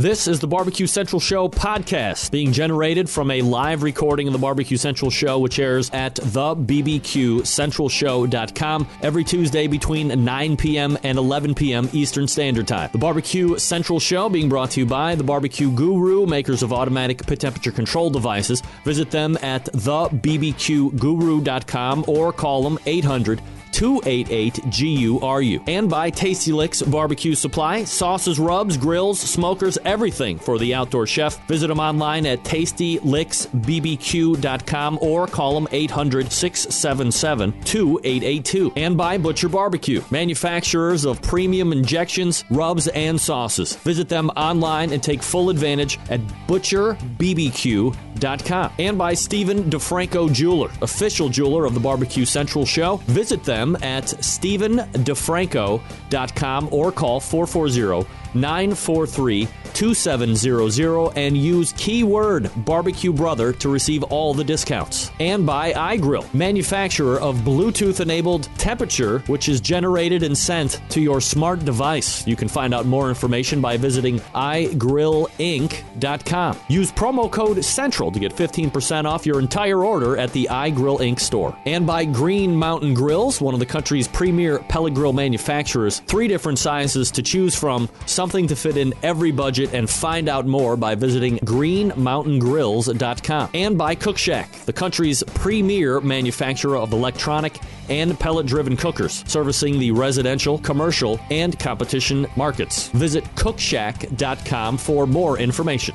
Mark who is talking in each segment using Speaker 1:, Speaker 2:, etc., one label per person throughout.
Speaker 1: This is the Barbecue Central Show podcast being generated from a live recording of the Barbecue Central Show, which airs at thebbqcentralshow.com every Tuesday between 9 p.m. and 11 p.m. Eastern Standard Time. The Barbecue Central Show being brought to you by the Barbecue Guru, makers of automatic pit temperature control devices. Visit them at thebbqguru.com or call them 800- 288 GURU. And by Tasty Licks Barbecue Supply, sauces, rubs, grills, smokers, everything for the outdoor chef. Visit them online at tastylicksbbq.com or call them 800 677 2882. And by Butcher Barbecue, manufacturers of premium injections, rubs, and sauces. Visit them online and take full advantage at butcherbbq.com. And by Stephen DeFranco Jeweler, official jeweler of the Barbecue Central Show. Visit them at StephenDeFranco.com or call 440 943 2700 and use keyword barbecue brother to receive all the discounts. And by iGrill, manufacturer of Bluetooth enabled temperature, which is generated and sent to your smart device. You can find out more information by visiting iGrillInc.com. Use promo code CENTRAL to get 15% off your entire order at the iGrill Inc. store. And by Green Mountain Grills, one of the country's premier pellet grill manufacturers, three different sizes to choose from, something to fit in every budget and find out more by visiting greenmountaingrills.com. And by Cook Shack, the country's premier manufacturer of electronic and pellet driven cookers, servicing the residential, commercial, and competition markets. Visit cookshack.com for more information.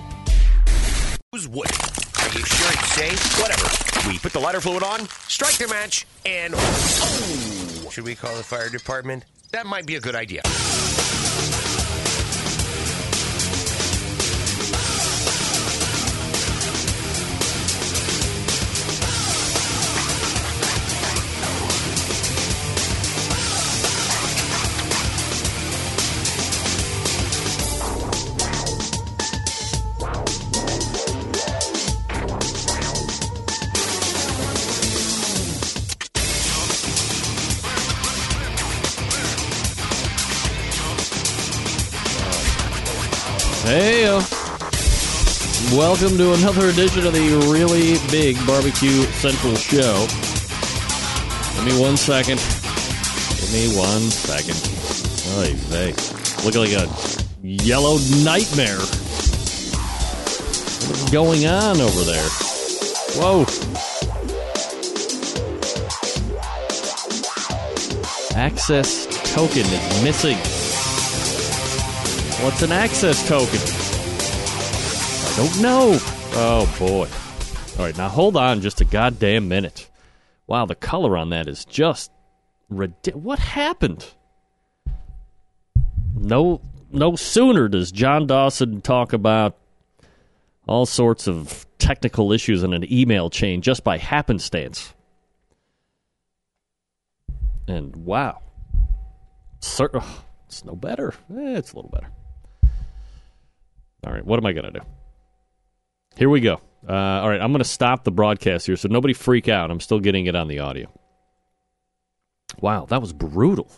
Speaker 2: Who's wood? Are you sure it's safe? Whatever. We put the lighter fluid on, strike the match, and. Oh, should we call the fire department? That might be a good idea.
Speaker 1: Welcome to another edition of the really big Barbecue Central Show. Give me one second. Give me one second. Oy vey. Look like a yellow nightmare. What is going on over there? Whoa. Access token is missing. What's an access token? Don't know. Oh boy. All right, now hold on just a goddamn minute. Wow, the color on that is just ridiculous. What happened? No, no sooner does John Dawson talk about all sorts of technical issues in an email chain just by happenstance. And wow, Sir, it's no better. Eh, it's a little better. All right, what am I going to do? Here we go. Uh, all right, I'm going to stop the broadcast here, so nobody freak out. I'm still getting it on the audio. Wow, that was brutal.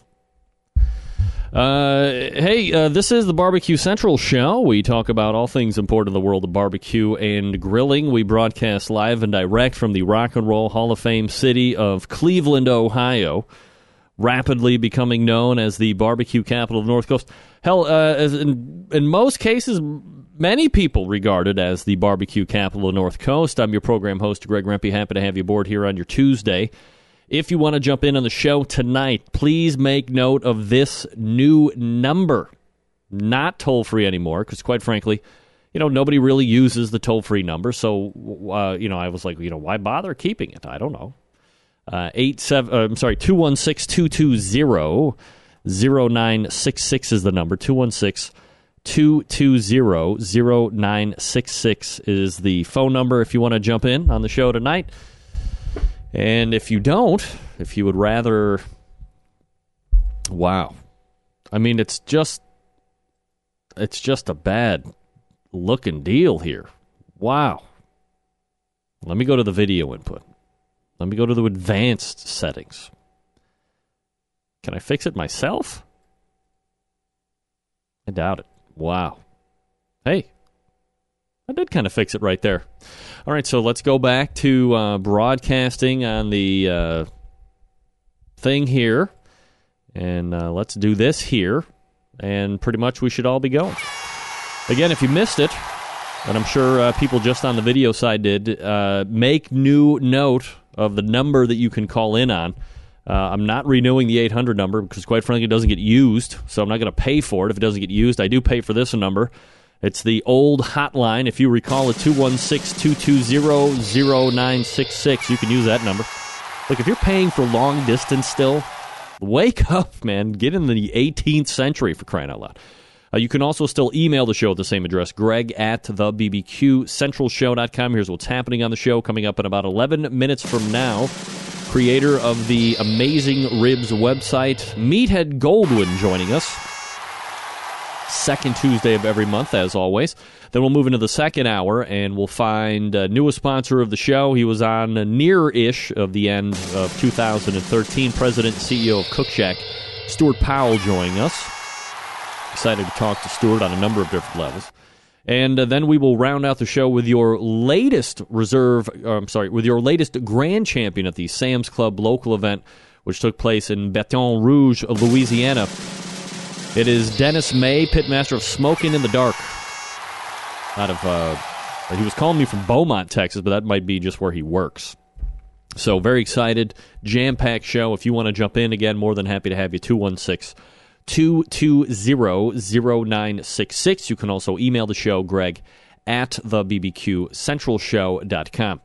Speaker 1: Uh, hey, uh, this is the Barbecue Central show. We talk about all things important in the world of barbecue and grilling. We broadcast live and direct from the Rock and Roll Hall of Fame city of Cleveland, Ohio, rapidly becoming known as the barbecue capital of the North Coast. Hell, uh, in, in most cases, many people regard it as the barbecue capital of the North Coast. I'm your program host, Greg Rempe. Happy to have you aboard here on your Tuesday. If you want to jump in on the show tonight, please make note of this new number. Not toll free anymore, because quite frankly, you know, nobody really uses the toll free number. So, uh, you know, I was like, you know, why bother keeping it? I don't know. Uh, eight seven, uh, I'm sorry, 216 220 0966 is the number. 216 220 0966 is the phone number if you want to jump in on the show tonight. And if you don't, if you would rather. Wow. I mean, it's just. It's just a bad looking deal here. Wow. Let me go to the video input. Let me go to the advanced settings. Can I fix it myself? I doubt it. Wow. Hey, I did kind of fix it right there. All right, so let's go back to uh, broadcasting on the uh, thing here. And uh, let's do this here. And pretty much we should all be going. Again, if you missed it, and I'm sure uh, people just on the video side did, uh, make new note of the number that you can call in on. Uh, I'm not renewing the 800 number because, quite frankly, it doesn't get used. So I'm not going to pay for it if it doesn't get used. I do pay for this number. It's the old hotline. If you recall it, 216 220 0966. You can use that number. Look, if you're paying for long distance still, wake up, man. Get in the 18th century for crying out loud. Uh, you can also still email the show at the same address, greg at the bbqcentralshow.com. Here's what's happening on the show coming up in about 11 minutes from now. Creator of the Amazing Ribs website, Meathead Goldwyn, joining us. Second Tuesday of every month, as always. Then we'll move into the second hour and we'll find a newest sponsor of the show. He was on near ish of the end of 2013, President and CEO of Cook Shack, Stuart Powell, joining us. Excited to talk to Stuart on a number of different levels. And uh, then we will round out the show with your latest reserve, uh, I'm sorry, with your latest grand champion at the Sam's Club local event, which took place in Baton Rouge, of Louisiana. It is Dennis May, pitmaster of Smoking in the Dark. Out of, uh, he was calling me from Beaumont, Texas, but that might be just where he works. So very excited, jam packed show. If you want to jump in again, more than happy to have you. 216- 220-0966. You can also email the show, greg at the bbqcentralshow.com.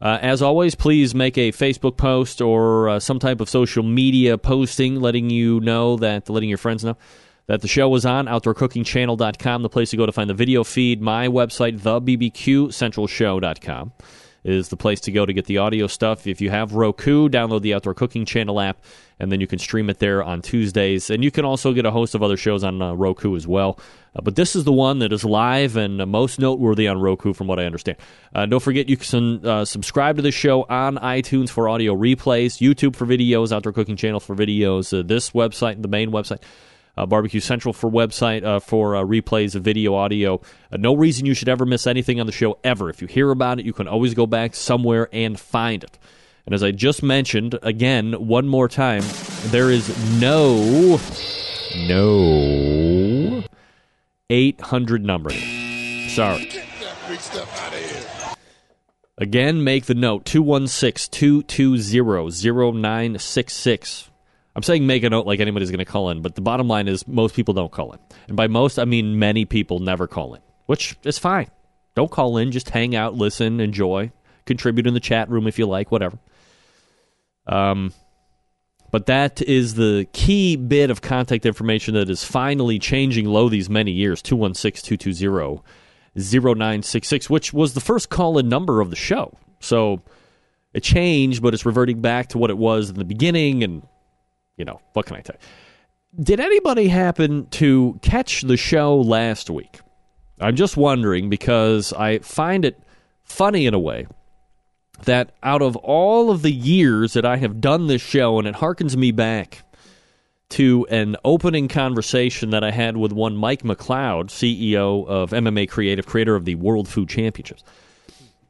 Speaker 1: Uh, as always, please make a Facebook post or uh, some type of social media posting letting you know that, letting your friends know that the show was on. OutdoorCookingChannel.com, the place to go to find the video feed. My website, thebbqcentralshow.com is the place to go to get the audio stuff. If you have Roku, download the Outdoor Cooking Channel app, and then you can stream it there on Tuesdays. And you can also get a host of other shows on uh, Roku as well. Uh, but this is the one that is live and most noteworthy on Roku, from what I understand. Uh, don't forget, you can uh, subscribe to the show on iTunes for audio replays, YouTube for videos, Outdoor Cooking Channel for videos, uh, this website, the main website uh, Barbecue Central for website uh, for replays of video, audio. No reason you should ever miss anything on the show ever. If you hear about it, you can always go back somewhere and find it. And as I just mentioned, again, one more time, there is no, no 800 number. Sorry. Again, make the note 216 220 0966. I'm saying make a note like anybody's going to call in, but the bottom line is most people don't call in. And by most, I mean many people never call in, which is fine. Don't call in, just hang out, listen, enjoy, contribute in the chat room if you like, whatever. Um, but that is the key bit of contact information that is finally changing low these many years 216 220 0966, which was the first call in number of the show. So it changed, but it's reverting back to what it was in the beginning and you know, what can I tell you? Did anybody happen to catch the show last week? I'm just wondering because I find it funny in a way that out of all of the years that I have done this show, and it harkens me back to an opening conversation that I had with one Mike McCloud, CEO of MMA Creative, creator of the World Food Championships.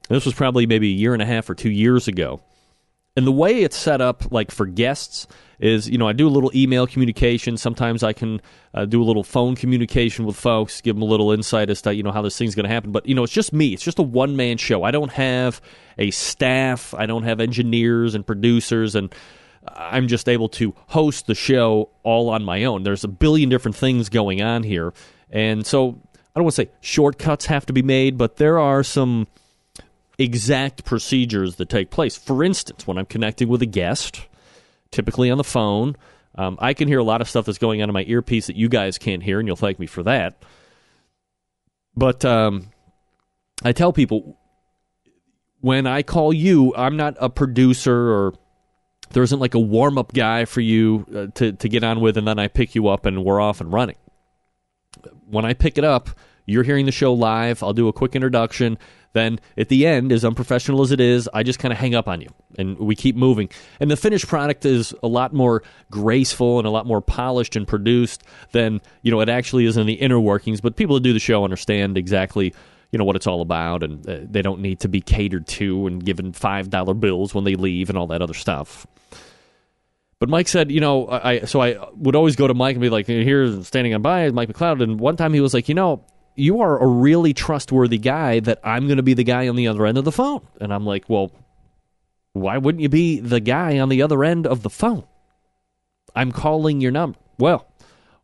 Speaker 1: This was probably maybe a year and a half or two years ago. And the way it's set up, like for guests, is you know I do a little email communication. Sometimes I can uh, do a little phone communication with folks, give them a little insight as to you know how this thing's going to happen. But you know it's just me. It's just a one man show. I don't have a staff. I don't have engineers and producers and. I'm just able to host the show all on my own. There's a billion different things going on here. And so I don't want to say shortcuts have to be made, but there are some exact procedures that take place. For instance, when I'm connecting with a guest, typically on the phone. Um, I can hear a lot of stuff that's going on in my earpiece that you guys can't hear, and you'll thank me for that. But um, I tell people when I call you, I'm not a producer or there isn't like a warm up guy for you uh, to, to get on with, and then I pick you up and we're off and running. When I pick it up, You're hearing the show live. I'll do a quick introduction. Then at the end, as unprofessional as it is, I just kind of hang up on you and we keep moving. And the finished product is a lot more graceful and a lot more polished and produced than, you know, it actually is in the inner workings. But people who do the show understand exactly you know what it's all about, and uh, they don't need to be catered to and given five dollar bills when they leave and all that other stuff. But Mike said, you know, I so I would always go to Mike and be like, "Here, standing on by Mike McCloud." And one time he was like, you know, you are a really trustworthy guy that I'm going to be the guy on the other end of the phone. And I'm like, well, why wouldn't you be the guy on the other end of the phone? I'm calling your number. Well,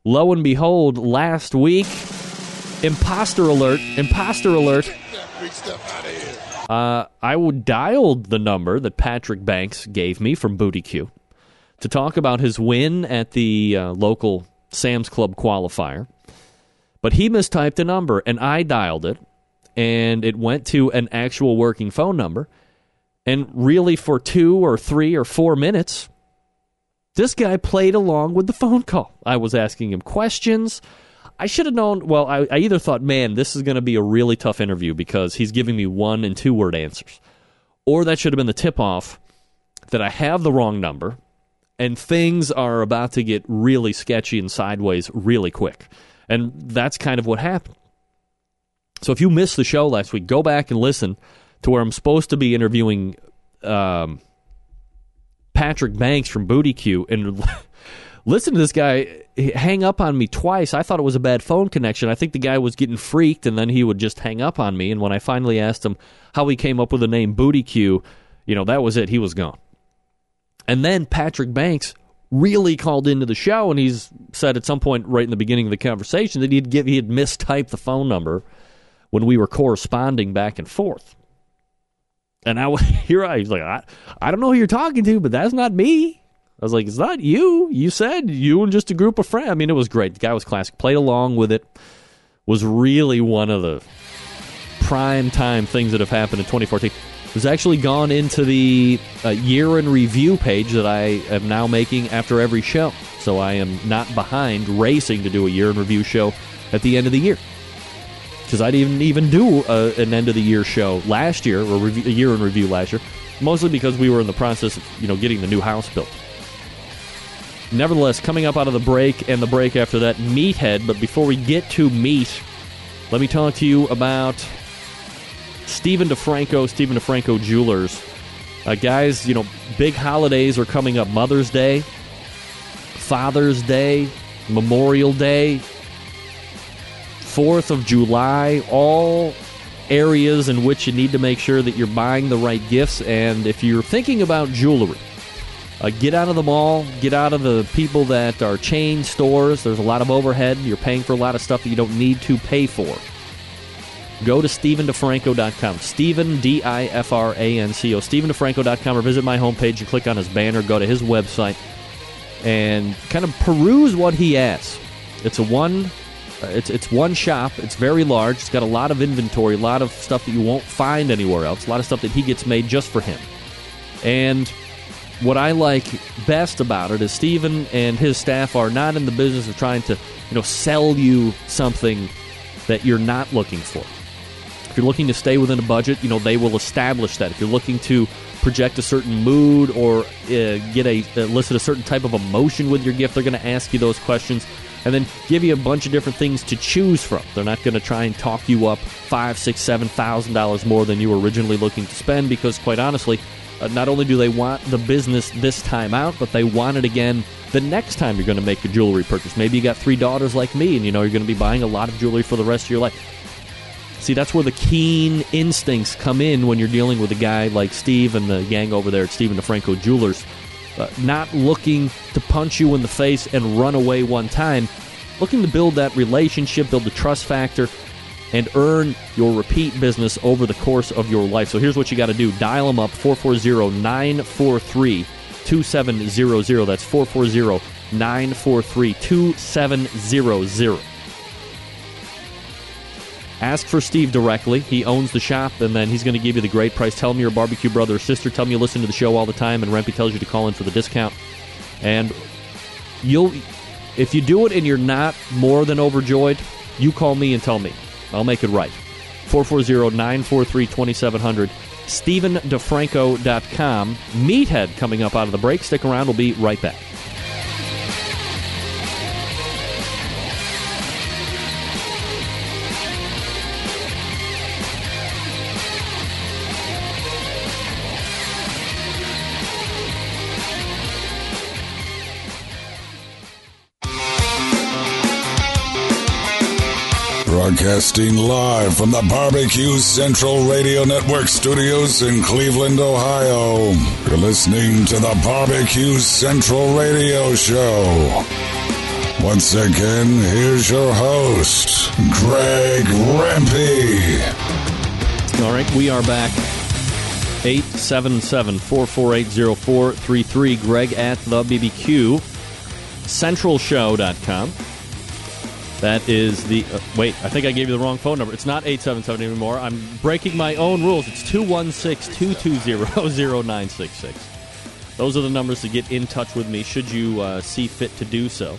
Speaker 1: lo and behold, last week Imposter alert! Imposter alert! Uh, I would dialed the number that Patrick Banks gave me from Booty Q to talk about his win at the uh, local Sam's Club qualifier, but he mistyped a number and I dialed it, and it went to an actual working phone number. And really, for two or three or four minutes, this guy played along with the phone call. I was asking him questions. I should have known. Well, I, I either thought, man, this is going to be a really tough interview because he's giving me one and two word answers, or that should have been the tip off that I have the wrong number and things are about to get really sketchy and sideways really quick. And that's kind of what happened. So if you missed the show last week, go back and listen to where I'm supposed to be interviewing um, Patrick Banks from Booty Q and listen to this guy hang up on me twice. I thought it was a bad phone connection. I think the guy was getting freaked, and then he would just hang up on me. And when I finally asked him how he came up with the name Booty Q, you know, that was it. He was gone. And then Patrick Banks really called into the show, and he's said at some point right in the beginning of the conversation that he'd give he had mistyped the phone number when we were corresponding back and forth. And I was here I was like, I, I don't know who you're talking to, but that's not me. I was like, it's not you. You said you and just a group of friends. I mean, it was great. The guy was classic. Played along with it. Was really one of the prime time things that have happened in 2014. Was actually gone into the uh, year in review page that I am now making after every show. So I am not behind racing to do a year in review show at the end of the year. Because I didn't even do a, an end of the year show last year, or a year in review last year, mostly because we were in the process of you know getting the new house built. Nevertheless, coming up out of the break and the break after that, Meathead. But before we get to meat, let me talk to you about Stephen DeFranco, Stephen DeFranco Jewelers. Uh, guys, you know, big holidays are coming up Mother's Day, Father's Day, Memorial Day, 4th of July, all areas in which you need to make sure that you're buying the right gifts. And if you're thinking about jewelry, uh, get out of the mall. Get out of the people that are chain stores. There's a lot of overhead. You're paying for a lot of stuff that you don't need to pay for. Go to StephenDeFranco.com. Stephen, D I F R A N C O. StephenDeFranco.com or visit my homepage and click on his banner. Go to his website and kind of peruse what he has. It's a one. Uh, it's it's one shop. It's very large. It's got a lot of inventory, a lot of stuff that you won't find anywhere else. A lot of stuff that he gets made just for him. And what I like best about it is Stephen and his staff are not in the business of trying to, you know, sell you something that you're not looking for. You're looking to stay within a budget, you know, they will establish that. If you're looking to project a certain mood or uh, get a elicit a certain type of emotion with your gift, they're going to ask you those questions and then give you a bunch of different things to choose from. They're not going to try and talk you up five, six, seven thousand dollars more than you were originally looking to spend because, quite honestly, uh, not only do they want the business this time out, but they want it again the next time you're going to make a jewelry purchase. Maybe you got three daughters like me, and you know you're going to be buying a lot of jewelry for the rest of your life. See, that's where the keen instincts come in when you're dealing with a guy like Steve and the gang over there at Stephen DeFranco Jewelers. Uh, not looking to punch you in the face and run away one time, looking to build that relationship, build the trust factor, and earn your repeat business over the course of your life. So here's what you got to do dial them up 440 943 2700. That's 440 943 2700. Ask for Steve directly. He owns the shop, and then he's going to give you the great price. Tell him you're a barbecue brother or sister. Tell him you listen to the show all the time, and Rempy tells you to call in for the discount. And you'll, if you do it and you're not more than overjoyed, you call me and tell me. I'll make it right. 440 943 2700. StephenDeFranco.com. Meathead coming up out of the break. Stick around. We'll be right back.
Speaker 3: Broadcasting live from the Barbecue Central Radio Network studios in Cleveland, Ohio. You're listening to the Barbecue Central Radio Show. Once again, here's your host, Greg Rempe.
Speaker 1: All right, we are back. 877 448 0433. Greg at the BBQ. Centralshow.com. That is the. Uh, wait, I think I gave you the wrong phone number. It's not 877 anymore. I'm breaking my own rules. It's 216 220 0966. Those are the numbers to get in touch with me should you uh, see fit to do so.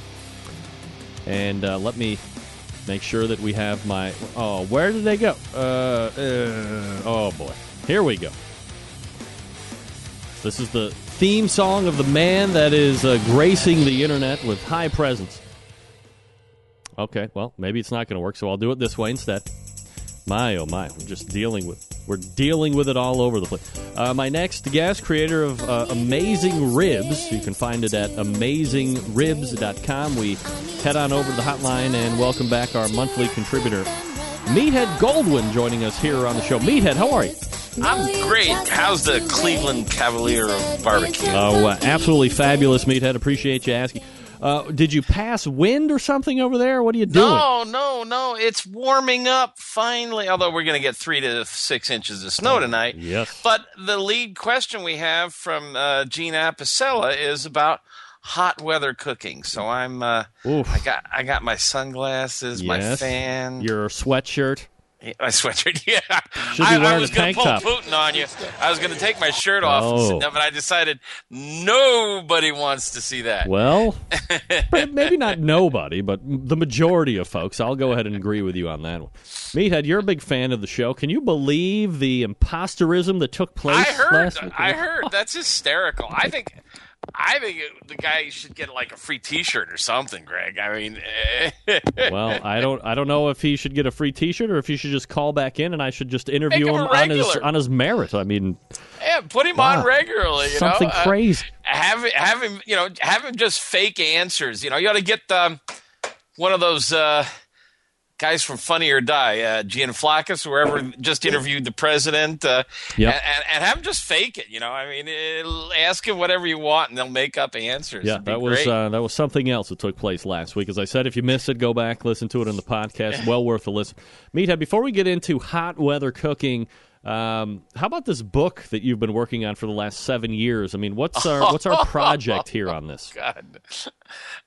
Speaker 1: And uh, let me make sure that we have my. Oh, where did they go? Uh, uh, oh, boy. Here we go. This is the theme song of the man that is uh, gracing the internet with high presence. Okay, well, maybe it's not going to work, so I'll do it this way instead. My oh my, we're just dealing with we're dealing with it all over the place. Uh, my next guest, creator of uh, Amazing Ribs, you can find it at amazingribs.com. We head on over to the hotline and welcome back our monthly contributor, Meathead Goldwyn, joining us here on the show. Meathead, how are you?
Speaker 4: I'm great. How's the Cleveland Cavalier of barbecue?
Speaker 1: Oh, uh, absolutely fabulous, Meathead. Appreciate you asking. Uh, did you pass wind or something over there? What are you doing?
Speaker 4: No, no, no. It's warming up finally. Although we're going to get three to six inches of snow tonight.
Speaker 1: Yes.
Speaker 4: But the lead question we have from uh, Gene Apicella is about hot weather cooking. So I'm. Uh, I got. I got my sunglasses, my fan,
Speaker 1: Your sweatshirt.
Speaker 4: my sweatshirt. Yeah. I, I was going to pull
Speaker 1: top.
Speaker 4: Putin on you. I was going to take my shirt off,
Speaker 1: oh.
Speaker 4: and Oh. but I decided nobody wants to see that.
Speaker 1: Well, maybe not nobody, but the majority of folks. I'll go ahead and agree with you on that one. Meathead, you're a big fan of the show. Can you believe the imposterism that took place
Speaker 4: I heard.
Speaker 1: last week?
Speaker 4: I heard. That's hysterical. I think. I think it, the guy should get like a free T-shirt or something, Greg. I mean,
Speaker 1: Well, I don't. I don't know if he should get a free T-shirt or if he should just call back in and I should just interview him
Speaker 4: him
Speaker 1: on his on his merit. I mean,
Speaker 4: yeah, put him
Speaker 1: Wow.
Speaker 4: on regularly. You
Speaker 1: something
Speaker 4: know? Uh,
Speaker 1: crazy.
Speaker 4: have it- have him. You know, have him just fake answers. You know, you ought to get um, one of those uh, guys from Funny or Die, uh, Galifianakis, whoever just interviewed the president, uh,
Speaker 1: Yep.
Speaker 4: and, and, and have him just fake it. You know, I mean, ask him whatever you want, and they'll make up answers.
Speaker 1: Yeah, that was uh, that was something else that took place last week. As I said, if you missed it, go back listen to it on the podcast. Well worth a listen. Meathead, before we get into hot weather cooking, um, how about this book that you've been working on for the last seven years? I mean, what's our what's our project here on this?
Speaker 4: God.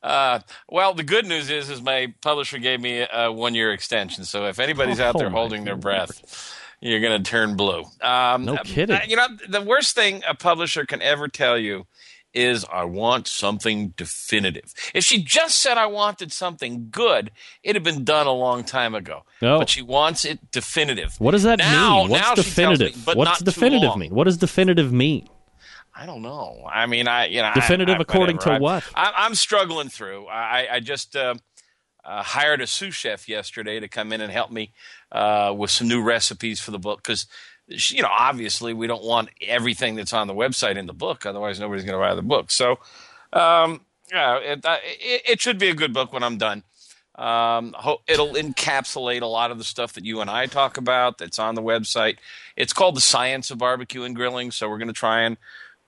Speaker 4: Uh, well, the good news is, is my publisher gave me a one year extension. So if anybody's out
Speaker 1: Oh,
Speaker 4: there holding their breath, you're going to turn blue. Um,
Speaker 1: No kidding.
Speaker 4: uh, You know, the worst thing a publisher can ever tell you is, I want something definitive. If she just said, I wanted something good, it'd have been done a long time ago.
Speaker 1: No.
Speaker 4: But she wants it definitive.
Speaker 1: What does that
Speaker 4: Now-
Speaker 1: mean? What's
Speaker 4: me,
Speaker 1: definitive?
Speaker 4: but
Speaker 1: What's definitive mean? What does definitive mean?
Speaker 4: I don't know. I mean, I you know,
Speaker 1: Definitive
Speaker 4: I,
Speaker 1: according
Speaker 4: whatever.
Speaker 1: to what?
Speaker 4: I, I'm struggling through. I, I just uh, uh, hired a sous chef yesterday to come in and help me uh, with some new recipes for the book because. You know, obviously, we don't want everything that's on the website in the book. Otherwise, nobody's going to buy the book. So, um, yeah, it, uh, it, it should be a good book when I'm done. Um, it'll encapsulate a lot of the stuff that you and I talk about that's on the website. It's called The Science of Barbecue and Grilling. So we're going to try and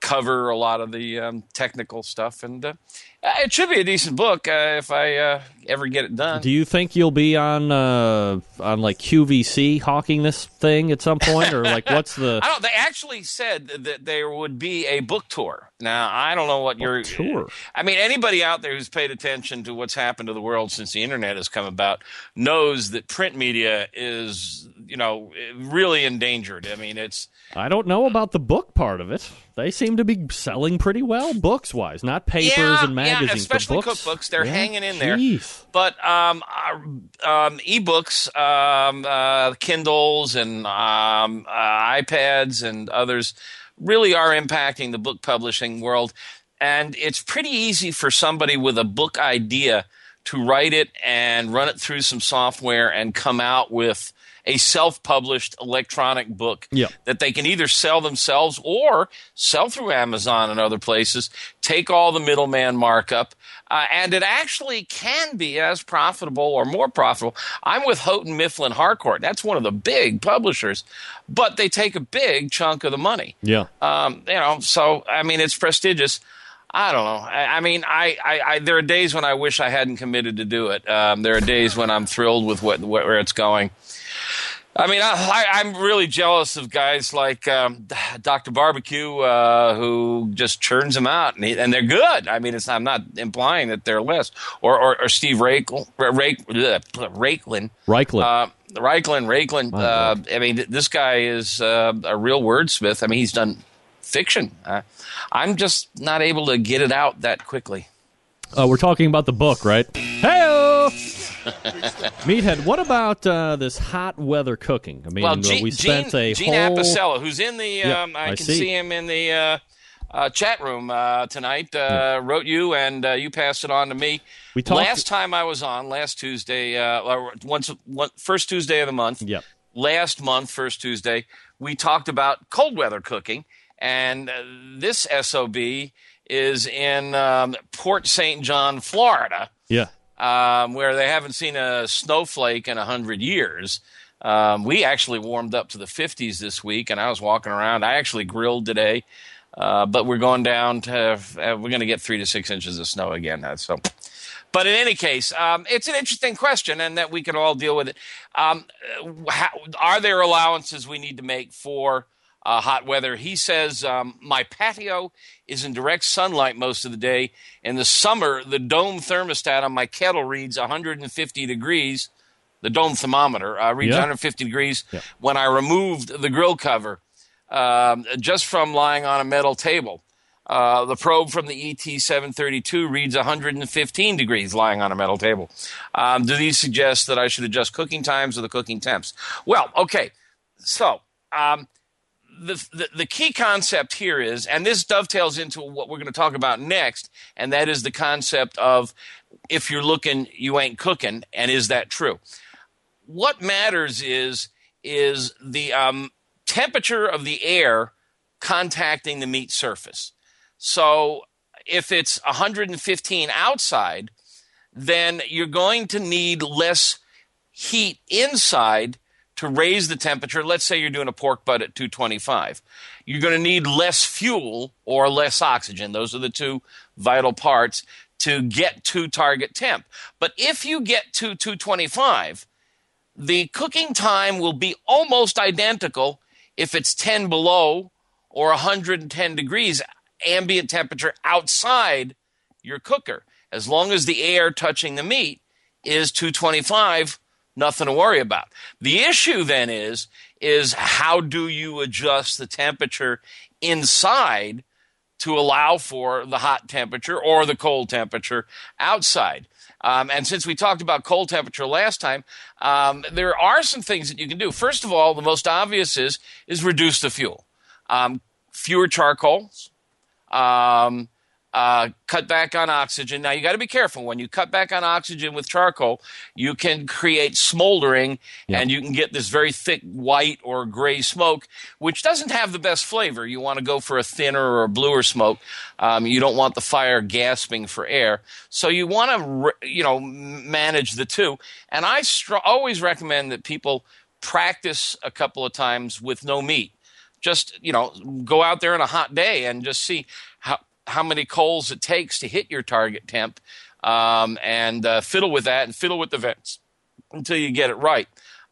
Speaker 4: cover a lot of the um, technical stuff. And uh, it should be a decent book uh, if I uh, ever get it done.
Speaker 1: Do you think you'll be on uh, on like QVC hawking this thing at some point, or like what's the
Speaker 4: I don't. They actually said that there would be a book tour. Now I don't know what your
Speaker 1: tour?
Speaker 4: I mean, anybody out there who's paid attention to what's happened to the world since the internet has come about knows that print media is, you know, really endangered. I mean, it's
Speaker 1: I don't know about the book part of it. They seem to be selling pretty well books wise, not papers
Speaker 4: yeah,
Speaker 1: and
Speaker 4: yeah,
Speaker 1: magazines, the
Speaker 4: especially
Speaker 1: books?
Speaker 4: cookbooks, they're
Speaker 1: Yeah,
Speaker 4: hanging in there.
Speaker 1: jeez.
Speaker 4: But um, uh, um, ebooks, um, uh, Kindles, and um, uh, iPads and others really are impacting the book publishing world. And it's pretty easy for somebody with a book idea to write it and run it through some software and come out with a self-published electronic book
Speaker 1: Yeah.
Speaker 4: that they can either sell themselves or sell through Amazon and other places, take all the middleman markup, uh, and it actually can be as profitable or more profitable. I'm with Houghton Mifflin Harcourt. That's one of the big publishers, but they take a big chunk of the money.
Speaker 1: Yeah.
Speaker 4: Um, you know, so I mean, it's prestigious. I don't know. I, I mean, I, I, I, there are days when I wish I hadn't committed to do it. Um, there are days when I'm thrilled with what where it's going. I mean, I, I'm really jealous of guys like um, Dr. Barbecue, uh, who just churns them out, and, he, and they're good. I mean, it's I'm not implying that they're less, or or, or Steve Rakel, Rake, Rakelin,
Speaker 1: Reichland.
Speaker 4: uh, Reichland, Reichland. Uh, I mean, this guy is uh, a real wordsmith. I mean, he's done fiction. Uh, I'm just not able to get it out that quickly.
Speaker 1: Uh, we're talking about the book, right? Hey, Meathead. What about uh, this hot weather cooking? I mean,
Speaker 4: well,
Speaker 1: uh,
Speaker 4: Gene,
Speaker 1: we spent
Speaker 4: Gene,
Speaker 1: a
Speaker 4: Gene
Speaker 1: whole.
Speaker 4: Apicella, who's in the, um, I,
Speaker 1: I
Speaker 4: can
Speaker 1: see.
Speaker 4: see. him in the uh, uh, chat room uh, tonight. Uh, Wrote you, and uh, you passed it on to me.
Speaker 1: We talked-
Speaker 4: last time I was on, last Tuesday, uh, or once, one, first Tuesday of the month.
Speaker 1: Yep.
Speaker 4: last month, first Tuesday, we talked about cold weather cooking, and uh, this SOB is in um, Port St. John, Florida,
Speaker 1: Yeah.
Speaker 4: Um, where they haven't seen a snowflake in a hundred years. Um, we actually warmed up to the 50s this week, and I was walking around. I actually grilled today, uh, but we're going down to uh, we're going to get three to six inches of snow again. Uh, So, but in any case, um, it's an interesting question, and that we can all deal with it. Um, uh, how, are there allowances we need to make for uh, hot weather? He says um, my patio is in direct sunlight most of the day. In the summer, the dome thermostat on my kettle reads 150 degrees. The dome thermometer uh, reads
Speaker 1: Yeah.
Speaker 4: 150 degrees
Speaker 1: Yeah.
Speaker 4: when I removed the grill cover um, just from lying on a metal table. Uh, the probe from the ET 732 reads 115 degrees lying on a metal table. Um, do these suggest that I should adjust cooking times or the cooking temps? Well, okay. So, um, the, the, key concept here is, and this dovetails into what we're going to talk about next, and that is the concept of if you're looking, you ain't cooking, and is that true? What matters is is the um, temperature of the air contacting the meat surface. So if it's 115 outside, then you're going to need less heat inside to raise the temperature. Let's say you're doing a pork butt at 225. You're going to need less fuel or less oxygen. Those are the two vital parts to get to target temp. But if you get to 225, the cooking time will be almost identical if it's 10 below or 110 degrees ambient temperature outside your cooker. As long as the air touching the meat is 225, nothing to worry about. The issue then is is how do you adjust the temperature inside to allow for the hot temperature or the cold temperature outside. Um, and since we talked about cold temperature last time, um, there are some things that you can do. First of all, the most obvious is is reduce the fuel. Um, fewer charcoals. Um, uh, cut back on oxygen. Now you got to be careful when you cut back on oxygen with charcoal. You can create smoldering, and you can get this very thick white or gray smoke, which doesn't have the best flavor. You want to go for a thinner or a bluer smoke. Um, you don't want the fire gasping for air, so you want to you know manage the two. And I str- always recommend that people practice a couple of times with no meat just you know go out there on a hot day and just see how many coals it takes to hit your target temp um, and uh, fiddle with that and fiddle with the vents until you get it right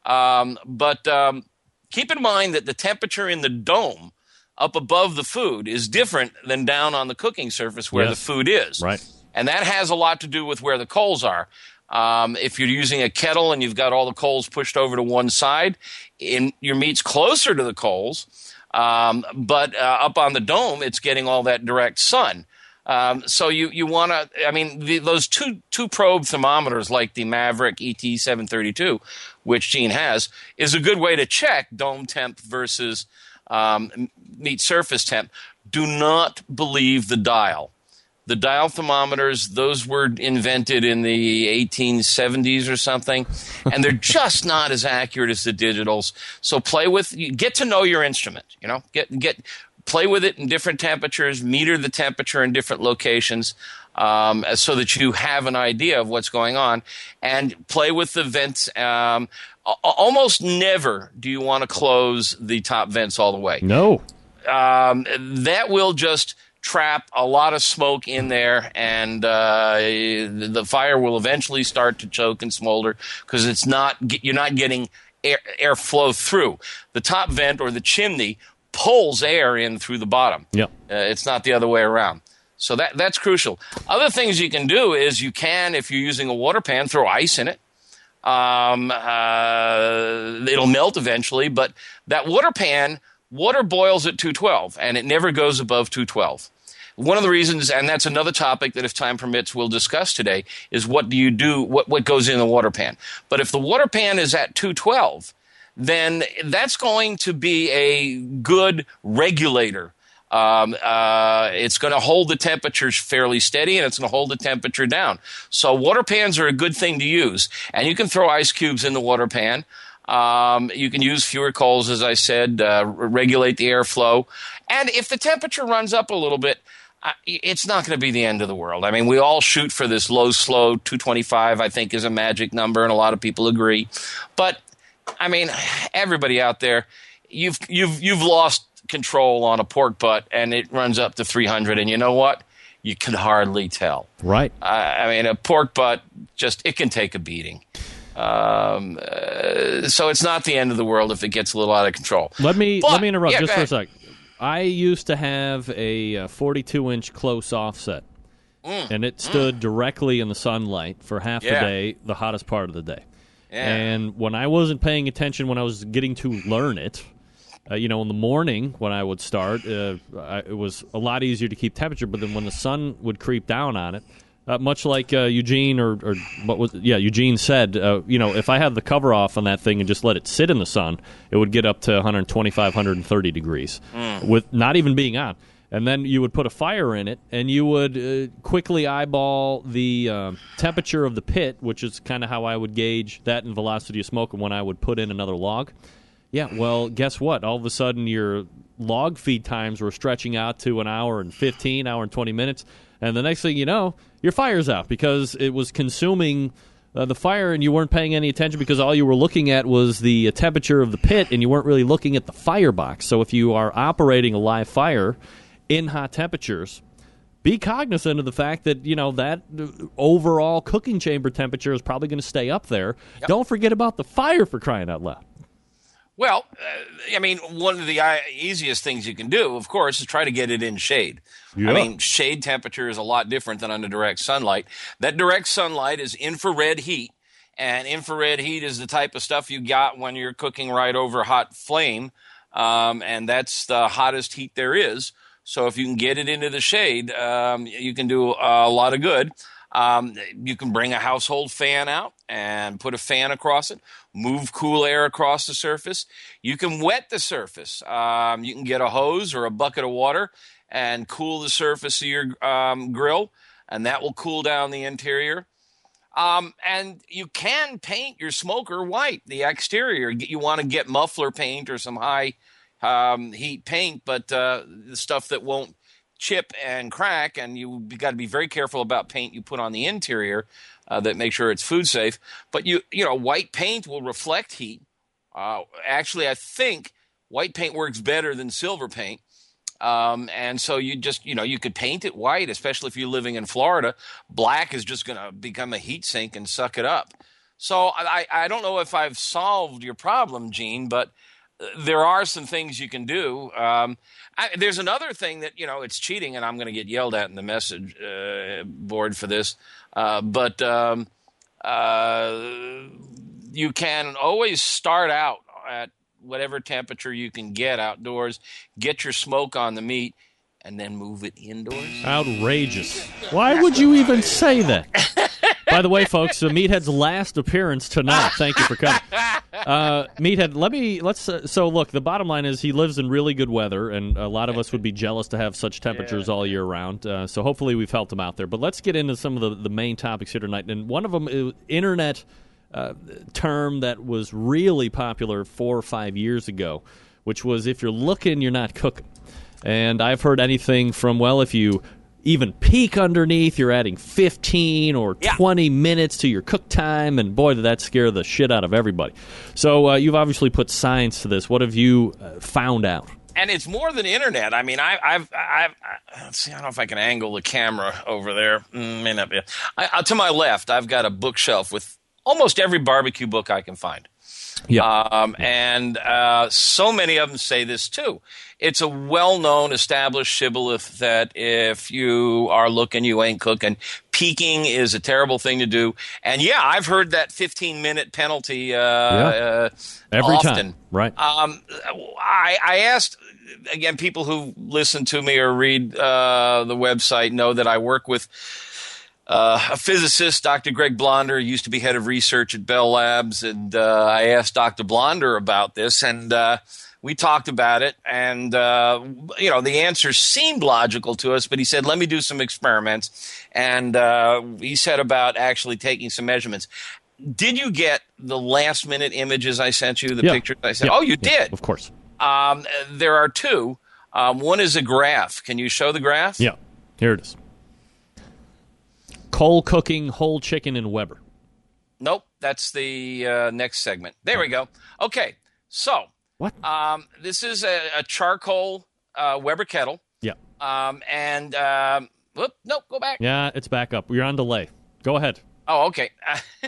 Speaker 4: um, but um, keep in mind that the temperature in the dome up above the food is different than down on the cooking surface where
Speaker 1: Yes.
Speaker 4: the food is
Speaker 1: Right.
Speaker 4: and that has a lot to do with where the coals are. Um, if you're using a kettle and you've got all the coals pushed over to one side, in your meat's closer to the coals, um, but uh, up on the dome, it's getting all that direct sun. Um, so you, you want to, I mean, the, those two, two probe thermometers like the Maverick ET732, which Gene has, is a good way to check dome temp versus um, meat surface temp. Do not believe the dial. The dial thermometers, those were invented in the 1870s or something, and they're just not as accurate as the digitals. So play with, get to know your instrument, you know, get, get, play with it in different temperatures, meter the temperature in different locations. Um, so that you have an idea of what's going on, and play with the vents. Um, almost never do you want to close the top vents all the way.
Speaker 1: No,
Speaker 4: um, that will just trap a lot of smoke in there, and uh, the fire will eventually start to choke and smolder because it's not you're not getting air, air flow through the top vent or the chimney pulls air in through the bottom.
Speaker 1: Yep.
Speaker 4: Uh, it's not the other way around. So that that's crucial. Other things you can do is you can, if you're using a water pan, throw ice in it. Um, uh, it'll melt eventually, but that water pan, water boils at 212, and it never goes above 212. One of the reasons, and that's another topic that, if time permits, we'll discuss today, is what do you do? What what goes in the water pan? But if the water pan is at 212, then that's going to be a good regulator. Um, uh, it's going to hold the temperatures fairly steady and it's going to hold the temperature down. So water pans are a good thing to use. And you can throw ice cubes in the water pan. Um, you can use fewer coals, as I said, uh, regulate the airflow. And if the temperature runs up a little bit, uh, it's not going to be the end of the world. I mean, we all shoot for this low, slow 225, I think is a magic number, and a lot of people agree. But I mean, everybody out there, you've you've you've lost control on a pork butt, and it runs up to 300, and you know what? You can hardly tell.
Speaker 1: Right.
Speaker 4: Uh, I mean, a pork butt just it can take a beating. Um, uh, so it's not the end of the world if it gets a little out of control.
Speaker 1: Let me
Speaker 4: But-
Speaker 1: let me interrupt
Speaker 4: yeah,
Speaker 1: just for a sec. I used to have a uh, 42 inch close offset, and it stood directly in the sunlight for half the
Speaker 4: Mm.
Speaker 1: Day, the hottest part of the day.
Speaker 4: Yeah.
Speaker 1: And when I wasn't paying attention, when I was getting to learn it, uh, you know, in the morning when I would start, uh, I, it was a lot easier to keep temperature. But then when the sun would creep down on it, uh, much like uh, Eugene or, or what was yeah Eugene said, uh, you know, if I had the cover off on that thing and just let it sit in the sun, it would get up to 125, 130 degrees with not even being on. And then you would put a fire in it, and you would uh, quickly eyeball the uh, temperature of the pit, which is kind of how I would gauge that and velocity of smoke And when I would put in another log. Yeah, well, guess what? All of a sudden, your log feed times were stretching out to an hour and 15, hour and 20 minutes. And the next thing you know, your fire's out because it was consuming uh, the fire and you weren't paying any attention because all you were looking at was the uh, temperature of the pit and you weren't really looking at the firebox. So if you are operating a live fire in hot temperatures, be cognizant of the fact that you know that uh, overall cooking chamber temperature is probably going to stay up there. Don't forget about the fire for crying out loud.
Speaker 4: Well, uh, I mean, one of the uh, easiest things you can do, of course, is try to get it in shade.
Speaker 1: Yeah.
Speaker 4: I mean, shade temperature is a lot different than under direct sunlight. That direct sunlight is infrared heat, and infrared heat is the type of stuff you got when you're cooking right over hot flame, um, and that's the hottest heat there is. So if you can get it into the shade, um, you can do a lot of good. Um, you can bring a household fan out and put a fan across it, move cool air across the surface. You can wet the surface. Um, you can get a hose or a bucket of water and cool the surface of your um, grill, and that will cool down the interior. Um, and you can paint your smoker white, the exterior. You want to get muffler paint or some high um, heat paint, but uh, the stuff that won't chip and crack, and you got to be very careful about paint you put on the interior uh, that make sure it's food safe. But you you know white paint will reflect heat. Uh, actually, I think white paint works better than silver paint. Um, and so you just you know you could paint it white, especially if you're living in Florida. Black is just going to become a heat sink and suck it up. So I, I don't know if I've solved your problem, Gene, but there are some things you can do. Um, I, there's another thing that you know it's cheating, and I'm going to get yelled at in the message uh, board for this. Uh, but um, uh, you can always start out at whatever temperature you can get outdoors. Get your smoke on the meat, and then move it indoors.
Speaker 1: Outrageous. Why would you even say that? By the way, folks, uh, Meathead's last appearance tonight. Thank you for coming. Uh, Meathead, let me let's. Uh, so look, the bottom line is he lives in really good weather, and a lot of us would be jealous to have such temperatures all year round. Uh, so hopefully we've helped him out there. But let's get into some of the, the main topics here tonight. And one of them is internet uh, term that was really popular four or five years ago, which was if you're looking, you're not cooking. And I've heard anything from well, if you even peek underneath, you're adding 15 or
Speaker 4: Yeah.
Speaker 1: 20 minutes to your cook time, and boy, did that scare the shit out of everybody. So uh, you've obviously put science to this. What have you uh, found out?
Speaker 4: and it's more than internet. I mean, I, I've, I've, I, let's see, I don't know if I can angle the camera over there. Mm, may not be. I, uh, to my left, I've got a bookshelf with almost every barbecue book I can find.
Speaker 1: Yeah.
Speaker 4: Um, and uh, so many of them say this too. It's a well known, established shibboleth that if you are looking, you ain't cooking. Peeking is a terrible thing to do. And yeah, I've heard that 15 minute penalty uh, uh,
Speaker 1: Every
Speaker 4: often.
Speaker 1: time. Right.
Speaker 4: Um, I, I asked again. People who listen to me or read uh, the website know that I work with uh, a physicist, Dr. Greg Blonder, used to be head of research at Bell Labs, and uh, I asked Dr. Blonder about this, and uh, we talked about it. And uh, you know, the answers seemed logical to us, but he said, "Let me do some experiments," and uh, he said about actually taking some measurements. Did you get the last minute images I sent you? The
Speaker 1: Yeah.
Speaker 4: pictures I sent?
Speaker 1: Yeah.
Speaker 4: Oh, you
Speaker 1: Yeah,
Speaker 4: did.
Speaker 1: Of course.
Speaker 4: Um, there are two. Um, one is a graph. Can you show the graph?
Speaker 1: Yeah. Here it is. Coal cooking whole chicken in Weber.
Speaker 4: Nope. That's the uh, next segment. There we go. Okay. So
Speaker 1: What?
Speaker 4: um, this is a, a charcoal uh, Weber kettle.
Speaker 1: yeah.
Speaker 4: Um, and um, whoop, nope, go back.
Speaker 1: Yeah, it's back up. You're on delay. Go ahead.
Speaker 4: Oh, okay.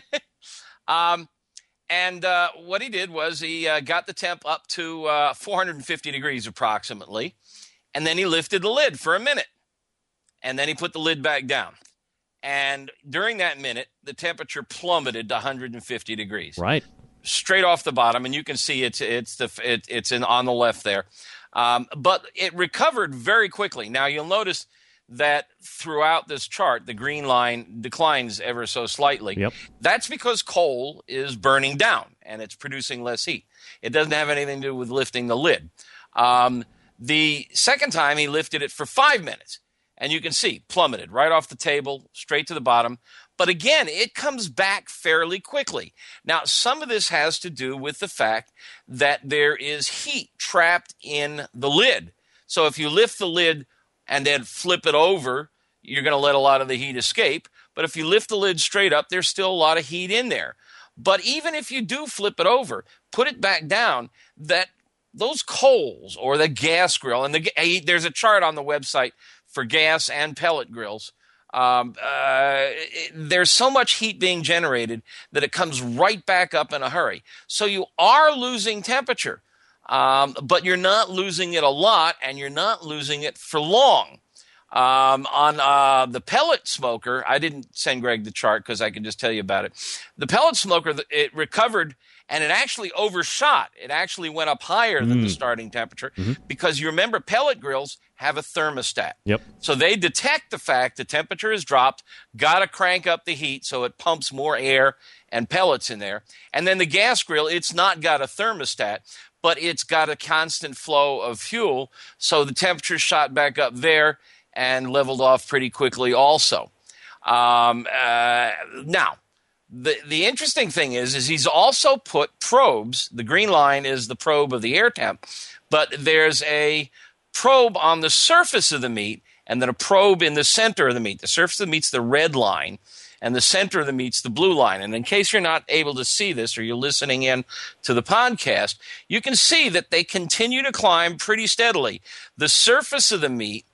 Speaker 4: um, and uh, what he did was he uh, got the temp up to uh, 450 degrees approximately, and then he lifted the lid for a minute, and then he put the lid back down. And during that minute, the temperature plummeted to 150 degrees
Speaker 1: Right.
Speaker 4: Straight off the bottom, and you can see it's it's the it, it's in on the left there. Um, but it recovered very quickly. Now you'll notice that throughout this chart, the green line declines ever so slightly.
Speaker 1: Yep.
Speaker 4: That's because coal is burning down and it's producing less heat. It doesn't have anything to do with lifting the lid. Um, the second time he lifted it for five minutes, and you can see plummeted right off the table, straight to the bottom. But again, it comes back fairly quickly. Now, some of this has to do with the fact that there is heat trapped in the lid. So if you lift the lid and then flip it over, you're going to let a lot of the heat escape. But if you lift the lid straight up, there's still a lot of heat in there. But even if you do flip it over, put it back down, that those coals or the gas grill, and the, there's a chart on the website for gas and pellet grills. Um, uh, it- there's so much heat being generated that it comes right back up in a hurry. So you are losing temperature, um, but you're not losing it a lot, and you're not losing it for long. Um, on uh, the pellet smoker, I didn't send Greg the chart because I can just tell you about it. The pellet smoker, it recovered and it actually overshot. It actually went up higher than the starting temperature because you remember pellet grills have a thermostat.
Speaker 1: Yep.
Speaker 4: So they detect the fact the temperature has dropped, got to crank up the heat so it pumps more air and pellets in there. And then the gas grill, it's not got a thermostat, but it's got a constant flow of fuel. So the temperature shot back up there and leveled off pretty quickly also. Um, uh, now, the the interesting thing is is he's also put probes. The green line is the probe of the air temp, but there's a probe on the surface of the meat and then a probe in the center of the meat. The surface of the meat's the red line and the center of the meat's the blue line. And in case you're not able to see this or you're listening in to the podcast, you can see that they continue to climb pretty steadily. The surface of the meat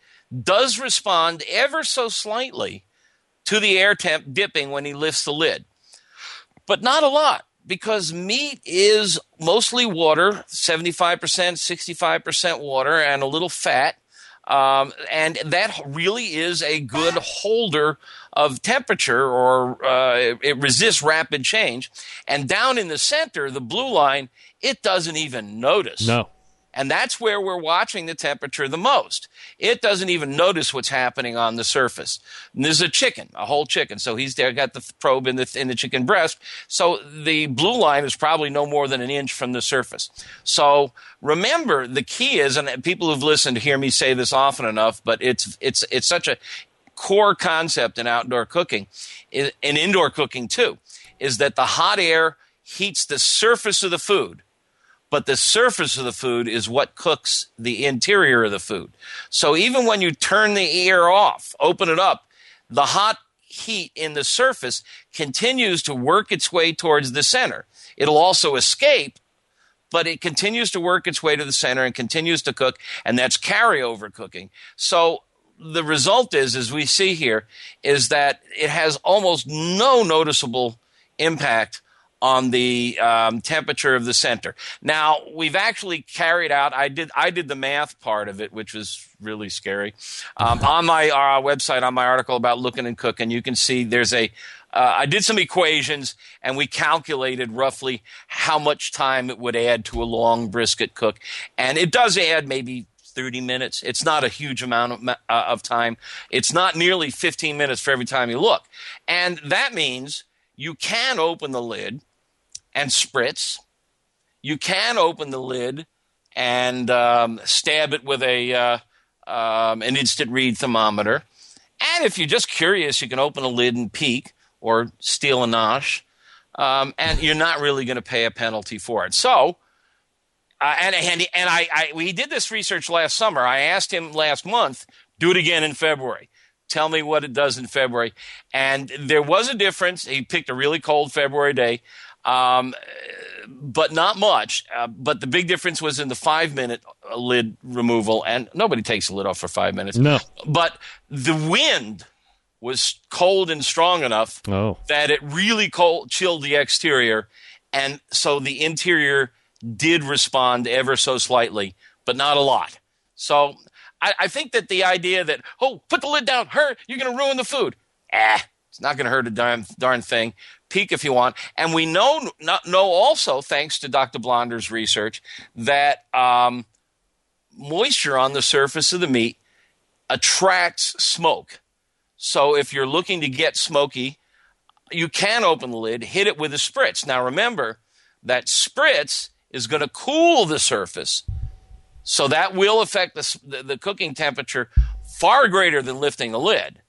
Speaker 4: does respond ever so slightly to the air temp dipping when he lifts the lid but not a lot because meat is mostly water 75% 65% water and a little fat um, and that really is a good holder of temperature or uh, it, it resists rapid change and down in the center the blue line it doesn't even notice
Speaker 1: No.
Speaker 4: And that's where we're watching the temperature the most. It doesn't even notice what's happening on the surface. And there's a chicken, a whole chicken. So he's there, got the probe in the, in the chicken breast. So the blue line is probably no more than an inch from the surface. So remember, the key is, and people who've listened to hear me say this often enough, but it's, it's, it's such a core concept in outdoor cooking, in indoor cooking too, is that the hot air heats the surface of the food but the surface of the food is what cooks the interior of the food. So even when you turn the air off, open it up, the hot heat in the surface continues to work its way towards the center. It'll also escape, but it continues to work its way to the center and continues to cook, and that's carryover cooking. So the result is, as we see here, is that it has almost no noticeable impact on the um, temperature of the center. Now we've actually carried out. I did. I did the math part of it, which was really scary. Um, on my uh, website, on my article about looking and cooking, you can see there's a. Uh, I did some equations and we calculated roughly how much time it would add to a long brisket cook, and it does add maybe 30 minutes. It's not a huge amount of, uh, of time. It's not nearly 15 minutes for every time you look, and that means you can open the lid and spritz. You can open the lid and um, stab it with a uh, um, an instant read thermometer. And if you're just curious, you can open a lid and peek or steal a nosh. Um, and you're not really going to pay a penalty for it. So, uh, and and, and I, I, we did this research last summer. I asked him last month, do it again in February. Tell me what it does in February. And there was a difference. He picked a really cold February day um, but not much. Uh, but the big difference was in the five minute lid removal, and nobody takes the lid off for five minutes.
Speaker 1: No.
Speaker 4: But the wind was cold and strong enough
Speaker 1: oh.
Speaker 4: that it really cold chilled the exterior, and so the interior did respond ever so slightly, but not a lot. So I, I think that the idea that oh, put the lid down, hurt, you're going to ruin the food. Ah, it's not going to hurt a darn, darn thing peek if you want. And we know know also, thanks to Dr. Blonder's research, that um, moisture on the surface of the meat attracts smoke. So if you're looking to get smoky, you can open the lid, hit it with a spritz. Now remember that spritz is going to cool the surface. So that will affect the, the, the cooking temperature far greater than lifting the lid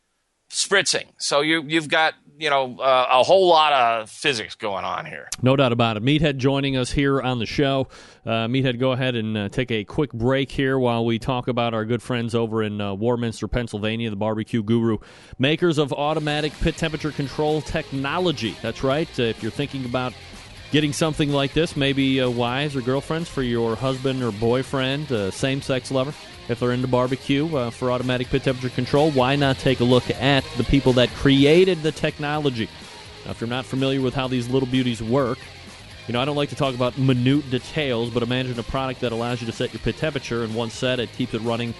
Speaker 4: spritzing. So you you've got you know uh, a whole lot of physics going on here.
Speaker 1: No doubt about it. Meathead joining us here on the show. Uh, Meathead, go ahead and uh, take a quick break here while we talk about our good friends over in uh, Warminster, Pennsylvania, the Barbecue Guru, makers of automatic pit temperature control technology. That's right. Uh, if you're thinking about getting something like this, maybe uh, wives or girlfriends for your husband or boyfriend, uh, same sex lover if they're into barbecue uh, for automatic pit temperature control, why not take a look at the people that created the technology? Now, if you're not familiar with how these little beauties work, you know, I don't like to talk about minute details, but imagine a product that allows you to set your pit temperature in one set. It keeps it running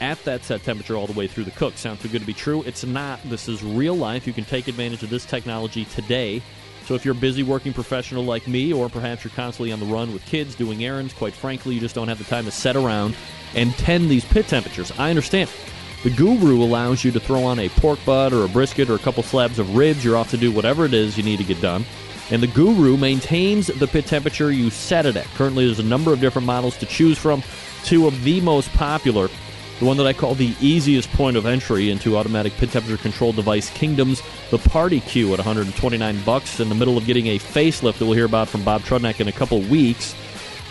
Speaker 1: at that set temperature all the way through the cook. Sounds too good to be true. It's not. This is real life. You can take advantage of this technology today. So if you're a busy working professional like me, or perhaps you're constantly on the run with kids doing errands, quite frankly, you just don't have the time to set around and tend these pit temperatures. I understand. The Guru allows you to throw on a pork butt or a brisket or a couple slabs of ribs. You're off to do whatever it is you need to get done. And the Guru maintains the pit temperature you set it at. Currently, there's a number of different models to choose from. Two of the most popular, the one that I call the easiest point of entry into automatic pit temperature control device kingdoms, the Party Q at 129 bucks in the middle of getting a facelift that we'll hear about from Bob Trudnak in a couple weeks.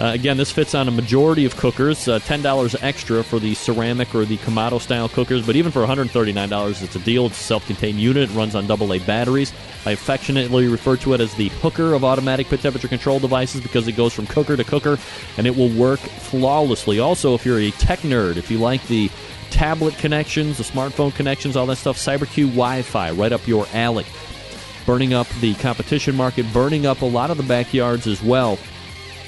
Speaker 1: Uh, again, this fits on a majority of cookers. Uh, $10 extra for the ceramic or the Kamado style cookers, but even for $139, it's a deal. It's a self contained unit, it runs on AA batteries. I affectionately refer to it as the hooker of automatic pit temperature control devices because it goes from cooker to cooker and it will work flawlessly. Also, if you're a tech nerd, if you like the tablet connections, the smartphone connections, all that stuff, CyberQ Wi Fi, right up your alley. Burning up the competition market, burning up a lot of the backyards as well.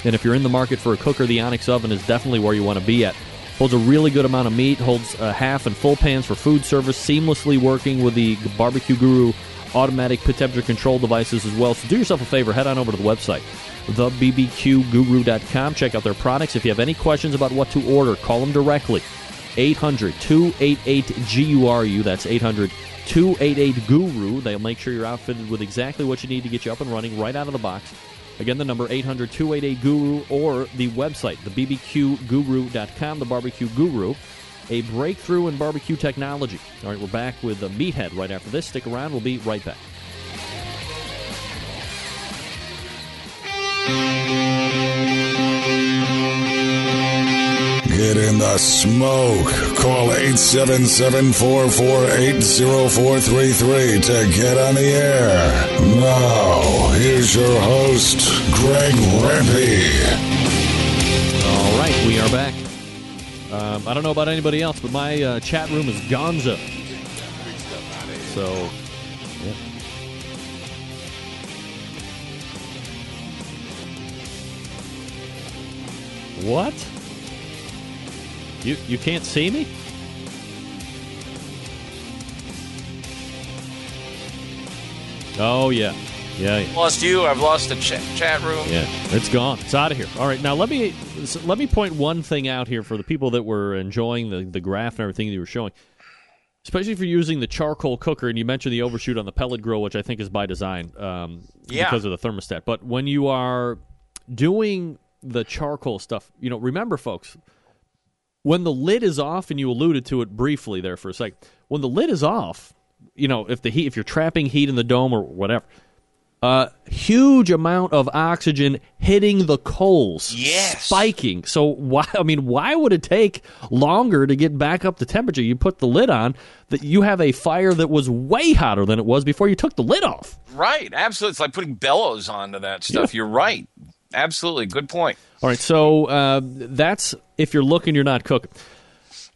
Speaker 1: And if you're in the market for a cooker, the Onyx oven is definitely where you want to be at. Holds a really good amount of meat, holds a half and full pans for food service, seamlessly working with the Barbecue Guru automatic temperature control devices as well. So do yourself a favor, head on over to the website, thebbqguru.com. Check out their products. If you have any questions about what to order, call them directly. 800 288 GURU. That's 800 288 Guru. They'll make sure you're outfitted with exactly what you need to get you up and running right out of the box. Again, the number 800 288 Guru or the website, thebbqguru.com, the barbecue guru, a breakthrough in barbecue technology. All right, we're back with the meathead right after this. Stick around, we'll be right back.
Speaker 3: Get in the smoke. Call 877-448-0433 to get on the air. Now, here's your host, Greg Rempe.
Speaker 1: All right, we are back. Um, I don't know about anybody else, but my uh, chat room is gonzo. So. What? You you can't see me? Oh yeah, yeah, yeah.
Speaker 4: Lost you. I've lost the chat, chat room.
Speaker 1: Yeah, it's gone. It's out of here. All right, now let me let me point one thing out here for the people that were enjoying the the graph and everything that you were showing, especially if you're using the charcoal cooker. And you mentioned the overshoot on the pellet grill, which I think is by design um,
Speaker 4: Yeah.
Speaker 1: because of the thermostat. But when you are doing the charcoal stuff, you know, remember, folks, when the lid is off, and you alluded to it briefly there for a second, when the lid is off, you know, if the heat, if you're trapping heat in the dome or whatever, uh, huge amount of oxygen hitting the coals,
Speaker 4: Yes.
Speaker 1: spiking. So why? I mean, why would it take longer to get back up to temperature? You put the lid on, that you have a fire that was way hotter than it was before you took the lid off.
Speaker 4: Right. Absolutely. It's like putting bellows onto that stuff. You're right. Absolutely. Good point.
Speaker 1: All right, so uh, that's if you're looking, you're not cooking.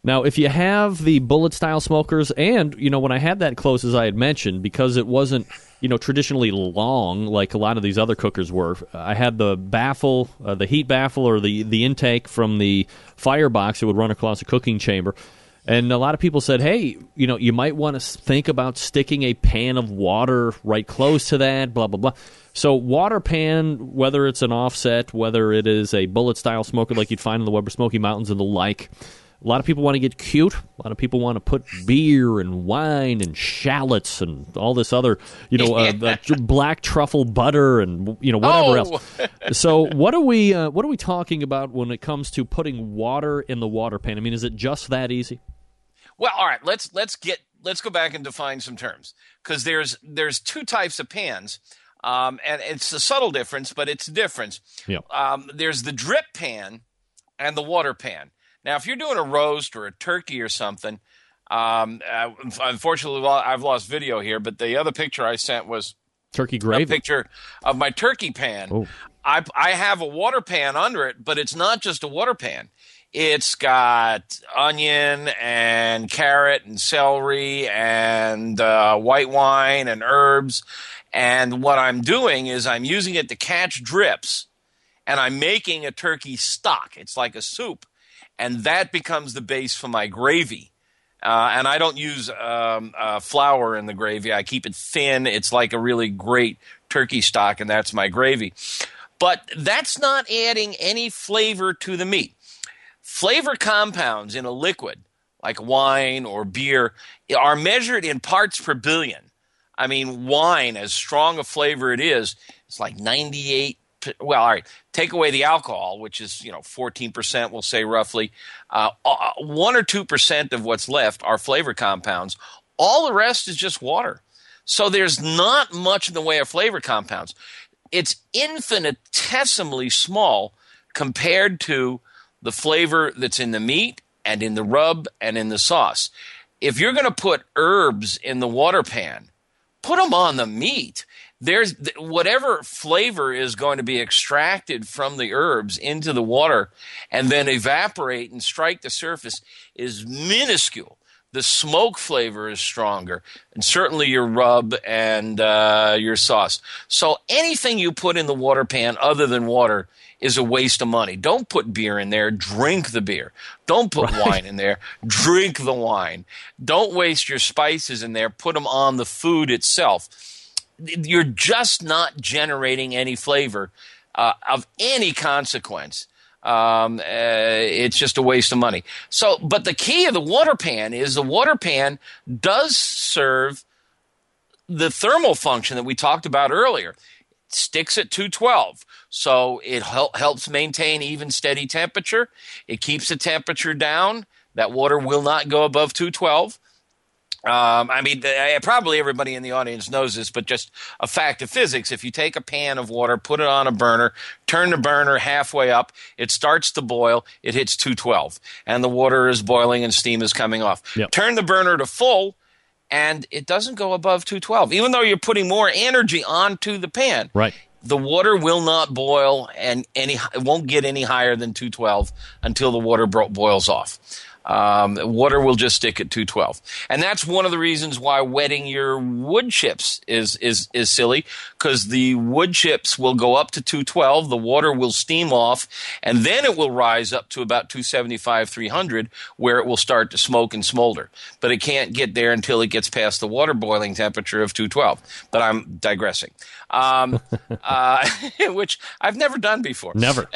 Speaker 1: Now, if you have the bullet style smokers, and you know, when I had that Klose, as I had mentioned, because it wasn't you know traditionally long like a lot of these other cookers were, I had the baffle, uh, the heat baffle, or the the intake from the firebox that would run across a cooking chamber. And a lot of people said, hey, you know, you might want to think about sticking a pan of water right close to that, blah, blah, blah. So, water pan, whether it's an offset, whether it is a bullet style smoker like you'd find in the Weber Smoky Mountains and the like, a lot of people want to get cute. A lot of people want to put beer and wine and shallots and all this other, you know, uh, uh, black truffle butter and you know whatever
Speaker 4: Oh.
Speaker 1: else. So, what are we uh, what are we talking about when it comes to putting water in the water pan? I mean, is it just that easy?
Speaker 4: Well, all right. Let's let's get let's go back and define some terms because there's there's two types of pans, um, and it's a subtle difference, but it's a difference.
Speaker 1: Yeah.
Speaker 4: Um, there's the drip pan and the water pan. Now, if you're doing a roast or a turkey or something, um, uh, unfortunately, I've lost video here, but the other picture I sent was
Speaker 1: Turkey
Speaker 4: a
Speaker 1: gravy.
Speaker 4: picture of my turkey pan.
Speaker 1: Oh.
Speaker 4: I I have a water pan under it, but it's not just a water pan. It's got onion and carrot and celery and uh, white wine and herbs. And what I'm doing is I'm using it to catch drips, and I'm making a turkey stock. It's like a soup, and that becomes the base for my gravy. Uh, and I don't use um, uh, flour in the gravy. I keep it thin. It's like a really great turkey stock, and that's my gravy. But that's not adding any flavor to the meat. Flavor compounds in a liquid, like wine or beer, are measured in parts per billion. I mean, wine, as strong a flavor it is, it's like 98. p- Well, all right, take away the alcohol, which is, you know, 14%, we'll say roughly. Uh, uh, 1 or 2% of what's left are flavor compounds. All the rest is just water. So there's not much in the way of flavor compounds. It's infinitesimally small compared to the flavor that's in the meat and in the rub and in the sauce. If you're going to put herbs in the water pan, put them on the meat. There's whatever flavor is going to be extracted from the herbs into the water and then evaporate and strike the surface is minuscule. the smoke flavor is stronger, and certainly your rub and uh, your sauce. So anything you put in the water pan other than water is a waste of money. Don't put beer in there. Drink the beer. Don't put right. wine in there. Drink the wine. Don't waste your spices in there. Put them on the food itself. You're just not generating any flavor uh, of any consequence um, uh, it's just a waste of money. So, but the key of the water pan is the water pan does serve the thermal function that we talked about earlier. It sticks at 212. So it hel- helps maintain even steady temperature. It keeps the temperature down. That water will not go above 212. Um, I mean, probably everybody in the audience knows this, but just a fact of physics. If you take a pan of water, put it on a burner, turn the burner halfway up, it starts to boil, it hits 212, and the water is boiling and steam is coming off. Yep. Turn the burner to full, and it doesn't go above 212, even though you're putting more energy onto the pan.
Speaker 1: Right.
Speaker 4: The water will not boil, and any it won't get any higher than 212 until the water boils off. Um, water will just stick at 212. And that's one of the reasons why wetting your wood chips is, is, is silly because the wood chips will go up to 212. The water will steam off and then it will rise up to about 275, 300 where it will start to smoke and smolder. But it can't get there until it gets past the water boiling temperature of 212. But I'm digressing. Um, uh, which I've never done before.
Speaker 1: Never.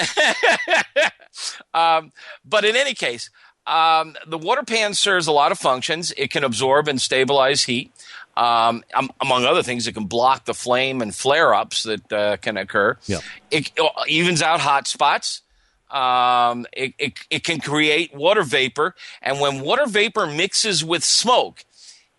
Speaker 4: um, but in any case, um, the water pan serves a lot of functions. It can absorb and stabilize heat. Um, among other things, it can block the flame and flare ups that uh, can occur.
Speaker 1: Yeah.
Speaker 4: It, it evens out hot spots. Um, it, it, it can create water vapor. And when water vapor mixes with smoke,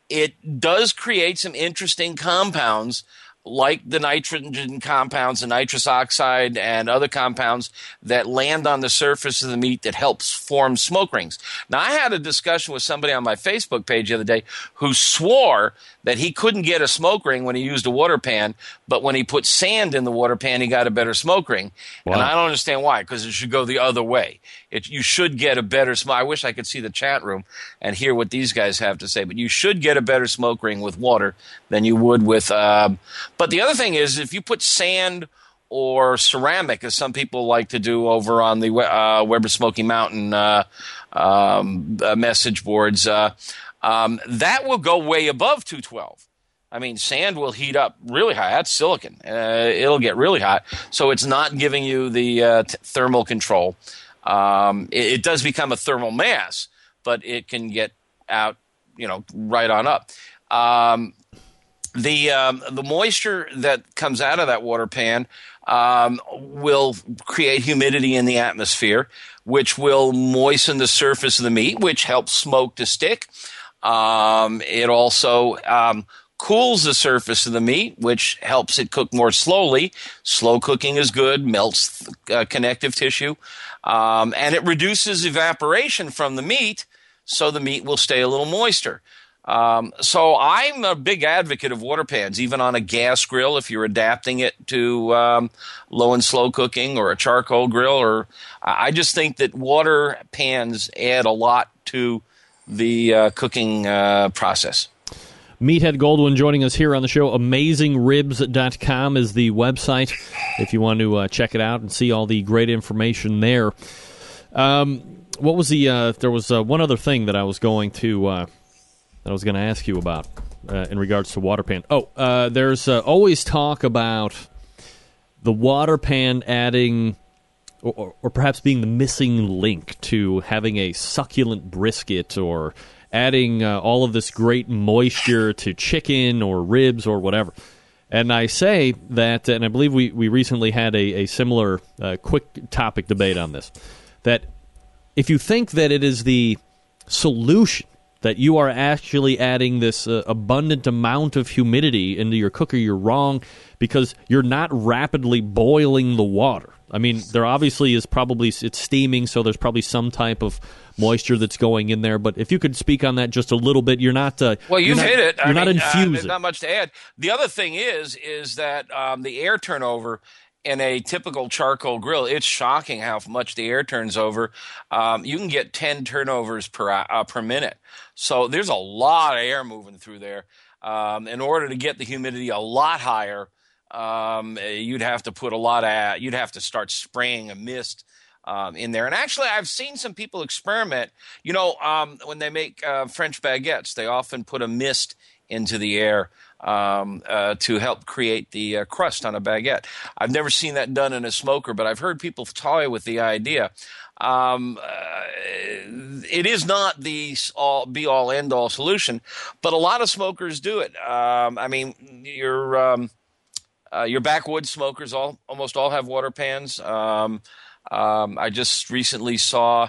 Speaker 4: it does create some interesting compounds like the nitrogen compounds, the nitrous oxide, and other compounds that land on the surface of the meat that helps form smoke rings. Now, I had a discussion with somebody on my Facebook page the other day who swore that he couldn't get a smoke ring when he used a water pan, but when he put sand in the water pan, he got a better smoke ring. Wow. And I don't understand why, because it should go the other way. It, you should get a better smoke. I wish I could see the chat room and hear what these guys have to say, but you should get a better smoke ring with water than you would with. Um, but the other thing is, if you put sand or ceramic, as some people like to do over on the uh, Weber Smoky Mountain uh, um, uh, message boards, uh, um, that will go way above 212. I mean, sand will heat up really high. That's silicon. Uh, it'll get really hot. So it's not giving you the uh, t- thermal control. Um, it, it, does become a thermal mass, but it can get out, you know, right on up. Um, the um, the moisture that comes out of that water pan um, will create humidity in the atmosphere, which will moisten the surface of the meat, which helps smoke to stick. Um, it also um, cools the surface of the meat, which helps it cook more slowly. Slow cooking is good, melts uh, connective tissue, um, and it reduces evaporation from the meat, so the meat will stay a little moister. Um, so I'm a big advocate of water pans, even on a gas grill. If you're adapting it to um, low and slow cooking, or a charcoal grill, or I just think that water pans add a lot to the uh, cooking uh, process.
Speaker 1: Meathead Goldwyn joining us here on the show. AmazingRibs.com is the website if you want to uh, check it out and see all the great information there. Um, what was the? Uh, there was uh, one other thing that I was going to uh, that I was going to ask you about in regards to water pan. Oh, there's always talk about the water pan adding. Or, or, perhaps being the missing link to having a succulent brisket or adding uh, all of this great moisture to chicken or ribs or whatever. And I say that, and I believe we, we recently had a, a similar uh, quick topic debate on this, that if you think that it is the solution that you are actually adding this uh, abundant amount of humidity into your cooker, you're wrong because you're not rapidly boiling the water. I mean, there obviously is probably it's steaming, so there's probably some type of moisture that's going in there. But if you could speak on that just a little bit, you're not. Uh,
Speaker 4: well, you've
Speaker 1: not,
Speaker 4: hit it.
Speaker 1: You're
Speaker 4: I
Speaker 1: not
Speaker 4: mean,
Speaker 1: infusing.
Speaker 4: Uh, not much to add. The other thing is, is that um, the air turnover in a typical charcoal grill, it's shocking how much the air turns over. Um, you can get 10 turnovers per, uh, per minute. So there's a lot of air moving through there. Um, in order to get the humidity a lot higher, um, you'd have to put a lot of, you'd have to start spraying a mist um, in there. And actually, I've seen some people experiment. You know, um, when they make uh, French baguettes, they often put a mist into the air um, uh, to help create the uh, crust on a baguette. I've never seen that done in a smoker, but I've heard people toy with the idea. Um, uh, it is not the all, be all end all solution, but a lot of smokers do it. Um, I mean, your um, uh, your backwoods smokers all almost all have water pans. Um, um, I just recently saw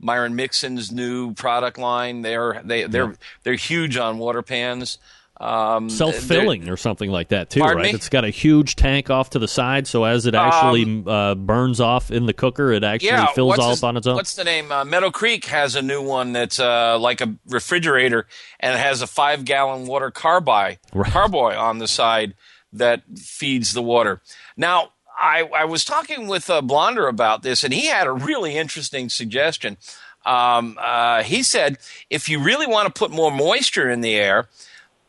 Speaker 4: Myron Mixon's new product line. They're they they're they're huge on water pans.
Speaker 1: Um, Self filling or something like that too,
Speaker 4: right?
Speaker 1: Me? It's got a huge tank off to the side, so as it actually um, uh, burns off in the cooker, it actually
Speaker 4: yeah,
Speaker 1: fills all
Speaker 4: his,
Speaker 1: up on its own.
Speaker 4: What's the name? Uh, Meadow Creek has a new one that's uh, like a refrigerator, and it has a five gallon water carby right. carboy on the side that feeds the water. Now, I, I was talking with uh, Blonder about this, and he had a really interesting suggestion. Um, uh, he said if you really want to put more moisture in the air,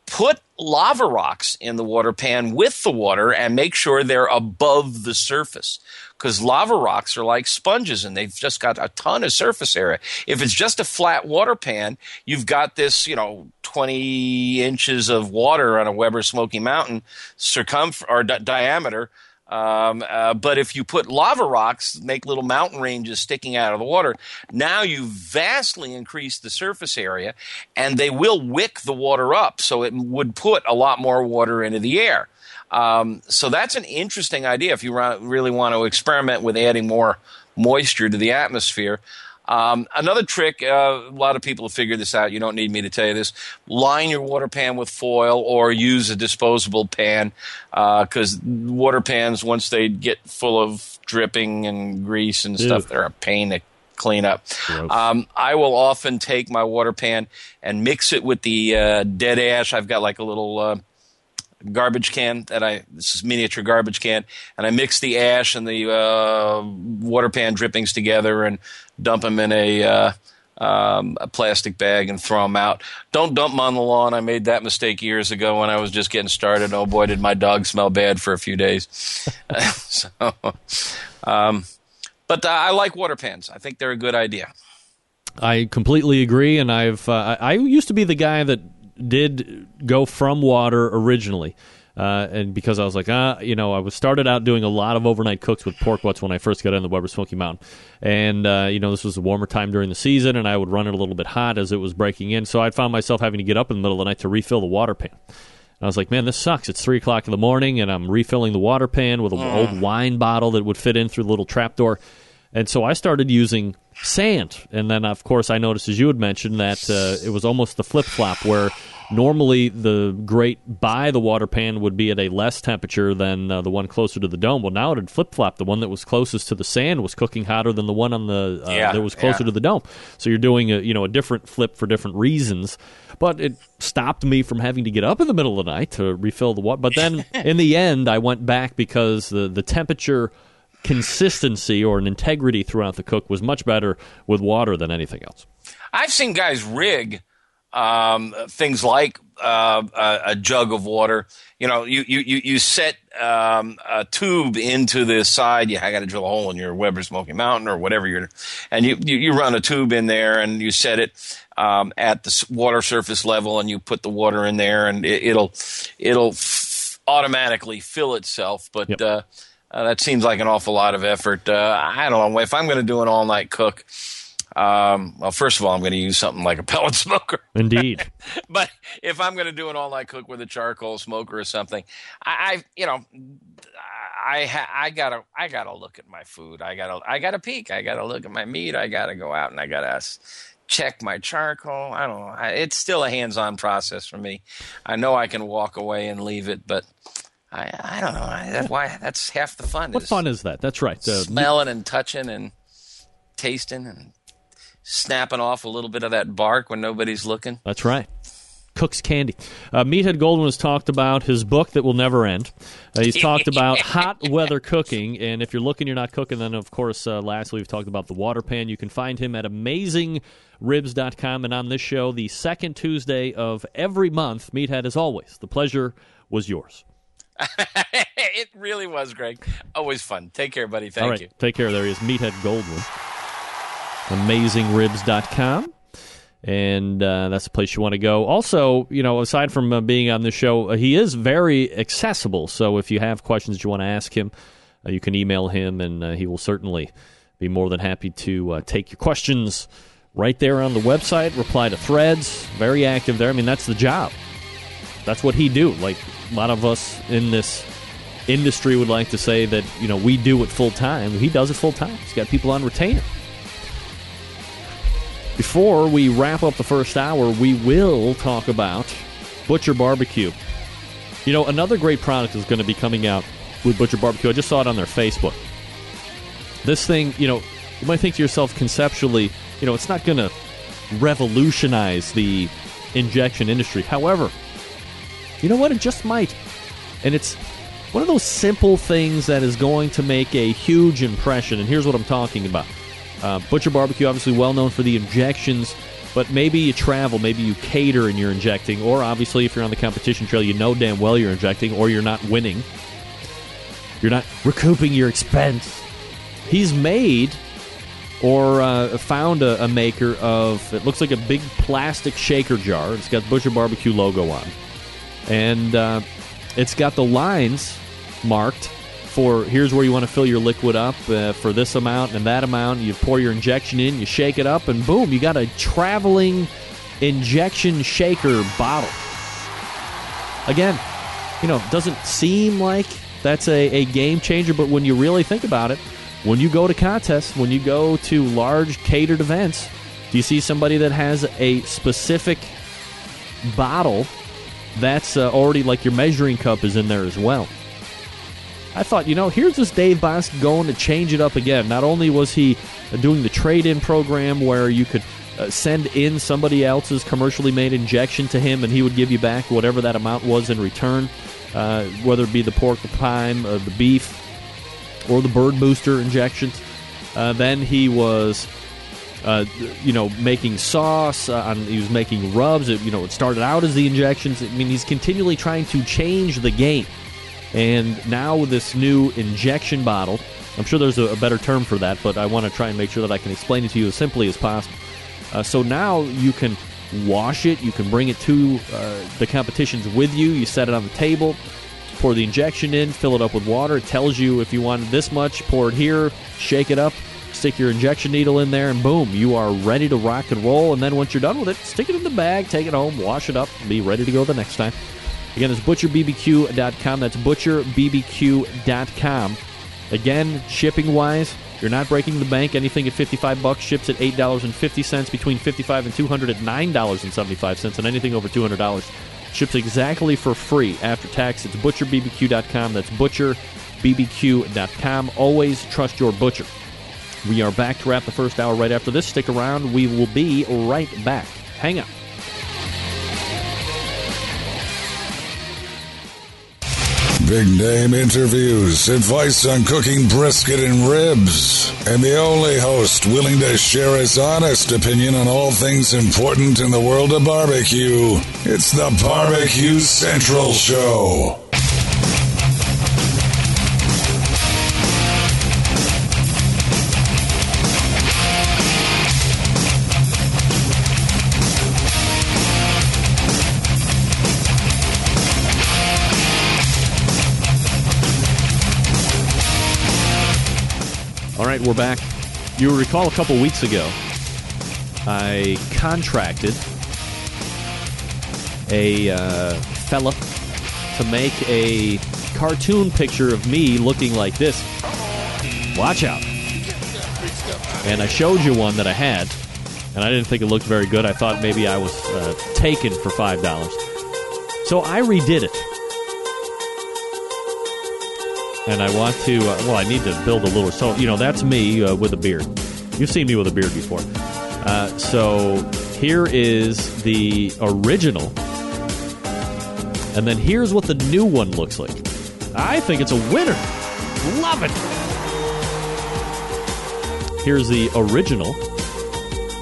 Speaker 4: put lava rocks in the water pan with the water and make sure they're above the surface because lava rocks are like sponges and they've just got a ton of surface area. If it's just a flat water pan, you've got this, you know, 20 inches of water on a Weber Smoky Mountain circumference or di- diameter um, uh, but if you put lava rocks, make little mountain ranges sticking out of the water, now you vastly increase the surface area and they will wick the water up. So it would put a lot more water into the air. Um, so that's an interesting idea if you really want to experiment with adding more moisture to the atmosphere. Um, another trick, uh, a lot of people have figured this out. You don't need me to tell you this. Line your water pan with foil or use a disposable pan because uh, water pans, once they get full of dripping and grease and stuff, Ew. they're a pain to clean up. Um, I will often take my water pan and mix it with the uh, dead ash. I've got like a little uh, garbage can that I this is miniature garbage can, and I mix the ash and the uh, water pan drippings together and dump them in a. Uh, um, a plastic bag and throw them out. Don't dump them on the lawn. I made that mistake years ago when I was just getting started. Oh boy, did my dog smell bad for a few days. so, um, but uh, I like water pans. I think they're a good idea.
Speaker 1: I completely agree, and I've uh, I used to be the guy that did go from water originally. Uh, and because I was like, ah, you know, I was started out doing a lot of overnight cooks with pork butts when I first got in the Weber Smoky Mountain, and uh, you know, this was a warmer time during the season, and I would run it a little bit hot as it was breaking in, so I found myself having to get up in the middle of the night to refill the water pan. And I was like, man, this sucks. It's three o'clock in the morning, and I'm refilling the water pan with an old wine bottle that would fit in through the little trapdoor. And so I started using sand. And then, of course, I noticed, as you had mentioned, that uh, it was almost the flip flop where normally the grate by the water pan would be at a less temperature than uh, the one closer to the dome. Well, now it had flip flopped. The one that was closest to the sand was cooking hotter than the one on the uh,
Speaker 4: yeah,
Speaker 1: that was closer
Speaker 4: yeah.
Speaker 1: to the dome. So you're doing a you know a different flip for different reasons. But it stopped me from having to get up in the middle of the night to refill the water. But then in the end, I went back because the the temperature consistency or an integrity throughout the cook was much better with water than anything else.
Speaker 4: I've seen guys rig um, things like uh, a, a, jug of water. You know, you you you set um, a tube into the side. You got to drill a hole in your Weber Smoky Mountain or whatever you're, and you, you, you run a tube in there and you set it um, at the water surface level, and you put the water in there, and it, will it'll f- automatically fill itself. But yep. uh, uh, that seems like an awful lot of effort. Uh, I don't know if I'm going to do an all night cook. Um, well, first of all, I'm going to use something like a pellet smoker.
Speaker 1: Indeed.
Speaker 4: but if I'm going to do an all night cook with a charcoal smoker or something, I, I you know, I ha- I gotta I gotta look at my food. I gotta I gotta peek. I gotta look at my meat. I gotta go out and I gotta check my charcoal. I don't know. I, it's still a hands on process for me. I know I can walk away and leave it, but. I, I don't know. I, that's why that's half the fun.
Speaker 1: What fun is that? That's right.
Speaker 4: Uh, smelling and touching and tasting and snapping off a little bit of that bark when nobody's looking.
Speaker 1: That's right. cooks candy. Uh, Meathead Goldwyn has talked about his book that will never end. Uh, he's talked about hot weather cooking, and if you're looking, you're not cooking, then of course, uh, lastly, we've talked about the water pan. You can find him at AmazingRibs.com, and on this show, the second Tuesday of every month, Meathead, as always, the pleasure was yours.
Speaker 4: it really was, Greg. Always fun. Take care, buddy. Thank
Speaker 1: right,
Speaker 4: you.
Speaker 1: take care. There he is, Meathead Goldwyn. AmazingRibs.com. And uh, that's the place you want to go. Also, you know, aside from uh, being on the show, uh, he is very accessible. So if you have questions you want to ask him, uh, you can email him, and uh, he will certainly be more than happy to uh, take your questions right there on the website. Reply to threads. Very active there. I mean, that's the job. That's what he do. Like a lot of us in this industry would like to say that you know we do it full time. He does it full time. He's got people on retainer. Before we wrap up the first hour, we will talk about Butcher Barbecue. You know, another great product is going to be coming out with Butcher Barbecue. I just saw it on their Facebook. This thing, you know, you might think to yourself conceptually, you know, it's not going to revolutionize the injection industry. However, you know what? It just might. And it's one of those simple things that is going to make a huge impression. And here's what I'm talking about uh, Butcher Barbecue, obviously well known for the injections, but maybe you travel, maybe you cater and you're injecting, or obviously if you're on the competition trail, you know damn well you're injecting, or you're not winning. You're not recouping your expense. He's made or uh, found a, a maker of, it looks like a big plastic shaker jar. It's got Butcher Barbecue logo on. And uh, it's got the lines marked for here's where you want to fill your liquid up uh, for this amount and that amount. You pour your injection in, you shake it up, and boom, you got a traveling injection shaker bottle. Again, you know, doesn't seem like that's a, a game changer, but when you really think about it, when you go to contests, when you go to large catered events, do you see somebody that has a specific bottle that's uh, already like your measuring cup is in there as well? I thought, you know, here's this Dave Bouska going to change it up again. Not only was he doing the trade in program where you could uh, send in somebody else's commercially made injection to him and he would give you back whatever that amount was in return, uh, whether it be the pork, the prime, uh, the beef, or the bird booster injections. Uh, then he was. Uh, you know, making sauce. Uh, on, he was making rubs. It, you know, it started out as the injections. I mean, he's continually trying to change the game. And now with this new injection bottle, I'm sure there's a, a better term for that, but I want to try and make sure that I can explain it to you as simply as possible. Uh, so now you can wash it, you can bring it to uh, the competitions with you, you set it on the table, pour the injection in, fill it up with water. It tells you if you want this much, pour it here, shake it up, stick your injection needle in there, and boom, you are ready to rock and roll. And then once you're done with it, stick it in the bag, take it home, wash it up, and be ready to go the next time. Again, it's butcherbbq.com. That's butcherbbq.com. Again, shipping wise, you're not breaking the bank. Anything at 55 bucks ships at $8.50, between 55 and 200 at $9.75, and anything over $200 ships exactly for free after tax. It's butcherbbq.com. That's butcherbbq.com. Always trust your butcher. We are back to wrap the first hour right after this. Stick around. We will be right back. Hang on.
Speaker 3: Big name interviews, advice on cooking brisket and ribs, and the only host willing to share his honest opinion on all things important in the world of barbecue. It's the Barbecue Central Show.
Speaker 1: Right, we're back. You recall a couple weeks ago, I contracted a uh, fella to make a cartoon picture of me looking like this. Watch out. And I showed you one that I had, and I didn't think it looked very good. I thought maybe I was uh, taken for $5. So I redid it. And I want to, uh, well, I need to build a little. So, you know, that's me uh, with a beard. You've seen me with a beard before. Uh, so here is the original And then here's what the new one looks like. I think it's a winner. Love it. Here's the original.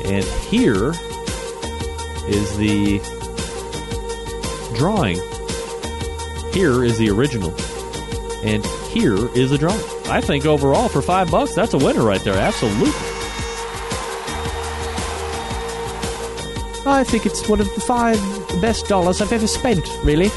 Speaker 1: And here is the drawing. Here is the original. And here is the drawing. I think overall for five bucks, that's a winner right there. Absolutely.
Speaker 5: I think it's one of the five best dollars I've ever spent, really.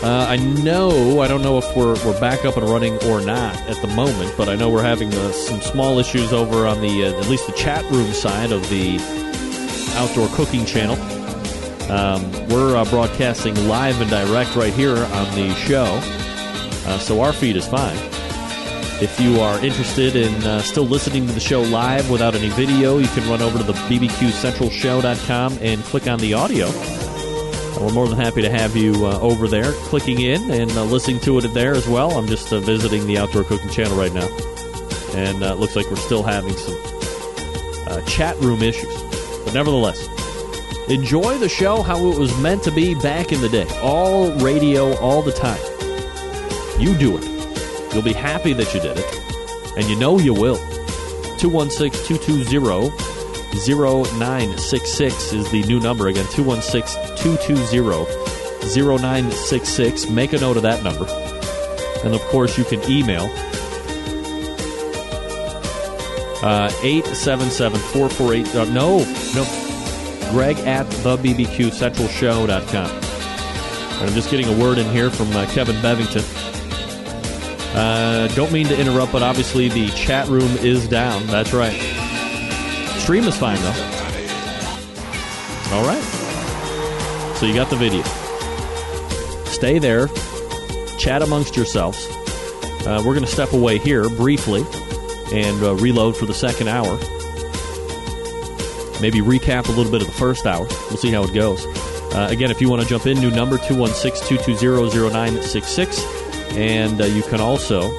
Speaker 1: Uh, I know, I don't know if we're, we're back up and running or not at the moment, but I know we're having uh, some small issues over on the, uh, at least the chat room side of the outdoor cooking channel. Um, we're uh, broadcasting live and direct right here on the show, uh, so our feed is fine. If you are interested in uh, still listening to the show live without any video, you can run over to the bbqcentralshow.com and click on the audio. We're more than happy to have you uh, over there, clicking in and uh, listening to it there as well. I'm just uh, visiting the Outdoor Cooking channel right now, and uh, it looks like we're still having some uh, chat room issues. But nevertheless, enjoy the show how it was meant to be back in the day. All radio, all the time. You do it. You'll be happy that you did it, and you know you will. 216 220 0966 is the new number. Again, 216 220 0966. Make a note of that number. And of course, you can email uh, 877 448. Uh, no, no. Greg at thebbqcentralshow.com. And I'm just getting a word in here from uh, Kevin Bevington. Uh, don't mean to interrupt, but obviously the chat room is down. That's right. Stream is fine, though. All right. So you got the video. Stay there. Chat amongst yourselves. Uh, we're going to step away here briefly and uh, reload for the second hour. Maybe recap a little bit of the first hour. We'll see how it goes. Uh, again, if you want to jump in, new number 216 220 0966. And uh, you can also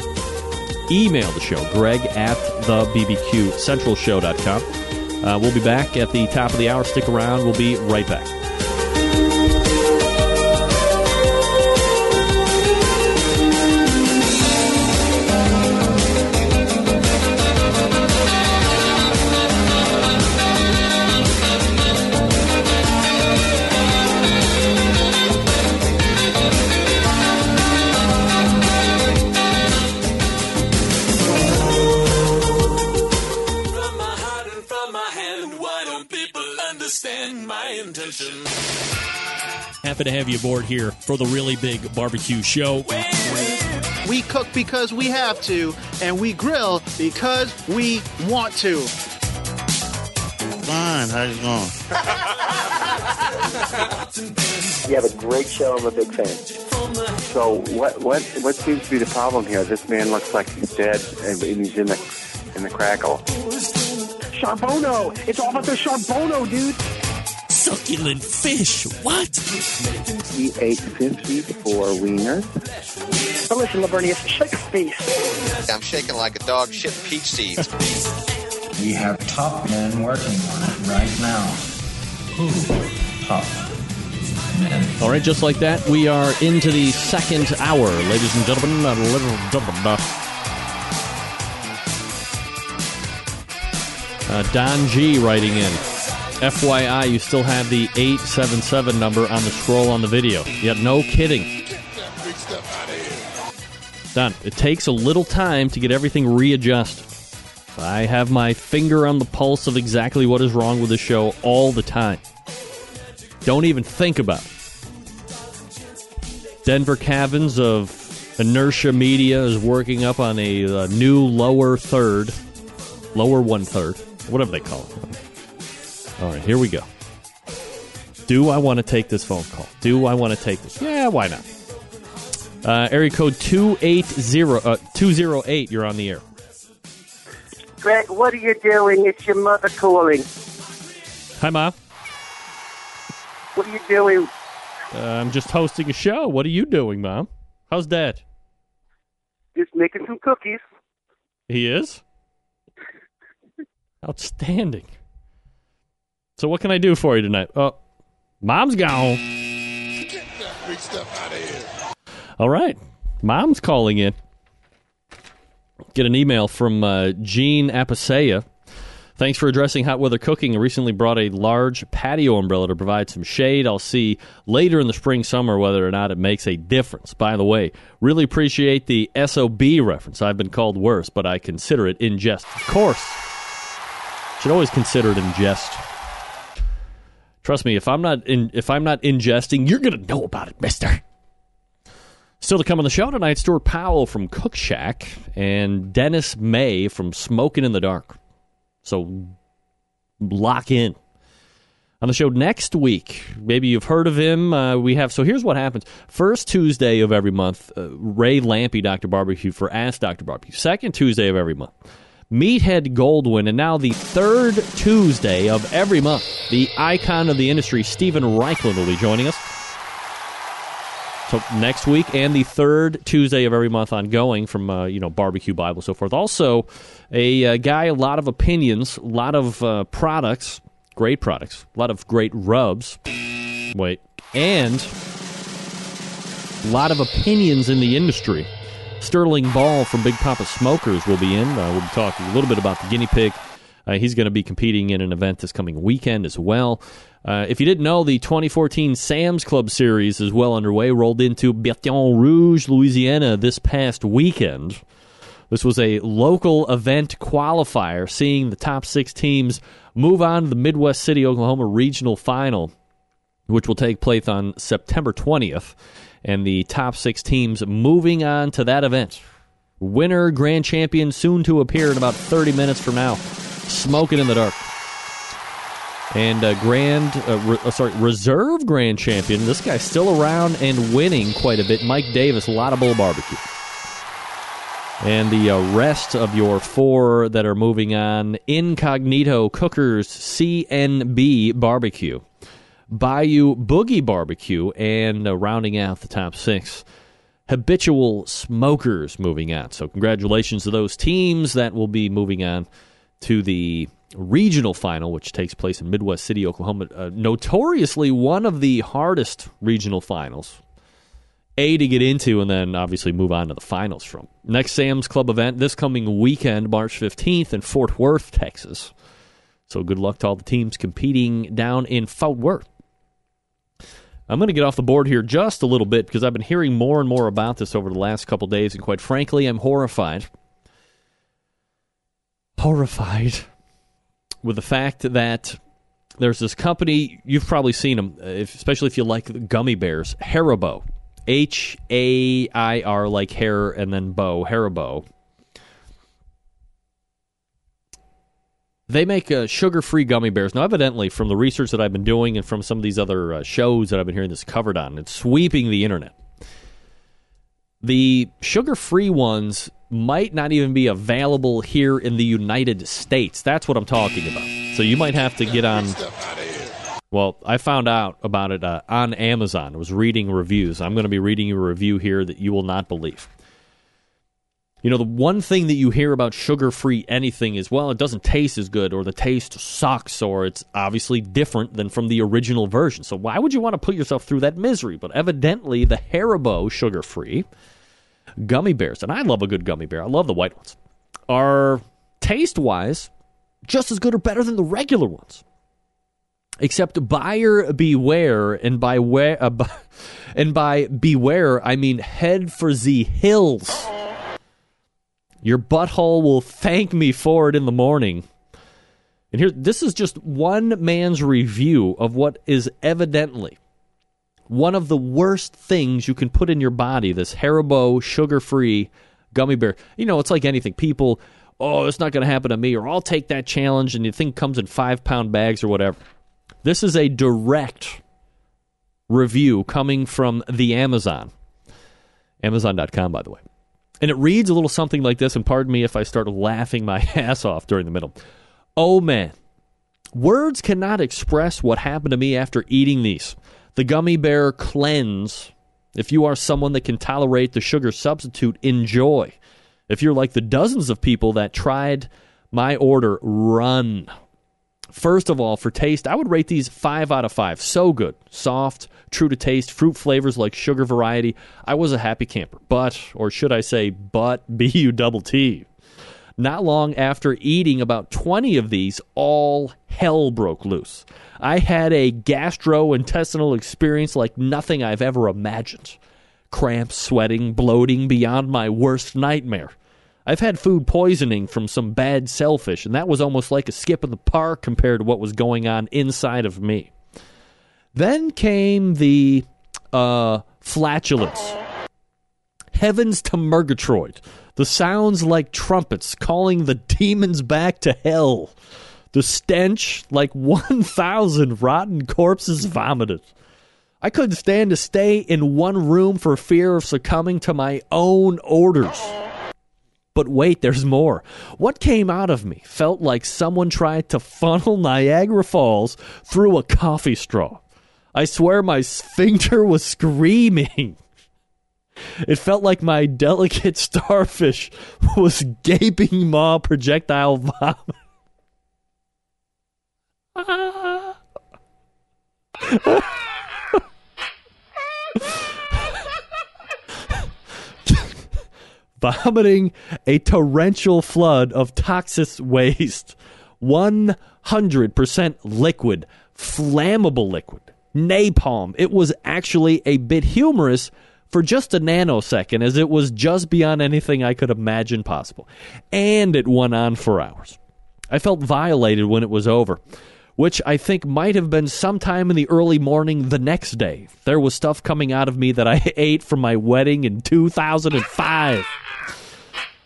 Speaker 1: email the show, greg at the bbqcentralshow.com. Uh, we'll be back at the top of the hour. Stick around. We'll be right back. Happy to have you aboard here for the really big barbecue show.
Speaker 6: We cook because we have to, and we grill because we want to.
Speaker 7: Fine, how's it going?
Speaker 8: You have a great show. I'm a big fan.
Speaker 9: So what what what seems to be the problem here? This man looks like he's dead and he's in the in the crackle.
Speaker 8: Charbono! It's all about the Charbono, dude!
Speaker 10: Succulent fish. What?
Speaker 9: He ate 54 wieners.
Speaker 8: But listen, Lavernius, shut your face.
Speaker 11: I'm shaking like a dog shit peach seeds.
Speaker 12: We have top men working on it right now. Who? Top men.
Speaker 1: All right, just like that, we are into the second hour, ladies and gentlemen. ladies and gentlemen. Uh, Don G writing in. FYI, you still have the 877 number on the scroll on the video. Yet, no kidding. Done. it takes a little time to get everything readjusted. I have my finger on the pulse of exactly what is wrong with the show all the time. Don't even think about it. Denver Cavins of Inertia Media is working up on a, uh new lower third, lower one third, whatever they call it. All right, here we go. Do I want to take this phone call? Do I want to take this? Yeah, why not? Uh, area code 280, uh, 208, you're on the air.
Speaker 8: Greg, what are you doing? It's your mother calling.
Speaker 1: Hi, Mom.
Speaker 8: What are you doing?
Speaker 1: Uh, I'm just hosting a show. What are you doing, Mom? How's Dad?
Speaker 8: Just making some cookies.
Speaker 1: He is? Outstanding. So, what can I do for you tonight? Oh, Mom's gone. All right. Mom's calling in. Get an email from uh, Gene Apicea. Thanks for addressing hot weather cooking. I recently brought a large patio umbrella to provide some shade. I'll see later in the spring, summer whether or not it makes a difference. By the way, really appreciate the SOB reference. I've been called worse, but I consider it in jest. Of course. Should always consider it in jest. Trust me, if I'm not in, if I'm not ingesting, you're gonna know about it, Mister. Still to come on the show tonight, Stuart Powell from Cook Shack and Dennis May from Smoking in the Dark. So lock in. On the show next week, maybe you've heard of him. Uh, we have. So here's what happens: first Tuesday of every month, uh, Ray Lampe, Doctor Barbecue for Ask Doctor Barbecue. Second Tuesday of every month, Meathead Goldwyn, and now the third Tuesday of every month, the icon of the industry, Steven Raichlen, will be joining us. So next week and the third Tuesday of every month ongoing from uh, you know barbecue Bible so forth. Also, a uh, guy, a lot of opinions, a lot of uh, products, great products, a lot of great rubs. Wait, and a lot of opinions in the industry. Sterling Ball from Big Poppa Smokers will be in. Uh, we'll be talking a little bit about the guinea pig. Uh, he's going to be competing in an event this coming weekend as well. Uh, if you didn't know, the 2014 Sam's Club Series is well underway. Rolled into Baton Rouge, Louisiana this past weekend. This was a local event qualifier, seeing the top six teams move on to the Midwest City, Oklahoma regional final, which will take place on September 20th. And the top six teams moving on to that event. Winner, grand champion, soon to appear in about 30 minutes from now. Smoking in the dark. And uh, grand, uh, re- uh, sorry, reserve grand champion. This guy's still around and winning quite a bit. Mike Davis, a lot of bull barbecue. And the uh, rest of your four that are moving on Incognito Cookers CNB Barbecue, Bayou Boogie Barbecue, and uh, rounding out the top six, Habitual Smokers moving on. So, congratulations to those teams that will be moving on to the regional final, which takes place in Midwest City, Oklahoma. Uh, notoriously one of the hardest regional finals. A to get into, and then obviously move on to the finals from. Next Sam's Club event this coming weekend, March 15th, in Fort Worth, Texas. So good luck to all the teams competing down in Fort Worth. I'm going to get off the board here just a little bit because I've been hearing more and more about this over the last couple days, and quite frankly, I'm horrified. Horrified with the fact that there's this company you've probably seen them, uh, if, especially if you like gummy bears, Haribo, H A I R like hair and then bow, Haribo. They make uh, sugar-free gummy bears. Now, evidently, from the research that I've been doing and from some of these other uh, shows that I've been hearing this covered on, it's sweeping the internet. The sugar-free ones might not even be available here in the United States. That's what I'm talking about. So you might have to get on. Well, I found out about it uh, on Amazon. I was reading reviews. I'm going to be reading you a review here that you will not believe. You know, the one thing that you hear about sugar free anything is, well, it doesn't taste as good, or the taste sucks, or it's obviously different than from the original version. So, why would you want to put yourself through that misery? But evidently, the Haribo sugar free gummy bears, and I love a good gummy bear, I love the white ones, are taste wise just as good or better than the regular ones. Except buyer beware, and by where, uh, and by beware, I mean head for the hills. Your butthole will thank me for it in the morning. And here, this is just one man's review of what is evidently one of the worst things you can put in your body. This Haribo sugar-free gummy bear. You know, it's like anything. People, oh, it's not going to happen to me, or I'll take that challenge, and the thing comes in five-pound bags or whatever. This is a direct review coming from the Amazon. Amazon.com, by the way. And it reads a little something like this, and pardon me if I start laughing my ass off during the middle. Oh man, words cannot express what happened to me after eating these. The gummy bear cleanse. If you are someone that can tolerate the sugar substitute, enjoy. If you're like the dozens of people that tried my order, run. First of all, for taste, I would rate these 5 out of 5. So good. Soft, true to taste, fruit flavors like sugar variety. I was a happy camper. But, or should I say, but, B U double T. Not long after eating about 20 of these, all hell broke loose. I had a gastrointestinal experience like nothing I've ever imagined. Cramps, sweating, bloating beyond my worst nightmare. I've had food poisoning from some bad shellfish, and that was almost like a skip in the park compared to what was going on inside of me. Then came the uh, flatulence. Heavens to Murgatroyd. The sounds like trumpets calling the demons back to hell. The stench like 1,000 rotten corpses vomited. I couldn't stand to stay in one room for fear of succumbing to my own orders. But wait, there's more. What came out of me felt like someone tried to funnel Niagara Falls through a coffee straw. I swear my sphincter was screaming. It felt like my delicate starfish was gaping maw projectile vomit. vomiting a torrential flood of toxic waste. 100% liquid, flammable liquid, napalm. It was actually a bit humorous for just a nanosecond, as it was just beyond anything I could imagine possible. And it went on for hours. I felt violated when it was over, which I think might have been sometime in the early morning the next day. There was stuff coming out of me that I ate from my wedding in 2005.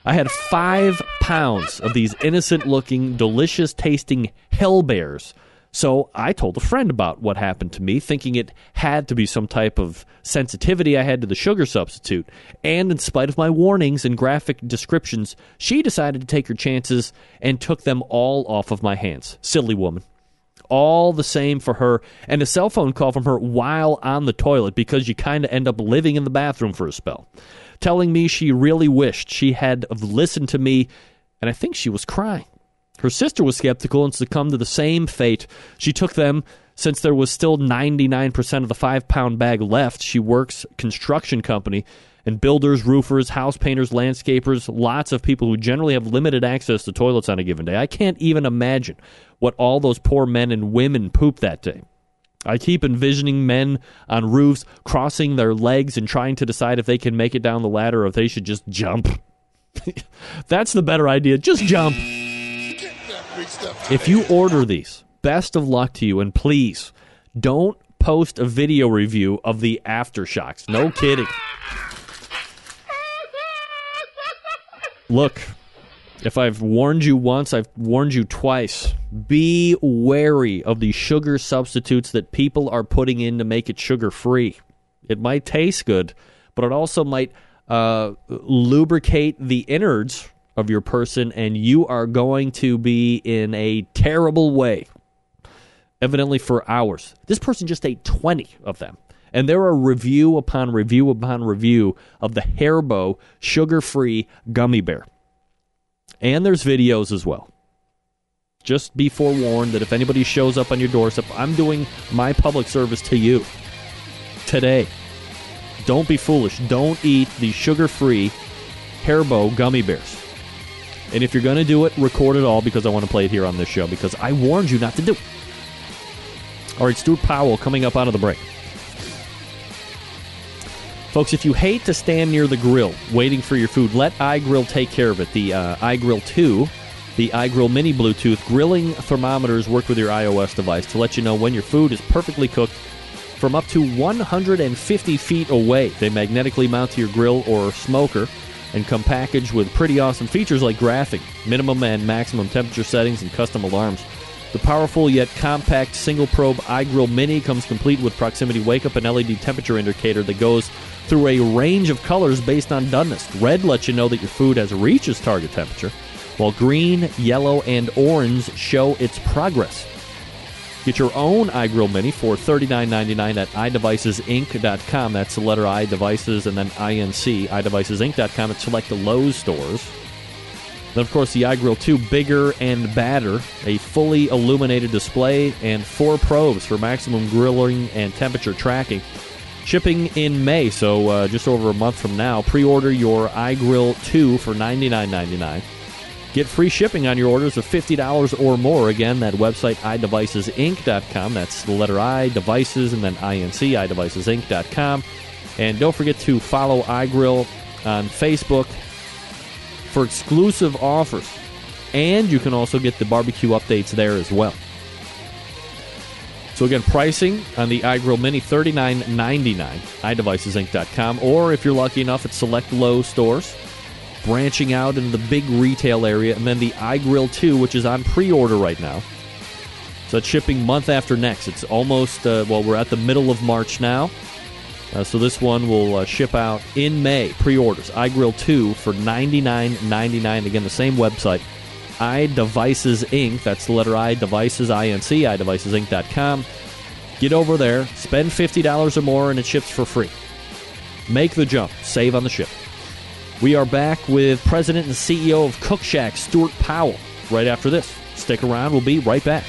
Speaker 1: I had five pounds of these innocent looking, delicious tasting hell bears. So I told a friend about what happened to me, thinking it had to be some type of sensitivity I had to the sugar substitute. And in spite of my warnings and graphic descriptions, she decided to take her chances and took them all off of my hands. Silly woman. All the same for her, and a cell phone call from her while on the toilet because you kind of end up living in the bathroom for a spell telling me she really wished she had listened to me, and I think she was crying. Her sister was skeptical and succumbed to the same fate. She took them since there was still 99% of the five pound bag left. She works construction company and builders, roofers, house painters, landscapers, lots of people who generally have limited access to toilets on a given day. I can't even imagine what all those poor men and women poop that day. I keep envisioning men on roofs crossing their legs and trying to decide if they can make it down the ladder or if they should just jump. That's the better idea. Just jump. If you order these, best of luck to you, and please don't post a video review of the aftershocks. No kidding. Look, if I've warned you once, I've warned you twice. Be wary of the sugar substitutes that people are putting in to make it sugar free. It might taste good, but it also might uh, lubricate the innards of your person, and you are going to be in a terrible way. Evidently, for hours. This person just ate 20 of them. And there are review upon review upon review of the Haribo sugar free gummy bear. And there's videos as well. Just be forewarned that if anybody shows up on your doorstep, I'm doing my public service to you today. Don't be foolish. Don't eat the sugar free Haribo gummy bears. And if you're going to do it, record it all because I want to play it here on this show because I warned you not to do it. All right, Stuart Powell coming up out of the break. Folks, if you hate to stand near the grill waiting for your food, let iGrill take care of it. The uh, iGrill 2, the iGrill Mini Bluetooth grilling thermometers work with your iOS device to let you know when your food is perfectly cooked from up to 150 feet away. They magnetically mount to your grill or smoker and come packaged with pretty awesome features like graphing, minimum and maximum temperature settings, and custom alarms. The powerful yet compact single probe iGrill Mini comes complete with proximity wake up and LED temperature indicator that goes through a range of colors based on doneness. Red lets you know that your food has reached its target temperature, while green, yellow, and orange show its progress. Get your own iGrill Mini for $39.99 at iDevicesinc.com. That's the letter I, devices, and then INC, iDevicesinc.com, and select the Lowe's stores. Then, of course, the iGrill 2 Bigger and Badder, a fully illuminated display, and four probes for maximum grilling and temperature tracking. Shipping in May, so uh, just over a month from now. Pre order your iGrill 2 for $99.99. Get free shipping on your orders of $50 or more. Again, that website, iDevicesinc.com. That's the letter I, devices, and then INC, iDevicesinc.com. And don't forget to follow iGrill on Facebook for exclusive offers. And you can also get the barbecue updates there as well. So again, pricing on the iGrill Mini $39.99, iDevicesinc.com, or if you're lucky enough at select Low stores, branching out into the big retail area, and then the iGrill 2, which is on pre-order right now. So it's shipping month after next. It's almost, uh, well, we're at the middle of March now. Uh, so this one will uh, ship out in May. Pre-orders iGrill 2 for $99.99. Again, the same website, iDevices Inc. That's the letter I, Devices Inc. iDevicesinc.com. Get over there, spend $50 or more, and it ships for free. Make the jump, save on the ship. We are back with President and CEO of Cook Shack, Stuart Powell, right after this. Stick around, we'll be right back.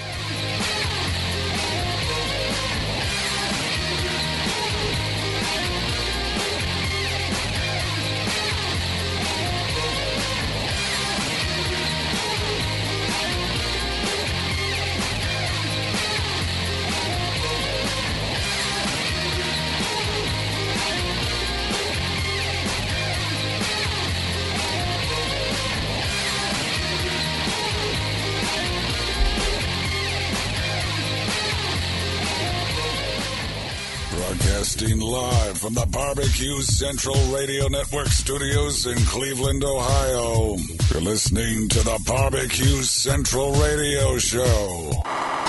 Speaker 3: The Central Radio Network studios in Cleveland, Ohio. You're listening to the Barbecue Central Radio Show.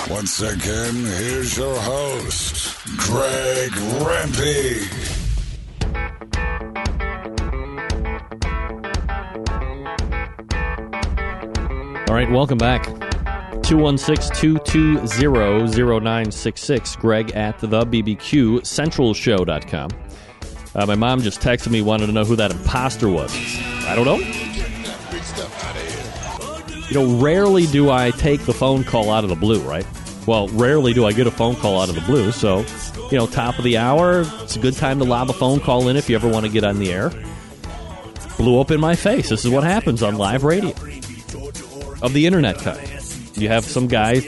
Speaker 3: Once again, here's your host, Greg Rempe.
Speaker 1: All right, welcome back. 216-220-0966. Greg at the BBQ Centralshow.com. Uh, my mom just texted me, wanted to know who that imposter was. I don't know. You know, rarely do I take the phone call out of the blue, right? Well, rarely do I get a phone call out of the blue. So, you know, top of the hour, it's a good time to lob a phone call in if you ever want to get on the air. Blew up in my face. This is what happens on live radio of the internet kind. You have some guy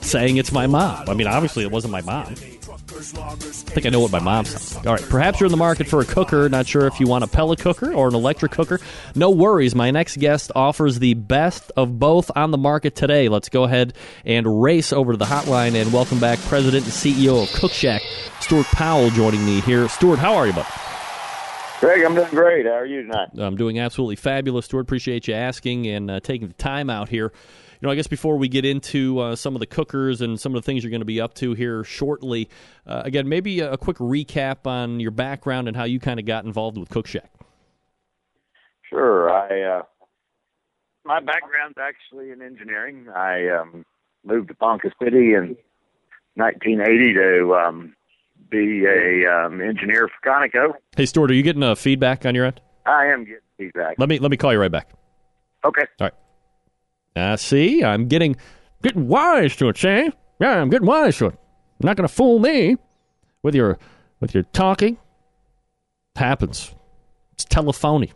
Speaker 1: saying it's my mom. I mean, obviously, it wasn't my mom. I think I know what my mom sounds like. All right, perhaps you're in the market for a cooker. Not sure if you want a pellet cooker or an electric cooker. No worries. My next guest offers the best of both on the market today. Let's go ahead and race over to the hotline and welcome back President and CEO of Cook Shack, Stuart Powell, joining me here. Stuart, how are you, bud?
Speaker 7: Greg, I'm doing great. How are you tonight?
Speaker 1: I'm doing absolutely fabulous, Stuart. Appreciate you asking and uh, taking the time out here. Know, I guess before we get into uh, some of the cookers and some of the things you're going to be up to here shortly, uh, again, maybe a, a quick recap on your background and how you kind of got involved with Cook Shack.
Speaker 7: Sure. I uh, my background's actually in engineering. I um, moved to Ponca City in 1980 to um, be a um, engineer for Conoco.
Speaker 1: Hey, Stuart, are you getting uh, feedback on your end?
Speaker 7: I am getting feedback.
Speaker 1: Let me let me call you right back.
Speaker 7: Okay.
Speaker 1: All right. Uh, see, I'm getting getting wise to it, see? Yeah, I'm getting wise to it. You're not going to fool me with your with your talking. happens. It's telephony.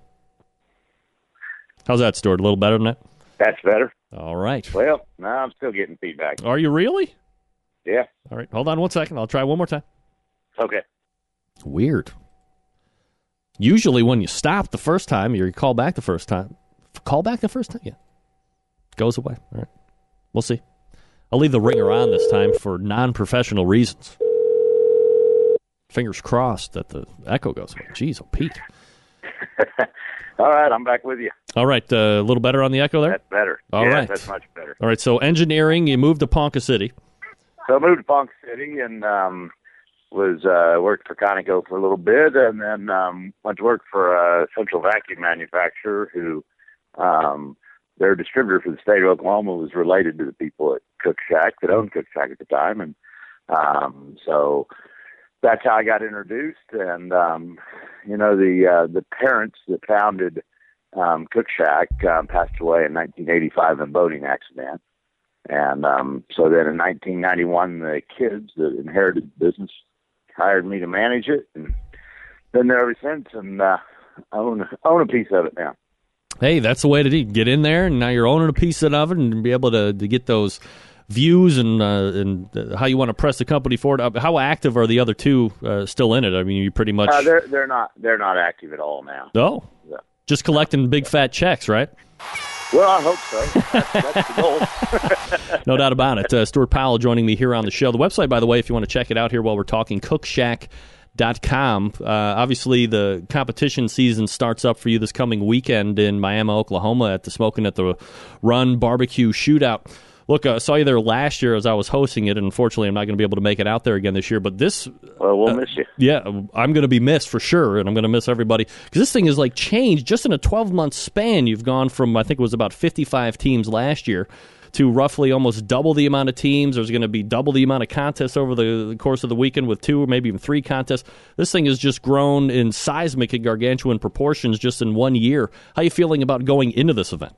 Speaker 1: How's that, Stuart? A little better than that?
Speaker 7: That's better.
Speaker 1: All right.
Speaker 7: Well, no, I'm still getting feedback.
Speaker 1: Are you really?
Speaker 7: Yeah.
Speaker 1: All right. Hold on one second. I'll try one more time.
Speaker 7: Okay.
Speaker 1: Weird. Usually, when you stop the first time, you call back the first time. Call back the first time, yeah. Goes away. All right. We'll see. I'll leave the ringer on this time for non professional reasons. Fingers crossed that the echo goes away. Jeez, oh, Pete.
Speaker 7: All right, I'm back with you.
Speaker 1: All right. uh, a little better on the echo there?
Speaker 7: That's better.
Speaker 1: All
Speaker 7: yeah,
Speaker 1: right.
Speaker 7: that's much better.
Speaker 1: All right. So, engineering, you moved to Ponca City.
Speaker 7: So I moved to Ponca City and um, was uh, worked for Conoco for a little bit, and then um, went to work for a central vacuum manufacturer who um, their distributor for the state of Oklahoma was related to the people at Cook Shack that owned Cook Shack at the time, and um, so that's how I got introduced. And um, you know, the uh, the parents that founded um, Cook Shack um, passed away in 1985 in a boating accident. And um, so then in 1991, the kids that inherited the business hired me to manage it, and been there ever since, and uh, own own a piece of it now.
Speaker 1: Hey, that's the way to do. Get in there, and now you're owning a piece of it, and be able to, to get those views and uh, and how you want to press the company forward. Uh, How active are the other two uh, still in it? I mean, you pretty much
Speaker 7: Uh, they're they're not they're not active at all now.
Speaker 1: oh,
Speaker 7: Yeah.
Speaker 1: just collecting big fat checks, right?
Speaker 7: Well, I hope so. That's, that's the goal.
Speaker 1: No doubt about it. Uh, Stuart Powell joining me here on the show. The website, by the way, if you want to check it out here while we're talking, cookshack.com. Uh, obviously, the competition season starts up for you this coming weekend in Miami, Oklahoma at the Smoking at the Run Barbecue Shootout. Look, I saw you there last year as I was hosting it, and unfortunately, I'm not going to be able to make it out there again this year. But this,
Speaker 7: well, we'll miss you.
Speaker 1: yeah, I'm going to be missed for sure, and I'm going to miss everybody because this thing is like changed just in a 12 month span. You've gone from I think it was about 55 teams last year to roughly almost double the amount of teams. There's going to be double the amount of contests over the course of the weekend with two or maybe even three contests. This thing has just grown in seismic and gargantuan proportions just in one year. How are you feeling about going into this event?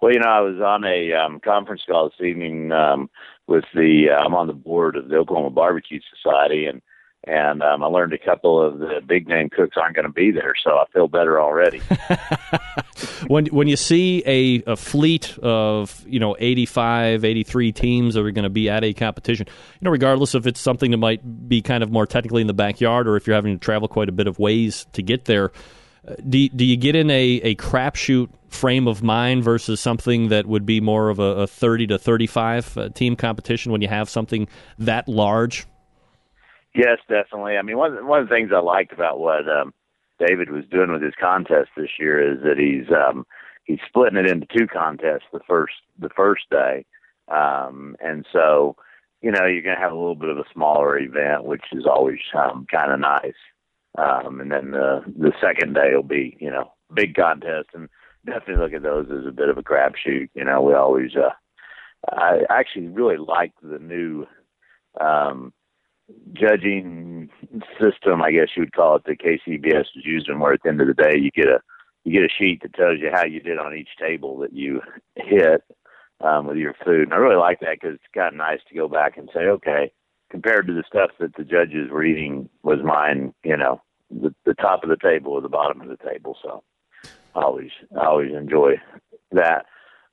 Speaker 7: Well, you know, I was on a um, conference call this evening um, with the. I'm on the board of the Oklahoma Barbecue Society, and and um, I learned a couple of the big name cooks aren't going to be there, so I feel better already.
Speaker 1: when when you see a, a fleet of you know 85 83 teams that are going to be at a competition you know regardless if it's something that might be kind of more technically in the backyard or if you're having to travel quite a bit of ways to get there uh, do, do you get in a, a crapshoot frame of mind versus something that would be more of a, a 30 to 35 uh, team competition when you have something that large
Speaker 7: Yes, definitely. I mean, one one of the things I liked about what um, David was doing with his contest this year is that he's um, he's splitting it into two contests the first the first day, um, and so you know you're going to have a little bit of a smaller event, which is always um, kind of nice. Um, and then the the second day will be you know big contest, and definitely look at those as a bit of a crapshoot. You know, we always uh, I actually really like the new. Um, judging system, I guess you would call it, that KCBS is using, where at the end of the day you get a you get a sheet that tells you how you did on each table that you hit um, with your food. And I really like that because it's kind of nice to go back and say, okay, compared to the stuff that the judges were eating, was mine, you know, the, the top of the table or the bottom of the table. So I always I always enjoy that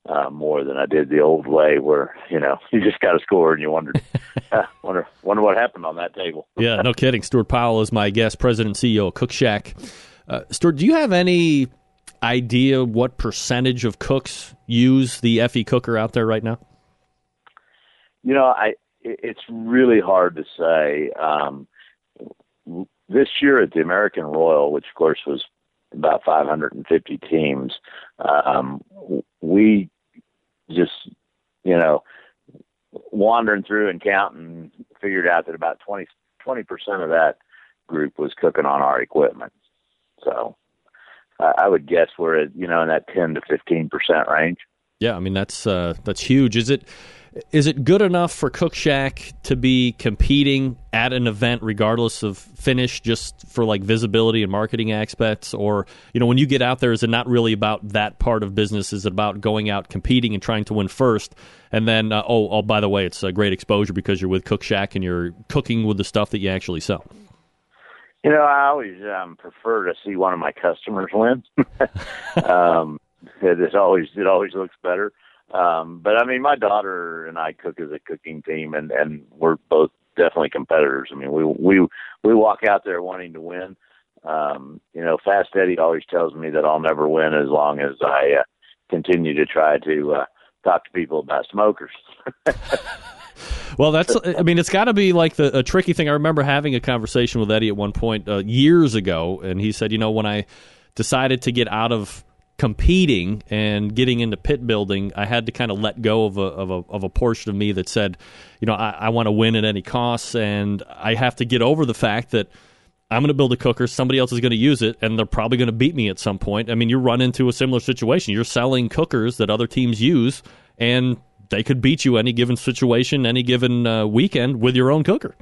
Speaker 7: uh, more than I did the old way, where you know you just got to score and you wondered, uh, wonder wonder what happened on that table.
Speaker 1: yeah, no kidding. Stuart Powell is my guest, president and CEO of Cook Shack. Uh, Stuart, do you have any idea what percentage of cooks use the FE cooker out there right now?
Speaker 7: You know, I it's really hard to say. Um, this year at the American Royal, which of course was about 550 teams, um, we just you know wandering through and counting figured out that about 20 percent of that group was cooking on our equipment. So I I would guess we're at you know in that 10 to 15 percent range.
Speaker 1: Yeah, I mean that's uh, that's huge. Is it is it good enough for Cook Shack to be competing at an event regardless of finish, just for like visibility and marketing aspects, or you know when you get out there, is it not really about that part of business? Is it about going out competing and trying to win first, and then uh, oh oh by the way, it's a great exposure because you're with Cook Shack and you're cooking with the stuff that you actually sell.
Speaker 7: You know, I always um, prefer to see one of my customers win. um, it always it always looks better. Um, but I mean, my daughter and I cook as a cooking team, and and we're both definitely competitors. I mean, we we we walk out there wanting to win. Um, you know, Fast Eddy always tells me that I'll never win as long as I uh, continue to try to uh, talk to people about smokers.
Speaker 1: Well, that's. I mean, it's got to be like the a tricky thing. I remember having a conversation with Eddy at one point uh, years ago, and he said, you know, when I decided to get out of competing and getting into pit building, I had to kind of let go of a of a of a portion of me that said, you know, I, I want to win at any cost, and I have to get over the fact that. I'm going to build a cooker. Somebody else is going to use it, and they're probably going to beat me at some point. I mean, you run into a similar situation. You're selling cookers that other teams use, and they could beat you any given situation, any given uh, weekend with your own cooker.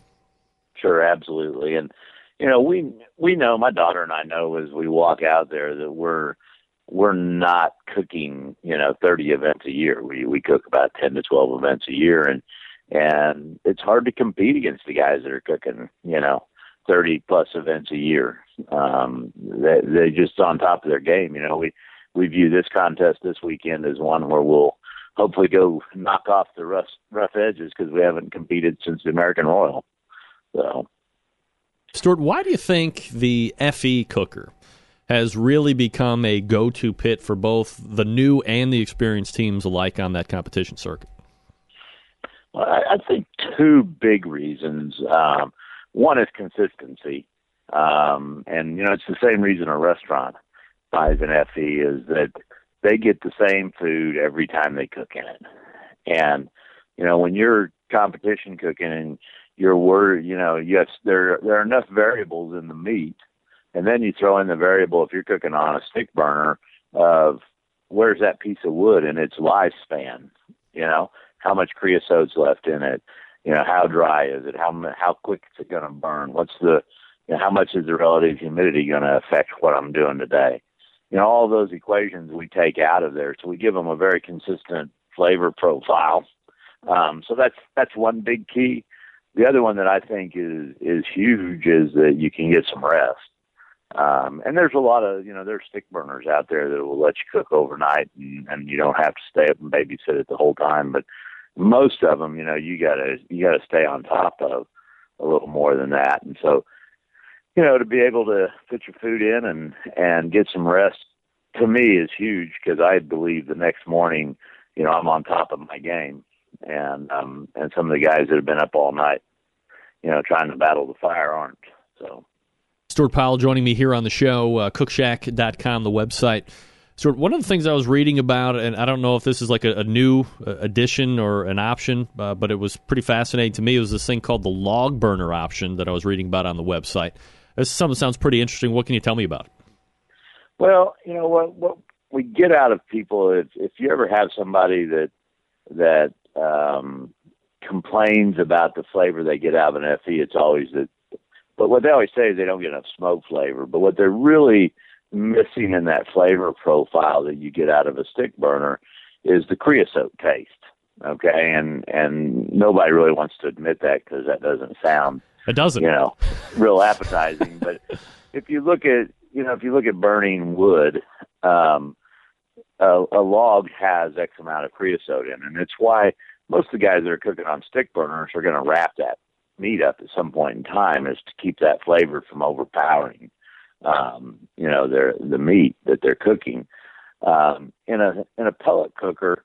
Speaker 7: Sure, absolutely. And you know, we we know my daughter and I know as we walk out there that we're we're not cooking, you know, 30 events a year. We we cook about 10 to 12 events a year, and and it's hard to compete against the guys that are cooking, you know, 30 plus events a year. Um, they they just on top of their game. You know, we we view this contest this weekend as one where we'll hopefully go knock off the rough rough edges because we haven't competed since the American Royal. So,
Speaker 1: Stuart, why do you think the FE cooker has really become a go-to pit for both the new and the experienced teams alike on that competition circuit?
Speaker 7: well, I, I think two big reasons. Um, one is consistency, um, and you know it's the same reason a restaurant buys an FE is that they get the same food every time they cook in it, and you know when you're competition cooking and you're worried, you know, yes, there there are enough variables in the meat, and then you throw in the variable if you're cooking on a stick burner of where's that piece of wood and its lifespan, you know, how much creosote's left in it, you know, how dry is it, how how quick is it going to burn, what's the, you know, how much is the relative humidity going to affect what I'm doing today, you know, all those equations we take out of there, so we give them a very consistent flavor profile. Um, so that's that's one big key. The other one that I think is is huge is that you can get some rest. Um, and there's a lot of, you know, there's stick burners out there that will let you cook overnight and, and you don't have to stay up and babysit it the whole time. But most of them, you know, you gotta, you gotta stay on top of a little more than that. And so, you know, to be able to put your food in and, and get some rest to me is huge because I believe the next morning, you know, I'm on top of my game and, um, and some of the guys that have been up all night, you know, trying to battle the fire aren't. So,
Speaker 1: Stuart Powell joining me here on the show, uh, cookshack.com, the website. Stuart, one of the things I was reading about, and I don't know if this is like a, a new uh, addition or an option, uh, but it was pretty fascinating to me. It was this thing called the log burner option that I was reading about on the website. This is something sounds pretty interesting. What can you tell me about it?
Speaker 7: Well, you know what what we get out of people if if you ever have somebody that that um, complains about the flavor they get out of an FE, it's always that. But what they always say is they don't get enough smoke flavor. But what they're really missing in that flavor profile that you get out of a stick burner is the creosote taste. Okay, and and nobody really wants to admit that because that doesn't sound
Speaker 1: It doesn't.
Speaker 7: you know real appetizing. but if you look at you know if you look at burning wood, um, a, a log has X amount of creosote in, it. and it's why most of the guys that are cooking on stick burners are going to wrap that meat up at some point in time, is to keep that flavor from overpowering, um, you know, their the meat that they're cooking. Um, in a in a pellet cooker,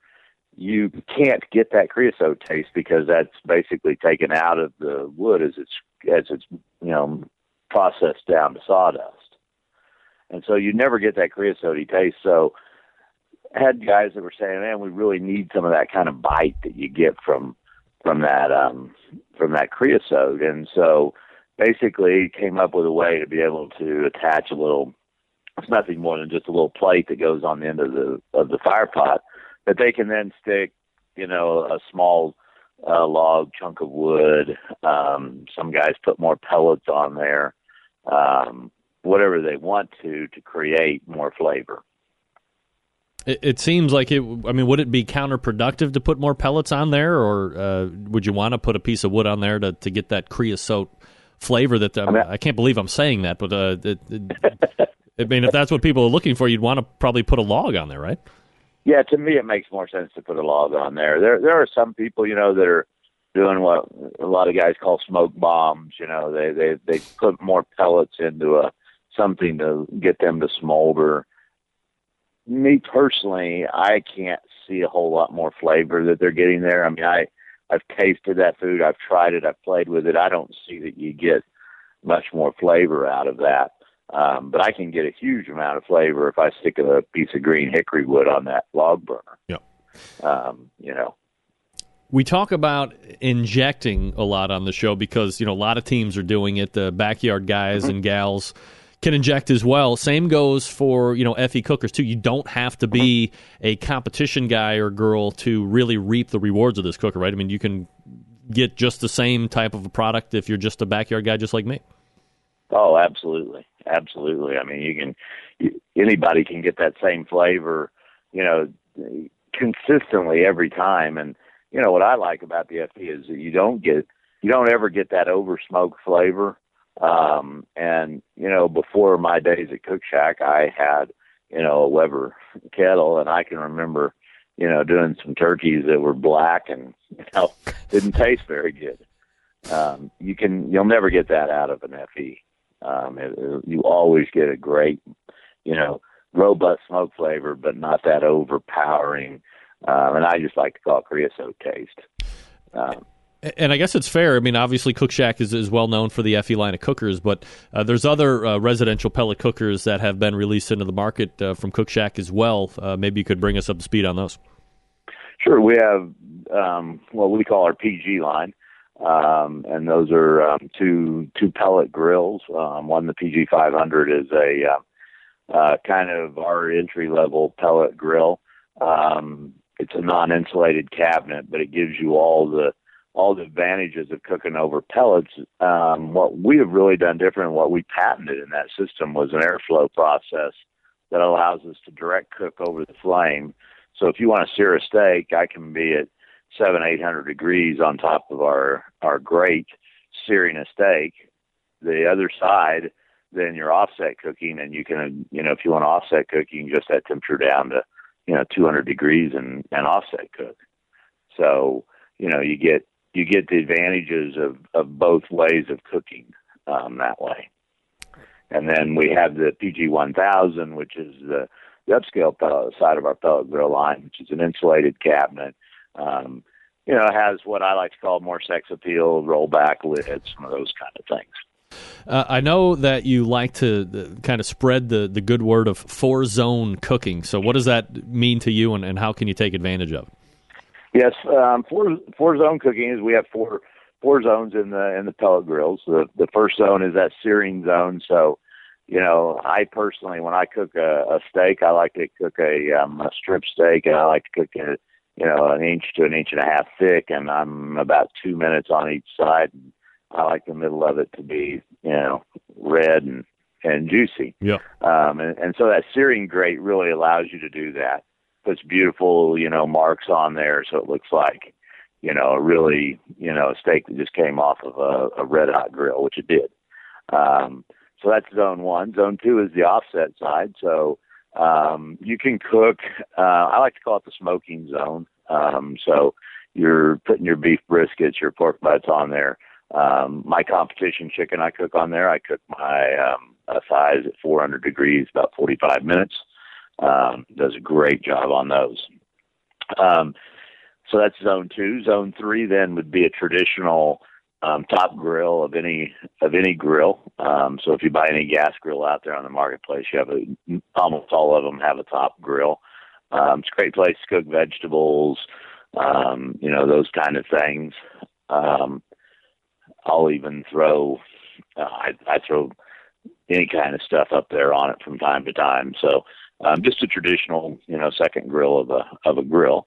Speaker 7: you can't get that creosote taste because that's basically taken out of the wood as it's as it's you know processed down to sawdust, and so you never get that creosote taste. So I had guys that were saying, "Man, we really need some of that kind of bite that you get from from that um, from that creosote," and so basically came up with a way to be able to attach a little. It's nothing more than just a little plate that goes on the end of the of the fire pot that they can then stick, you know, a small uh, log chunk of wood. Um, some guys put more pellets on there, um, whatever they want to to create more flavor.
Speaker 1: It, it seems like it. I mean, would it be counterproductive to put more pellets on there, or uh, would you want to put a piece of wood on there to, to get that creosote flavor? That um, I, can't believe I'm saying that, but uh, it, it, I mean, if that's what people are looking for, you'd want to probably put a log on there, right?
Speaker 7: Yeah, to me, it makes more sense to put a log on there. There, there are some people, you know, that are doing what a lot of guys call smoke bombs. You know, they they they put more pellets into a something to get them to smolder. Me personally, I can't see a whole lot more flavor that they're getting there. I mean, I I've tasted that food, I've tried it, I've played with it. I don't see that you get much more flavor out of that. Um, but I can get a huge amount of flavor if I stick a piece of green hickory wood on that log burner.
Speaker 1: Yeah.
Speaker 7: Um, you know,
Speaker 1: We talk about injecting a lot on the show because you know a lot of teams are doing it. The backyard guys and gals can inject as well. Same goes for you know FE cookers too. You don't have to be a competition guy or girl to really reap the rewards of this cooker, right? I mean, you can get just the same type of a product if you're just a backyard guy, just like me.
Speaker 7: Oh, absolutely, absolutely. I mean, you can you, anybody can get that same flavor, you know, consistently every time. And you know what I like about the FE is that you don't get you don't ever get that over smoke flavor. Um, and you know, before my days at Cook Shack, I had you know a Weber kettle, and I can remember you know doing some turkeys that were black and you know didn't taste very good. Um, you can you'll never get that out of an FE. Um, it, it, you always get a great, you know, robust smoke flavor, but not that overpowering. Um, and I just like to call creosote taste. Um,
Speaker 1: and I guess it's fair. I mean, obviously, Cook Shack is, is well known for the FE line of cookers, but uh, there's other uh, residential pellet cookers that have been released into the market uh, from Cook Shack as well. Uh, maybe you could bring us up to speed on those.
Speaker 7: Sure. We have um, what we call our PG line um, and those are um, two two pellet grills. Um, one, the PG 500, is a uh, uh, kind of our entry level pellet grill. Um, it's a non-insulated cabinet, but it gives you all the all the advantages of cooking over pellets. Um, what we have really done different, what we patented in that system, was an airflow process that allows us to direct cook over the flame. So if you want to sear a steak, I can be at seven, eight hundred degrees on top of our our grate, searing a steak. The other side, then you're offset cooking, and you can, you know, if you want offset cooking, just that temperature down to, you know, 200 degrees and and offset cook. So, you know, you get you get the advantages of of both ways of cooking um, that way. And then we have the PG 1000, which is the, the upscale pellet side of our pellet grill line, which is an insulated cabinet um, you know, has what I like to call more sex appeal, rollback lids, some of those kind of things.
Speaker 1: Uh, I know that you like to uh, kind of spread the, the good word of four zone cooking. So, what does that mean to you, and, and how can you take advantage of it?
Speaker 7: Yes, um, four four zone cooking is we have four four zones in the in the pellet grills. The the first zone is that searing zone. So, you know, I personally, when I cook a, a steak, I like to cook a, um, a strip steak, and I like to cook it you know, an inch to an inch and a half thick, and I'm about two minutes on each side. And I like the middle of it to be, you know, red and and juicy.
Speaker 1: Yeah.
Speaker 7: Um, and, and so that searing grate really allows you to do that. Puts beautiful, you know, marks on there, so it looks like, you know, a really, you know, a steak that just came off of a, a red hot grill, which it did. Um, so that's zone one. Zone two is the offset side. So um, you can cook. Uh, I like to call it the smoking zone. Um, so you're putting your beef briskets, your pork butts on there. Um, my competition chicken I cook on there. I cook my um, thighs at 400 degrees, about 45 minutes. Um, does a great job on those. Um, so that's zone two. Zone three then would be a traditional um, top grill of any of any grill. Um, so if you buy any gas grill out there on the marketplace, you have a, almost all of them have a top grill. Um, it's a great place to cook vegetables, um, you know those kind of things. Um, I'll even throw uh, I, I throw any kind of stuff up there on it from time to time. So um, just a traditional you know second grill of a of a grill.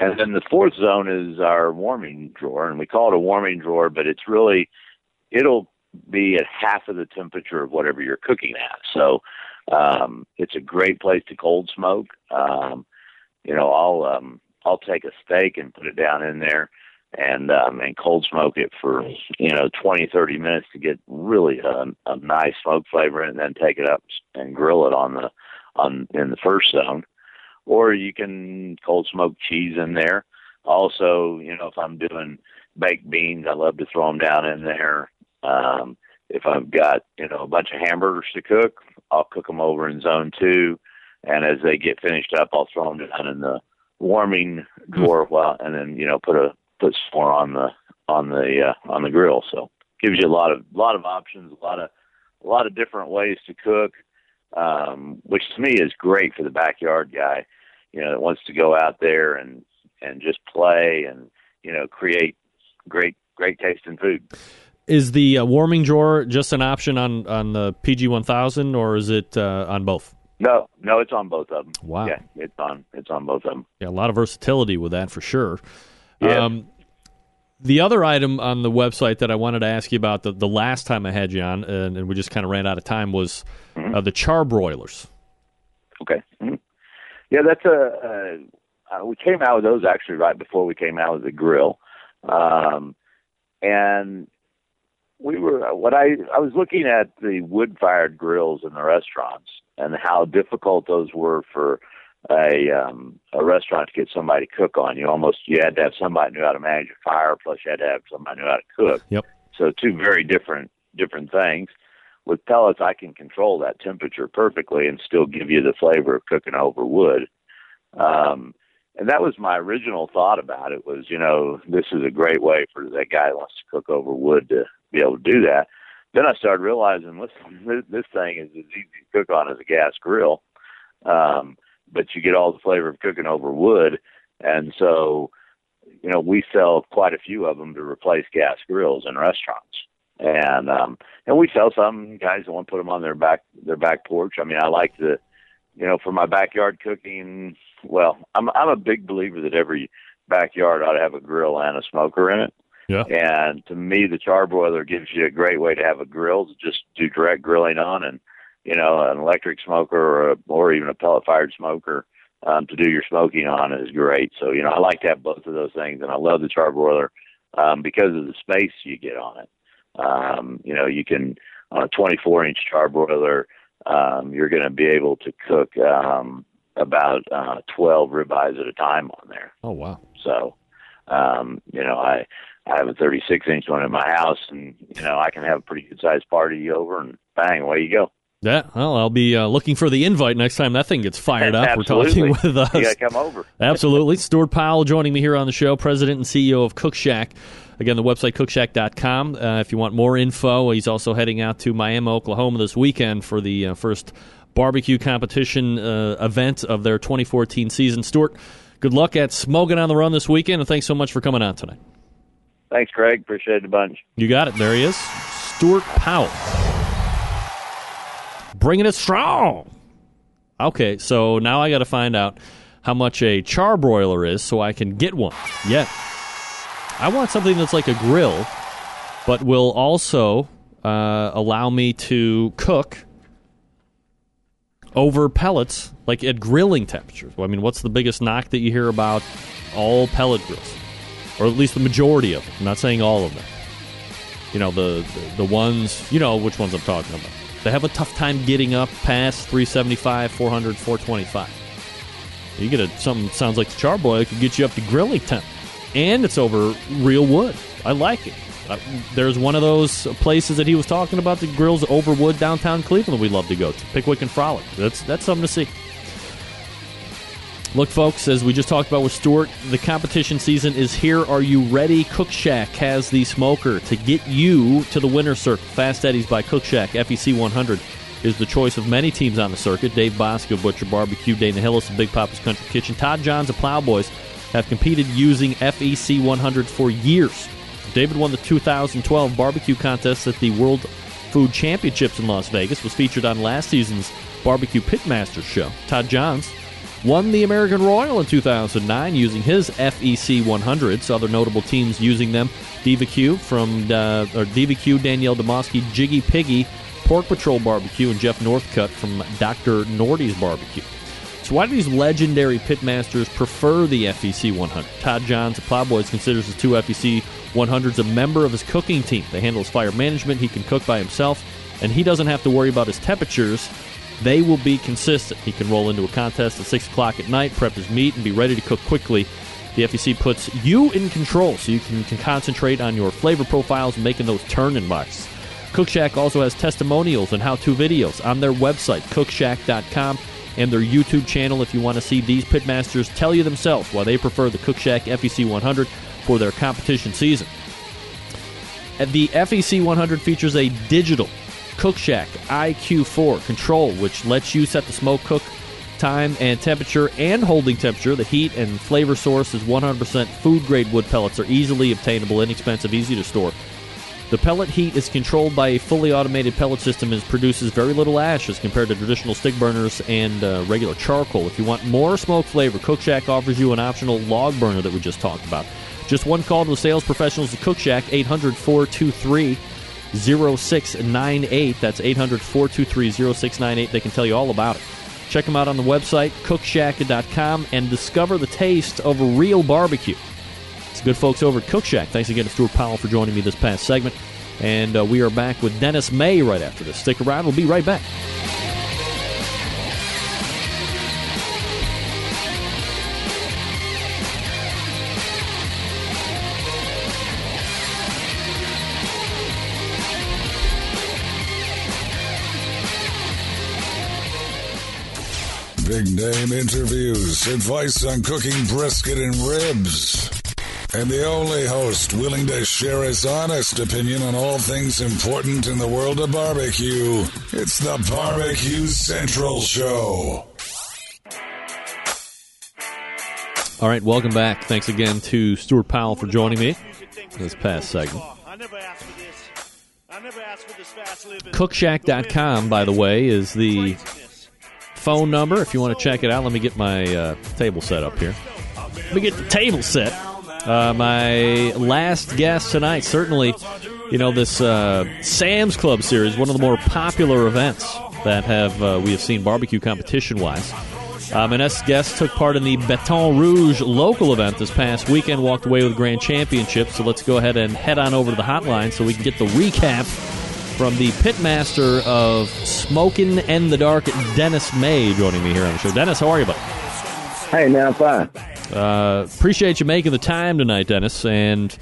Speaker 7: And then the fourth zone is our warming drawer, and we call it a warming drawer, but it's really it'll be at half of the temperature of whatever you're cooking at. So um, it's a great place to cold smoke. Um, you know, I'll um, I'll take a steak and put it down in there and um, and cold smoke it for you know 20 30 minutes to get really a, a nice smoke flavor and then take it up and grill it on the on in the first zone or you can cold smoke cheese in there. Also, you know, if I'm doing baked beans, I love to throw them down in there. Um, if I've got, you know, a bunch of hamburgers to cook, I'll cook them over in zone two. And as they get finished up, I'll throw them down in the warming drawer while, and then, you know, put a, put some more on the, on the, uh, on the grill. So gives you a lot of, lot of options, a lot of, a lot of different ways to cook um, which to me is great for the backyard guy, you know, that wants to go out there and and just play and you know create great great tasting food.
Speaker 1: Is the uh, warming drawer just an option on on the PG one thousand, or is it uh, on both?
Speaker 7: No, no, it's on both of them.
Speaker 1: Wow,
Speaker 7: yeah, it's on it's on both of them.
Speaker 1: Yeah, a lot of versatility with that for sure.
Speaker 7: Yeah.
Speaker 1: Um, The other item on the website that I wanted to ask you about the, the last time I had you on, and, and we just kind of ran out of time, was uh, the char broilers.
Speaker 7: Okay. Mhm. Yeah, that's a. Uh, uh, we came out with those actually right before we came out with the grill, um, and we were. What I I was looking at the wood fired grills in the restaurants and how difficult those were for a um, a restaurant to get somebody to cook on. You almost you had to have somebody knew how to manage a fire, plus you had to have somebody knew how to cook.
Speaker 1: Yep.
Speaker 7: So two very different different things. With pellets, I can control that temperature perfectly and still give you the flavor of cooking over wood. Um, and that was my original thought about it. Was you know this is a great way for that guy that wants to cook over wood to be able to do that. Then I started realizing, listen, this, this thing is as easy to cook on as a gas grill, um, but you get all the flavor of cooking over wood. And so, you know, we sell quite a few of them to replace gas grills in restaurants and um and we sell some guys that want to put them on their back their back porch i mean i like to you know for my backyard cooking well i'm i'm a big believer that every backyard ought to have a grill and a smoker in it
Speaker 1: Yeah.
Speaker 7: and to me the charbroiler gives you a great way to have a grill to just do direct grilling on and you know an electric smoker or a, or even a pellet fired smoker um to do your smoking on is great so you know i like to have both of those things and i love the charbroiler um because of the space you get on it um, you know, you can on a 24 inch charbroiler, um, you're going to be able to cook um, about uh, 12 ribeyes at a time on there.
Speaker 1: Oh wow!
Speaker 7: So, um, you know, I I have a 36 inch one in my house, and you know, I can have a pretty good sized party over, and bang, away you go.
Speaker 1: Yeah, well, I'll be uh, looking for the invite next time that thing gets fired up. We're
Speaker 7: Absolutely.
Speaker 1: talking with us.
Speaker 7: You got to come over.
Speaker 1: Absolutely. Stuart Powell joining me here on the show, President and CEO of Cook Shack. Again, the website cookshack.com. Uh, if you want more info, he's also heading out to Miami, Oklahoma this weekend for the uh, first barbecue competition uh, event of their 2014 season. Stuart, good luck at Smoking on the Run this weekend, and thanks so much for coming on tonight.
Speaker 7: Thanks, Greg. Appreciate it a bunch.
Speaker 1: You got it. There he is. Stuart Powell. Bringing it strong. Okay, so now I got to find out how much a charbroiler is so I can get one. Yeah. I want something that's like a grill, but will also uh, allow me to cook over pellets, like at grilling temperatures. Well, I mean, what's the biggest knock that you hear about all pellet grills? Or at least the majority of them. I'm not saying all of them. You know, the, the, the ones, you know which ones I'm talking about. They have a tough time getting up past 375, 400, 425. You get a something sounds like the charbroiler could get you up to grilling temp, and it's over real wood. I like it. Uh, there's one of those places that he was talking about the grills over wood downtown Cleveland. We love to go to Pickwick and Frolic. That's that's something to see. Look, folks, as we just talked about with Stuart, the competition season is here. Are you ready? Cook Shack has the smoker to get you to the winner's circle. Fast Eddie's by Cook Shack, FEC 100 is the choice of many teams on the circuit. Dave Bouska, Butcher Barbecue, Dana Hillis, and Big Papa's Country Kitchen. Todd Johns of Plowboys have competed using FEC 100 for years. David won the 2012 barbecue contest at the World Food Championships in Las Vegas, was featured on last season's Barbecue Pitmasters show. Todd Johns won the American Royal in 2009 using his FEC 100s. Other notable teams using them: DVQ from uh, or Diva Q, Danielle Dimovski, Jiggy Piggy, Pork Patrol Barbecue, and Jeff Northcutt from Dr. Nordy's Barbecue. So why do these legendary pitmasters prefer the FEC 100? Todd Johns of Plowboys considers the two FEC 100s a member of his cooking team. They handle his fire management. He can cook by himself, and he doesn't have to worry about his temperatures. They will be consistent. He can roll into a contest at 6 o'clock at night, prep his meat, and be ready to cook quickly. The FEC puts you in control so you can, can concentrate on your flavor profiles and making those turn in boxes. Cook Shack also has testimonials and how to videos on their website, cookshack.com, and their YouTube channel if you want to see these pitmasters tell you themselves why they prefer the Cook Shack FEC 100 for their competition season. The FEC 100 features a digital Cook Shack IQ4 control, which lets you set the smoke cook time and temperature and holding temperature. The heat and flavor source is 100% food grade wood pellets are easily obtainable, inexpensive, easy to store. The pellet heat is controlled by a fully automated pellet system and produces very little ash as compared to traditional stick burners and uh, regular charcoal. If you want more smoke flavor, Cook Shack offers you an optional log burner that we just talked about. Just one call to the sales professionals at Cook Shack, 800 423 0698. That's 800 423 0698. They can tell you all about it. Check them out on the website, cookshack.com, and discover the taste of real barbecue. It's good folks over at Cook Shack. Thanks again to Stuart Powell for joining me this past segment. And uh, we are back with Dennis May right after this. Stick around, we'll be right back.
Speaker 3: Big name interviews, advice on cooking brisket and ribs. And the only host willing to share his honest opinion on all things important in the world of barbecue. It's the Barbecue Central Show.
Speaker 1: All right, welcome back. Thanks again to Stuart Powell for joining me this past segment. Cookshack.com, by the way, is the phone number if you want to check it out. Let me get my uh, table set up here. Let me get the table set. Uh, my last guest tonight, certainly, you know, this uh, Sam's Club series, one of the more popular events that have uh, we have seen barbecue competition wise. Um, and guest took part in the Baton Rouge local event this past weekend, walked away with a grand championship. So let's go ahead and head on over to the hotline so we can get the recap from the pitmaster of Smoking and the Dark, Dennis May, joining me here on the show. Dennis, how are you, buddy?
Speaker 13: Hey, man, I'm fine.
Speaker 1: Uh, appreciate you making the time tonight, Dennis. And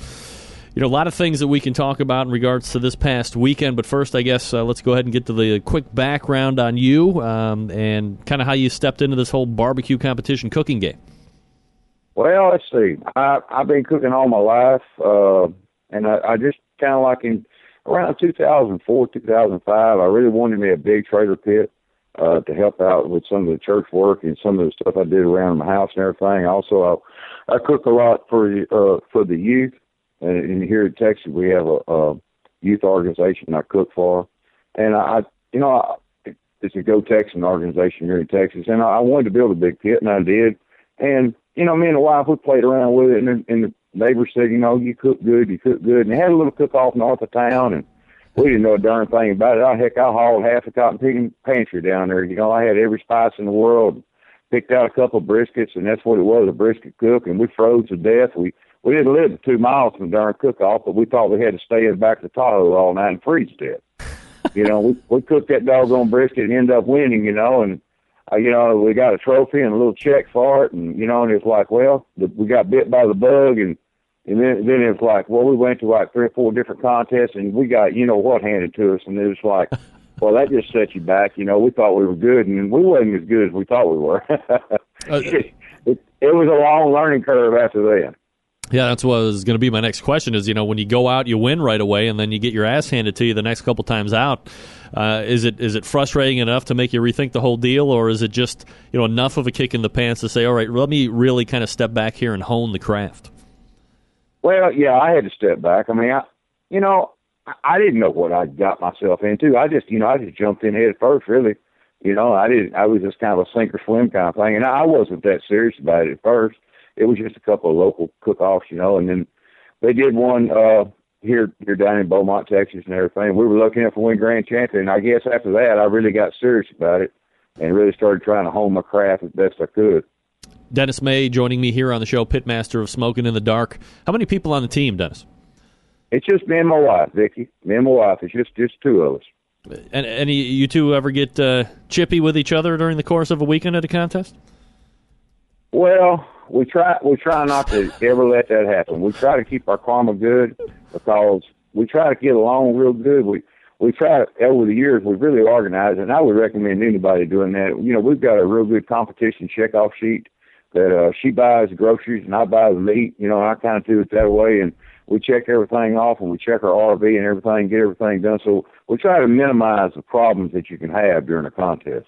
Speaker 1: you know, a lot of things that we can talk about in regards to this past weekend. But first, I guess uh, let's go ahead and get to the quick background on you um, and kind of how you stepped into this whole barbecue competition cooking game.
Speaker 13: Well, let's see. I, I've been cooking all my life, uh, and I, I just kind of like in around 2004, 2005, I really wanted me a big trailer pit uh, to help out with some of the church work and some of the stuff I did around my house and everything. Also, I, I cook a lot for uh, for the youth. And, and here in Texas, we have a, a youth organization I cook for, and I, you know, I, it's a Go Texan organization here in Texas, and I, I wanted to build a big pit, and I did. And you know, me and the wife we played around with it, and, and neighbors said, you know, you cook good, you cook good, and they had a little cook off north of town, and we didn't know a darn thing about it. Oh heck, I hauled half the cotton picking pantry down there. You know, I had every spice in the world. Picked out a couple of briskets, and that's what it was—a brisket cook. And we froze to death. We we didn't live two miles from the darn cook-off, but we thought we had to stay in the back of the Tahoe all night and freeze to death. you know, we we cooked that doggone brisket and ended up winning. You know, and uh, you know we got a trophy and a little check for it, and you know, and it's like, well, the, we got bit by the bug, and and then then it's like, well, we went to like three or four different contests, and we got you know what handed to us, and it was like, well, that just set you back. You know, we thought we were good, and we wasn't as good as we thought we were. it, it, it was a long learning curve after that.
Speaker 1: Yeah, that's what was going to be my next question. Is you know when you go out, you win right away, and then you get your ass handed to you the next couple times out. Uh, is it is it frustrating enough to make you rethink the whole deal, or is it just you know enough of a kick in the pants to say, all right, let me really kind of step back here and hone the craft?
Speaker 13: Well, yeah, I had to step back. I mean, I, you know, I didn't know what I got myself into. I just, you know, I just jumped in head first, really. You know, I didn't. I was just kind of a sink or swim kind of thing, and I wasn't that serious about it at first. It was just a couple of local cook-offs, you know, and then they did one uh here here down in Beaumont, Texas, and everything. We were looking at for win grand champion. And I guess after that, I really got serious about it and really started trying to hone my craft as best I could.
Speaker 1: Dennis May joining me here on the show, Pitmaster of Smoking in the Dark. How many people on the team, Dennis?
Speaker 13: It's just me and my wife, Vicky. Me and my wife. It's just just two of us.
Speaker 1: And any you two ever get uh, chippy with each other during the course of a weekend at a contest?
Speaker 13: Well, we try we try not to ever let that happen. We try to keep our karma good because we try to get along real good. We we try over the years we've really organized, and I would recommend anybody doing that. You know, we've got a real good competition checkoff sheet that uh, she buys groceries and I buy the meat. You know, I kind of do it that way, and we check everything off and we check our RV and everything, get everything done. So we try to minimize the problems that you can have during a contest.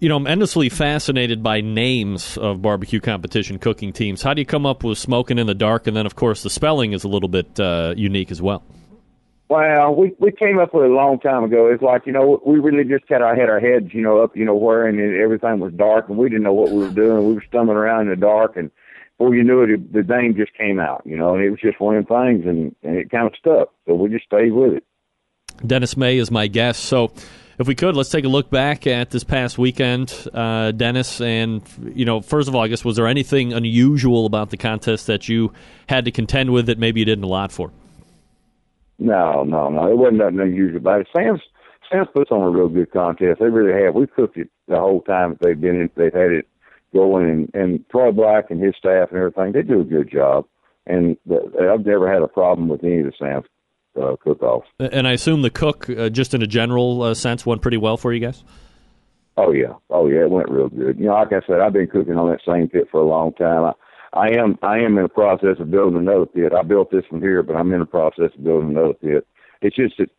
Speaker 1: You know, I'm endlessly fascinated by names of barbecue competition cooking teams. How do you come up with smoking in the dark? And then, of course, the spelling is a little bit uh, unique as well.
Speaker 13: Well, we we came up with it a long time ago. It's like you know we really just had our had our heads you know up you know where and everything was dark and we didn't know what we were doing. We were stumbling around in the dark and before you knew it, the name just came out. You know, and it was just one of them things and and it kind of stuck. So we just stayed with it.
Speaker 1: Dennis May is my guest. So, if we could, let's take a look back at this past weekend, uh, Dennis. And, you know, first of all, I guess, was there anything unusual about the contest that you had to contend with that maybe you didn't allot for?
Speaker 13: No, no, no. It wasn't nothing unusual about it. Sam's Sam's puts on a real good contest. They really have. We've cooked it the whole time that they've been in, they've had it going and, and Troy Black and his staff and everything, they do a good job. And the, I've never had a problem with any of the Sam's uh, cook-offs.
Speaker 1: And I assume the cook, uh, just in a general uh, sense, went pretty well for you guys.
Speaker 13: Oh yeah, oh yeah, it went real good. You know, like I said, I've been cooking on that same pit for a long time. I, I am I am in the process of building another pit. I built this one here, but I'm in the process of building another pit. It's just that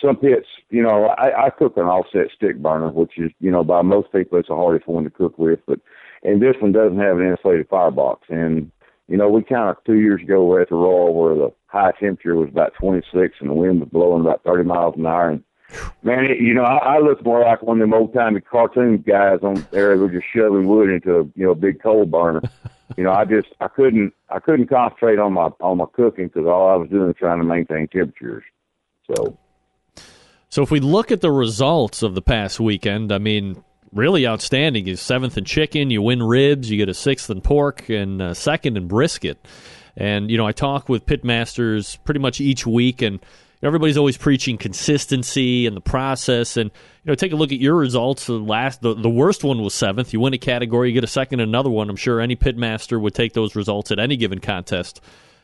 Speaker 13: some pits, you know, I, I cook an offset stick burner, which is, you know, by most people it's the hardest one to cook with, but and this one doesn't have an insulated firebox. And you know, we kind of two years ago were at the Royal where the high temperature was about 26 and the wind was blowing about 30 miles an hour. And man, it, you know, I, I looked more like one of them old timey cartoon guys on there were just shoving wood into a you know a big coal burner. you know, I just I couldn't I couldn't concentrate on my on my cooking because all I was doing was trying to maintain temperatures. So.
Speaker 1: So if we look at the results of the past weekend, I mean, really outstanding. You seventh in chicken, you win ribs, you get a sixth in pork, and uh, second in brisket. And you know, I talk with pitmasters pretty much each week, and everybody's always preaching consistency and the process. And you know, take a look at your results. The last, the, the worst one was seventh. You win a category, you get a second, another one. I'm sure any pitmaster would take those results at any given contest.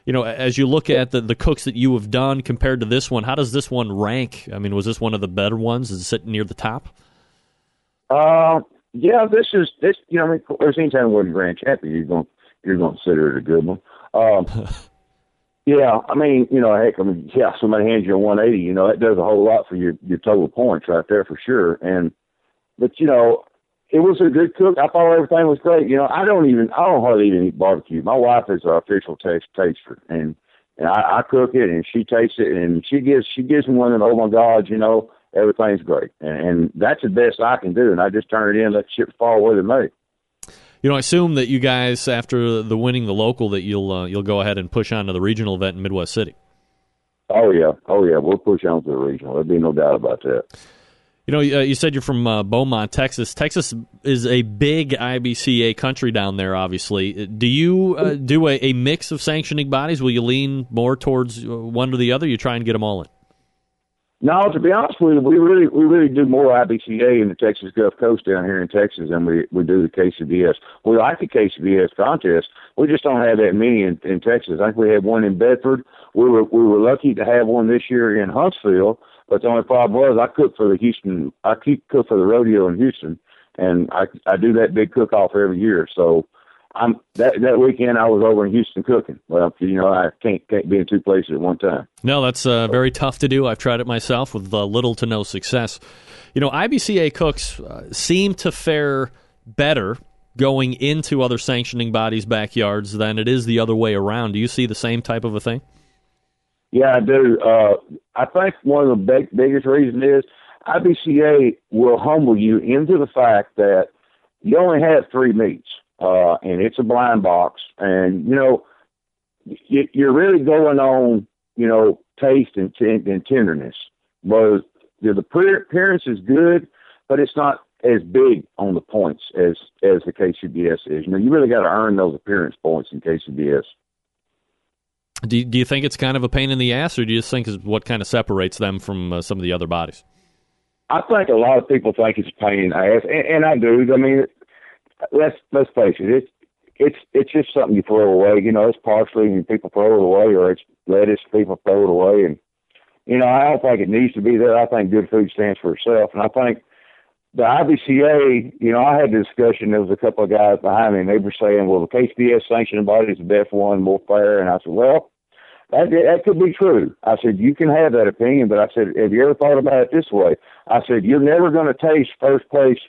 Speaker 1: You know, as you look at the, the cooks that you have done compared to this one, how does this one rank? I mean, was this one of the better ones? Is it sitting near the top?
Speaker 13: Uh, yeah, this is this. You know, I mean, there's anytime you win grand champion, you're going you're going to consider it a good one. Um, yeah, I mean, you know, heck, I mean, yeah, somebody hands you a 180, you know, that does a whole lot for your your total points right there for sure. And but you know, it was a good cook. I thought everything was great. You know, I don't even I don't hardly even eat barbecue. My wife is our official taste taster, and and I, I cook it, and she tastes it, and she gives she gives me one, and oh my God, you know everything's great. And, and that's the best I can do. And I just turn it in, let the chips fall where they may.
Speaker 1: You know, I assume that you guys, after the winning the local, that you'll uh, you'll go ahead and push on to the regional event in Midwest City.
Speaker 13: Oh yeah, oh yeah, we'll push on to the regional. There'll be no doubt about that.
Speaker 1: You know, uh, you said you're from uh, Beaumont, Texas. Texas is a big IBCA country down there. Obviously, do you uh, do a, a, mix of sanctioning bodies? Will you lean more towards uh, one or the other? You try and get them all in.
Speaker 13: No, to be honest with you, we really we really do more IBCA in the Texas Gulf Coast down here in Texas than we we do the KCBS. We like the KCBS contest. We just don't have that many in, in Texas. I think we had one in Bedford. We were we were lucky to have one this year in Huntsville, but the only problem was I cook for the Houston. I keep cook for the rodeo in Houston, and I I do that big cook off every year. So I'm that that weekend I was over in Houston cooking. Well, you know I can't can't be in two places at one time.
Speaker 1: No, that's uh, very tough to do. I've tried it myself with uh, little to no success. You know, IBCA cooks uh, seem to fare better going into other sanctioning bodies' backyards than it is the other way around. Do you see the same type of a thing?
Speaker 13: Yeah, I do. Uh, I think one of the big, biggest reasons is IBCA will humble you into the fact that you only have three meats uh, and it's a blind box. And you know, you, you're really going on, you know, taste and, and tenderness. But the, the appearance is good, but it's not as big on the points as as the KCBS is. You know, you really got to earn those appearance points in KCBS.
Speaker 1: Do you, do you think it's kind of a pain in the ass, or do you just think is what kind of separates them from uh, some of the other bodies?
Speaker 13: I think a lot of people think it's a pain in the ass, and, and I do. I mean, let's let's face it, it's it's it's just something you throw away. You know, it's parsley and people throw it away, or it's lettuce, people throw it away, and you know, I don't think it needs to be there. I think good food stands for itself, and I think the IBCA, you know, I had a discussion. There was a couple of guys behind me, and they were saying, "Well, the KCBS sanctioned body is the best one, more fair." And I said, "Well, that that could be true." I said, "You can have that opinion, but I said, have you ever thought about it this way?" I said, "You're never going to taste first place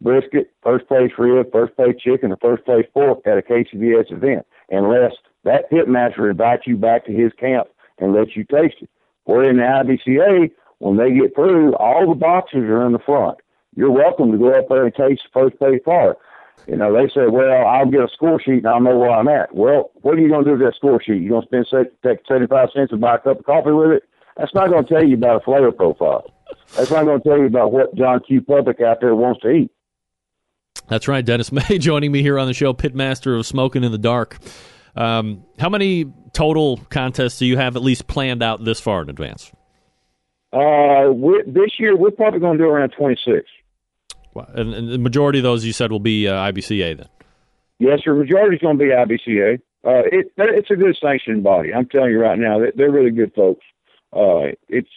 Speaker 13: brisket, first place rib, first place chicken, or first place pork at a KCBS event, unless that pitmaster invites you back to his camp and lets you taste it.
Speaker 7: Where in the IBCA, when they get through, all the boxes are in the front. You're welcome to go up there and taste the first place part. You know, they say, well, I'll get a score sheet and I'll know where I'm at. Well, what are you going to do with that score sheet? You're going to spend take 75 cents and buy a cup of coffee with it? That's not going to tell you about a flavor profile. That's not going to tell you about what John Q. Public out there wants to eat.
Speaker 1: That's right. Dennis May joining me here on the show, pitmaster of Smoking in the Dark. Um, how many total contests do you have at least planned out this far in advance?
Speaker 7: Uh, this year we're probably going to do around 26.
Speaker 1: And, and the majority of those you said will be uh, IBCA then.
Speaker 7: Yes, sir. Majority is going to be IBCA. Uh, it, it's a good sanctioned body. I'm telling you right now, they're really good folks. Uh, it's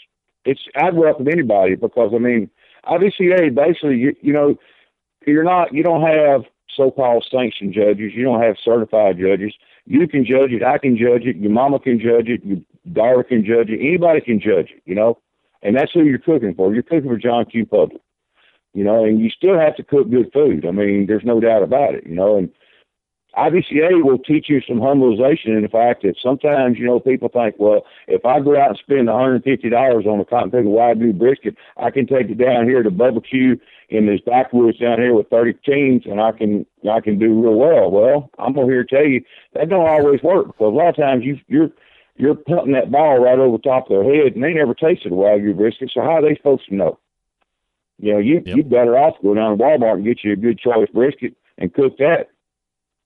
Speaker 7: it's I'd welcome anybody because I mean IBCA basically you, you know you're not you don't have so-called sanctioned judges. You don't have certified judges. You can judge it. I can judge it. Your mama can judge it. Your daughter can judge it. Anybody can judge it. You know, and that's who you're cooking for. You're cooking for John Q. Public. You know, and you still have to cook good food. I mean, there's no doubt about it. You know, and IBCA will teach you some humbleization in the fact that sometimes, you know, people think, well, if I go out and spend $150 on a cotton picking wagyu brisket, I can take it down here to barbecue in this backwoods down here with 30 teams and I can, I can do real well. Well, I'm going to here tell you that don't always work because a lot of times you, you're, you're punting that ball right over the top of their head and they never tasted a wagyu brisket. So how are they supposed to know? You know, you, yep. you better off go down to Walmart and get you a good choice brisket and cook that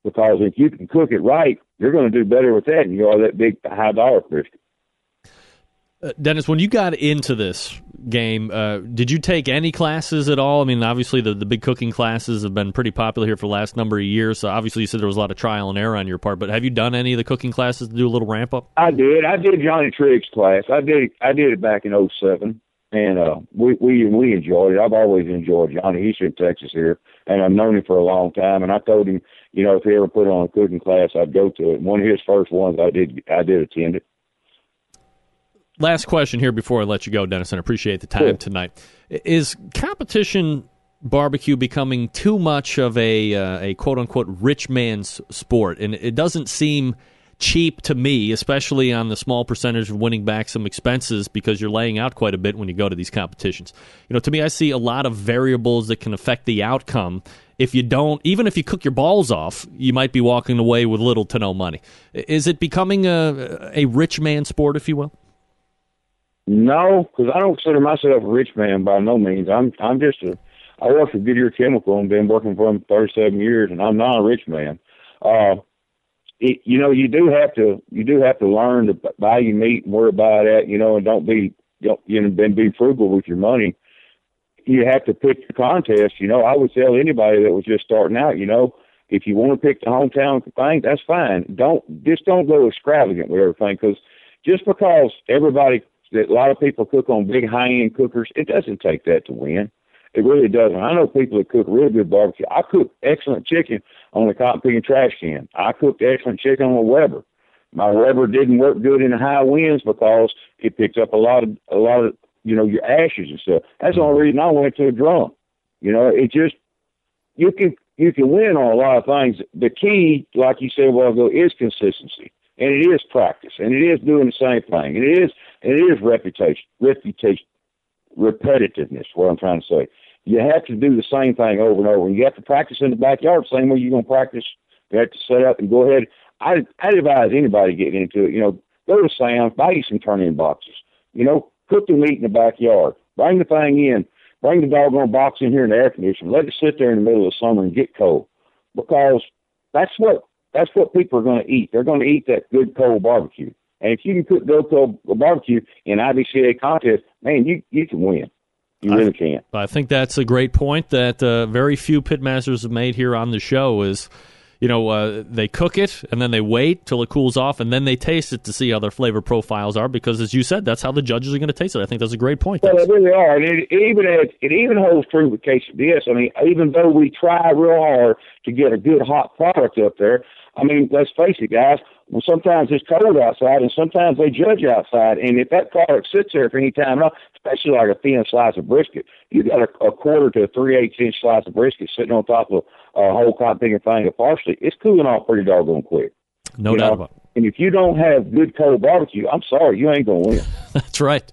Speaker 7: because if you can cook it right, you're going to do better with that than you are that big high dollar brisket.
Speaker 1: Uh, Dennis, when you got into this game, uh, did you take any classes at all? I mean, obviously the, the big cooking classes have been pretty popular here for the last number of years. So obviously you said there was a lot of trial and error on your part, but have you done any of the cooking classes to do a little ramp up?
Speaker 7: I did. I did Johnny Triggs class. I did. I did it back in 07 and uh, we we we enjoyed it. I've always enjoyed Johnny. He's in Texas here, and I've known him for a long time. And I told him, you know, if he ever put on a cooking class, I'd go to it. One of his first ones, I did I did attend it.
Speaker 1: Last question here before I let you go, Dennis, and appreciate the time tonight. Is competition barbecue becoming too much of a uh, a quote unquote rich man's sport? And it doesn't seem cheap to me, especially on the small percentage of winning back some expenses because you're laying out quite a bit when you go to these competitions. You know, to me, I see a lot of variables that can affect the outcome. If you don't, even if you cook your balls off, you might be walking away with little to no money. Is it becoming a a rich man sport, if you will?
Speaker 7: No, because I don't consider myself a rich man by no means. I'm I'm just a I work for Goodyear Chemical and been working for them 37 years, and I'm not a rich man. Uh, it, you know, you do have to you do have to learn to buy your meat and worry about that, you know, and don't be don't, you know, be frugal with your money. You have to pick the contest. You know, I would tell anybody that was just starting out, you know, if you want to pick the hometown thing, that's fine. Don't just don't go extravagant with everything because just because everybody that a lot of people cook on big high end cookers, it doesn't take that to win. It really doesn't. I know people that cook really good barbecue. I cook excellent chicken on a cotton picking trash can. I cooked excellent chicken on a Weber. My Weber didn't work good in the high winds because it picked up a lot of a lot of you know your ashes and stuff. That's the only reason I went to a drum. You know, it just you can you can win on a lot of things. The key, like you said a while ago, is consistency, and it is practice, and it is doing the same thing, and it is and it is reputation, reputation, repetitiveness. What I'm trying to say you have to do the same thing over and over. You have to practice in the backyard, same way you're to practice. You have to set up and go ahead. I I advise anybody getting into it. You know, go to Sam's, buy you some turn-in boxes. You know, cook the meat in the backyard. Bring the thing in. Bring the doggone box in here in the air conditioner. Let it sit there in the middle of the summer and get cold, because that's what that's what people are going to eat. They're going to eat that good cold barbecue. And if you can cook good cold barbecue in IBCA contest, man, you you can win. You really can't.
Speaker 1: I think that's a great point that uh, very few pitmasters have made here on the show. Is you know uh, they cook it and then they wait till it cools off and then they taste it to see how their flavor profiles are because as you said that's how the judges are going to taste it. I think that's a great point.
Speaker 7: Well, they really are, and it, even it, it even holds true with quesadillas. I mean, even though we try real hard to get a good hot product up there, I mean, let's face it, guys. Well, sometimes it's cold outside, and sometimes they judge outside. And if that product sits there for any time especially like a thin slice of brisket, you got a, a quarter to a three eighths inch slice of brisket sitting on top of a whole cotton picking thing of parsley. It's cooling off pretty doggone quick.
Speaker 1: No
Speaker 7: you
Speaker 1: doubt
Speaker 7: know?
Speaker 1: about it.
Speaker 7: And if you don't have good cold barbecue, I'm sorry, you ain't gonna win.
Speaker 1: That's right.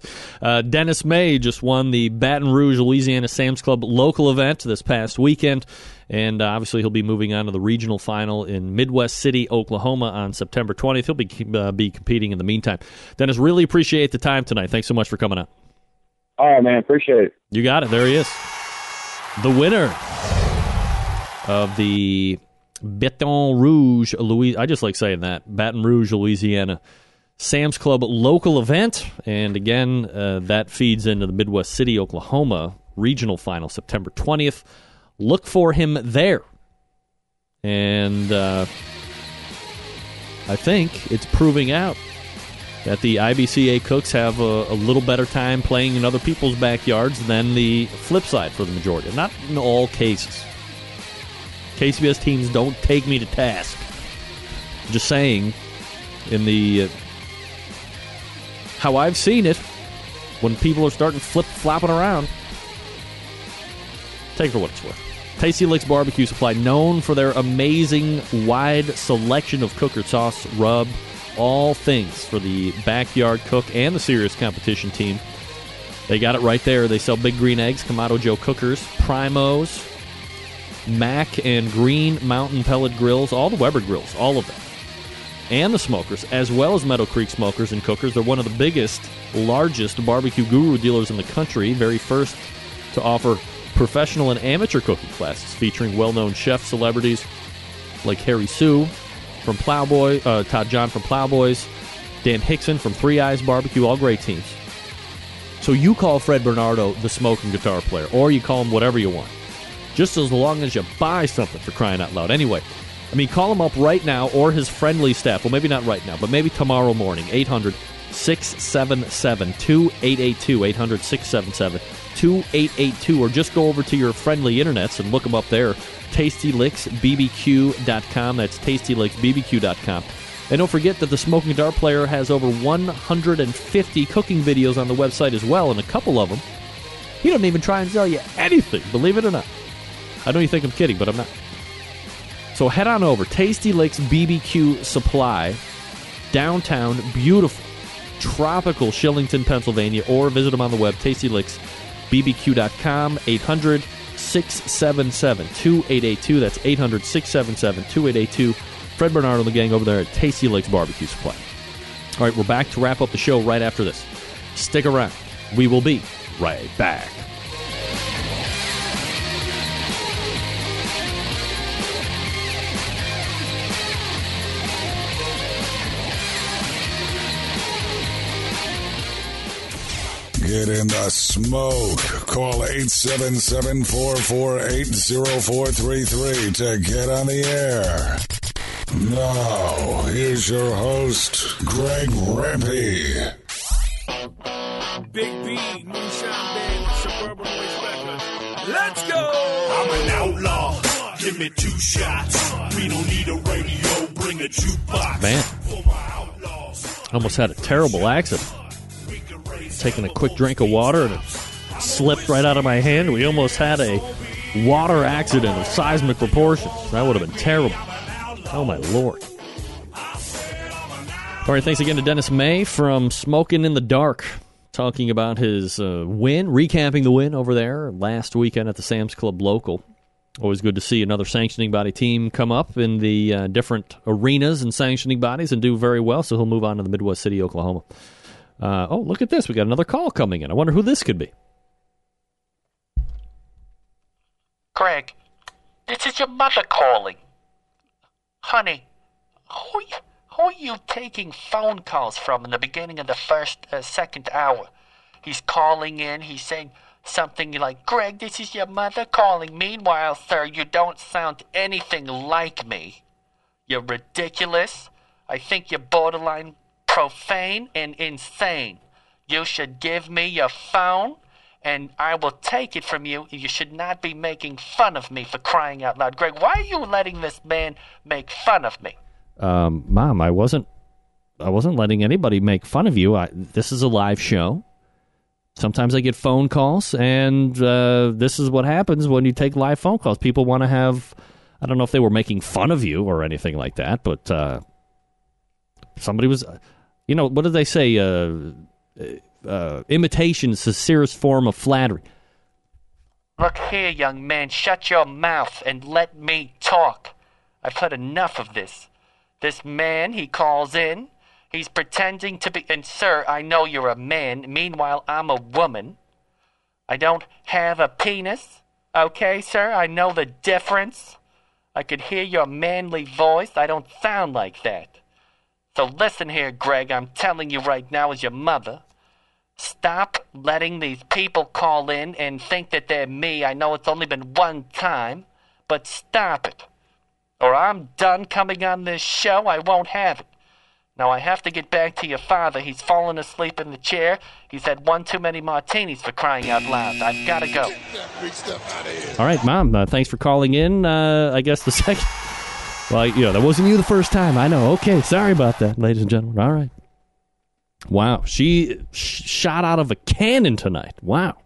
Speaker 1: Uh, Dennis May just won the Baton Rouge, Louisiana Sam's Club local event this past weekend. And uh, obviously, he'll be moving on to the regional final in Midwest City, Oklahoma on September 20th. He'll be, uh, be competing in the meantime. Dennis, really appreciate the time tonight. Thanks so much for coming out.
Speaker 13: All right, man. Appreciate it.
Speaker 1: You got it. There he is. The winner of the Baton Rouge, Louis. I just like saying that. Baton Rouge, Louisiana Sam's Club local event. And again, uh, that feeds into the Midwest City, Oklahoma regional final, September 20th. Look for him there. And uh, I think it's proving out that the IBCA cooks have a, a, little better time playing in other people's backyards than the flip side for the majority. Not in all cases. KCBS teams don't take me to task. Just saying, in the uh, how I've seen it, when people are starting flip flopping around, take it for what it's worth. Tasty Licks Barbecue Supply, known for their amazing wide selection of cooker sauce, rub, all things for the backyard cook and the serious competition team. They got it right there. They sell big green eggs, Kamado Joe cookers, primos, Mac and Green Mountain pellet grills, all the Weber grills, all of them and the smokers, as well as Meadow Creek smokers and cookers. They're one of the biggest, largest barbecue guru dealers in the country, very first to offer professional and amateur cooking classes featuring well known chef celebrities like Harry Soo from Plowboy, uh, Todd John from Plowboys, Dan Hixon from Three Eyes Barbecue, all great teams. So you call Fred Bernardo the smoking guitar player, or you call him whatever you want. Just as long as you buy something for crying out loud. Anyway, I mean, call him up right now or his friendly staff. Well, maybe not right now, but maybe tomorrow morning. 800 677 2882. 800 677 2882. Or just go over to your friendly internets and look them up there. TastyLicksBBQ.com. That's TastyLicksBBQ.com. And don't forget that the Smoking Guitar Player has over 150 cooking videos on the website as well, and a couple of them, he doesn't even try and sell you anything, believe it or not. I know you think I'm kidding, but I'm not. So head on over Tasty Licks BBQ Supply, downtown, beautiful, tropical Shillington, Pennsylvania, or visit them on the web, tastylicksbbq.com, 800 677 2882. That's 800 677 2882. Fred Bernard and the gang over there at Tasty Licks Barbecue Supply. All right, we're back to wrap up the show right after this. Stick around. We will be right back.
Speaker 3: Get in the smoke. Call 877-448-0433 to get on the air. Now, here's your host, Greg Rempe.
Speaker 10: Big B, Moonshine Band, Suburban Noize Records. Let's go! I'm an outlaw. Give me two shots. We don't need a radio. Bring a jukebox.
Speaker 1: Man, almost had a terrible accident. Taking a quick drink of water and it slipped right out of my hand. We almost had a water accident of seismic proportions. That would have been terrible. Oh my lord. All right, thanks again to Dennis May from Smoking in the Dark, talking about his uh, win, recapping the win over there last weekend at the Sam's Club local. Always good to see another sanctioning body team come up in the uh, different arenas and sanctioning bodies and do very well. So he'll move on to the Midwest City, Oklahoma. Uh, oh, look at this. We got another call coming in. I wonder who this could be.
Speaker 14: Greg, this is your mother calling. Honey, who, who are you taking phone calls from in the beginning of the first, uh, second hour? He's calling in, he's saying something like, Greg, this is your mother calling. Meanwhile, sir, you don't sound anything like me. You're ridiculous. I think you're borderline profane and insane. You should give me your phone and I will take it from you. You should not be making fun of me for crying out loud. Greg, why are you letting this man make fun of me?
Speaker 1: Um, Mom, I wasn't. I wasn't letting anybody make fun of you. I, this is a live show. Sometimes I get phone calls, and uh, this is what happens when you take live phone calls. People want to have. I don't know if they were making fun of you or anything like that, but uh, somebody was. You know what did they say? Uh, uh, imitation, is the sincerest form of flattery.
Speaker 14: Look here, young man, shut your mouth and let me talk. I've had enough of this. This man, he calls in. He's pretending to be. And, sir, I know you're a man. Meanwhile, I'm a woman. I don't have a penis. Okay, sir? I know the difference. I could hear your manly voice. I don't sound like that. So listen here, Greg. I'm telling you right now, as your mother. Stop letting these people call in and think that they're me. I know it's only been one time, but stop it. Or I'm done coming on this show. I won't have it. Now I have to get back to your father. He's fallen asleep in the chair. He's had one too many martinis for crying out loud. I've got to go.
Speaker 1: All right, Mom, uh, thanks for calling in. Uh, I guess the second. Well, you know, that wasn't you the first time. I know. Okay, sorry about that, ladies and gentlemen. All right. Wow, she sh- shot out of a cannon tonight. Wow.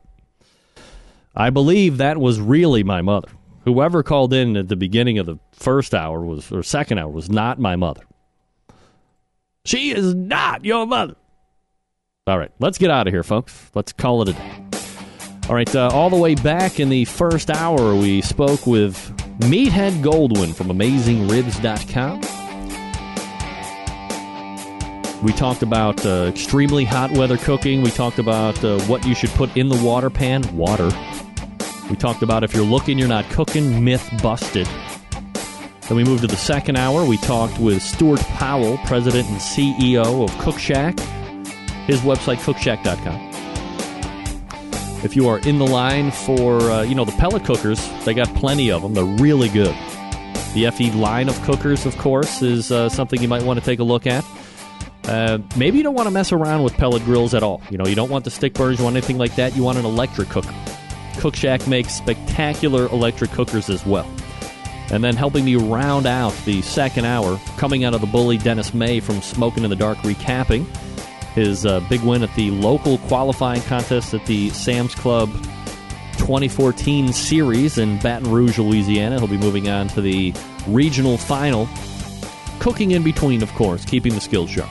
Speaker 1: I believe that was really my mother. Whoever called in at the beginning of the first hour was or second hour was not my mother. She is not your mother. All right, let's get out of here, folks. Let's call it a day. All right, uh, all the way back in the first hour, we spoke with Meathead Goldwyn from AmazingRibs.com. We talked about uh, extremely hot weather cooking. We talked about uh, what you should put in the water pan water. We talked about if you're looking, you're not cooking, myth busted. Then we moved to the second hour. We talked with Stuart Powell, president and CEO of Cook Shack. His website, cookshack.com. If you are in the line for, uh, you know, the pellet cookers, they got plenty of them. They're really good. The FE line of cookers, of course, is uh, something you might want to take a look at. Uh, maybe you don't want to mess around with pellet grills at all. You know, you don't want the stick burners, you want anything like that. You want an electric cooker. Cookshack makes spectacular electric cookers as well. And then helping me round out the second hour, coming out of the bully, Dennis May from Smoking in the Dark, recapping his uh, big win at the local qualifying contest at the Sam's Club 2014 series in Baton Rouge, Louisiana. He'll be moving on to the regional final. Cooking in between, of course, keeping the skills sharp.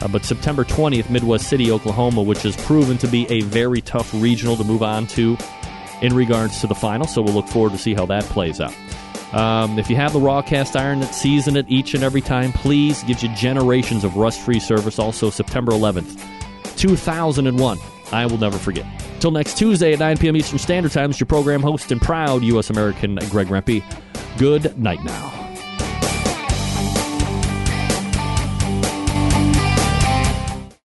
Speaker 1: Uh, but September 20th, Midwest City, Oklahoma, which has proven to be a very tough regional to move on to in regards to the final. So we'll look forward to see how that plays out. Um, if you have the raw cast iron that season it each and every time, please gives you generations of rust-free service. Also, September 11th, 2001. I will never forget. Till next Tuesday at 9 p.m. Eastern Standard Time, it's your program host and proud U.S. American Greg Rempe. Good night now.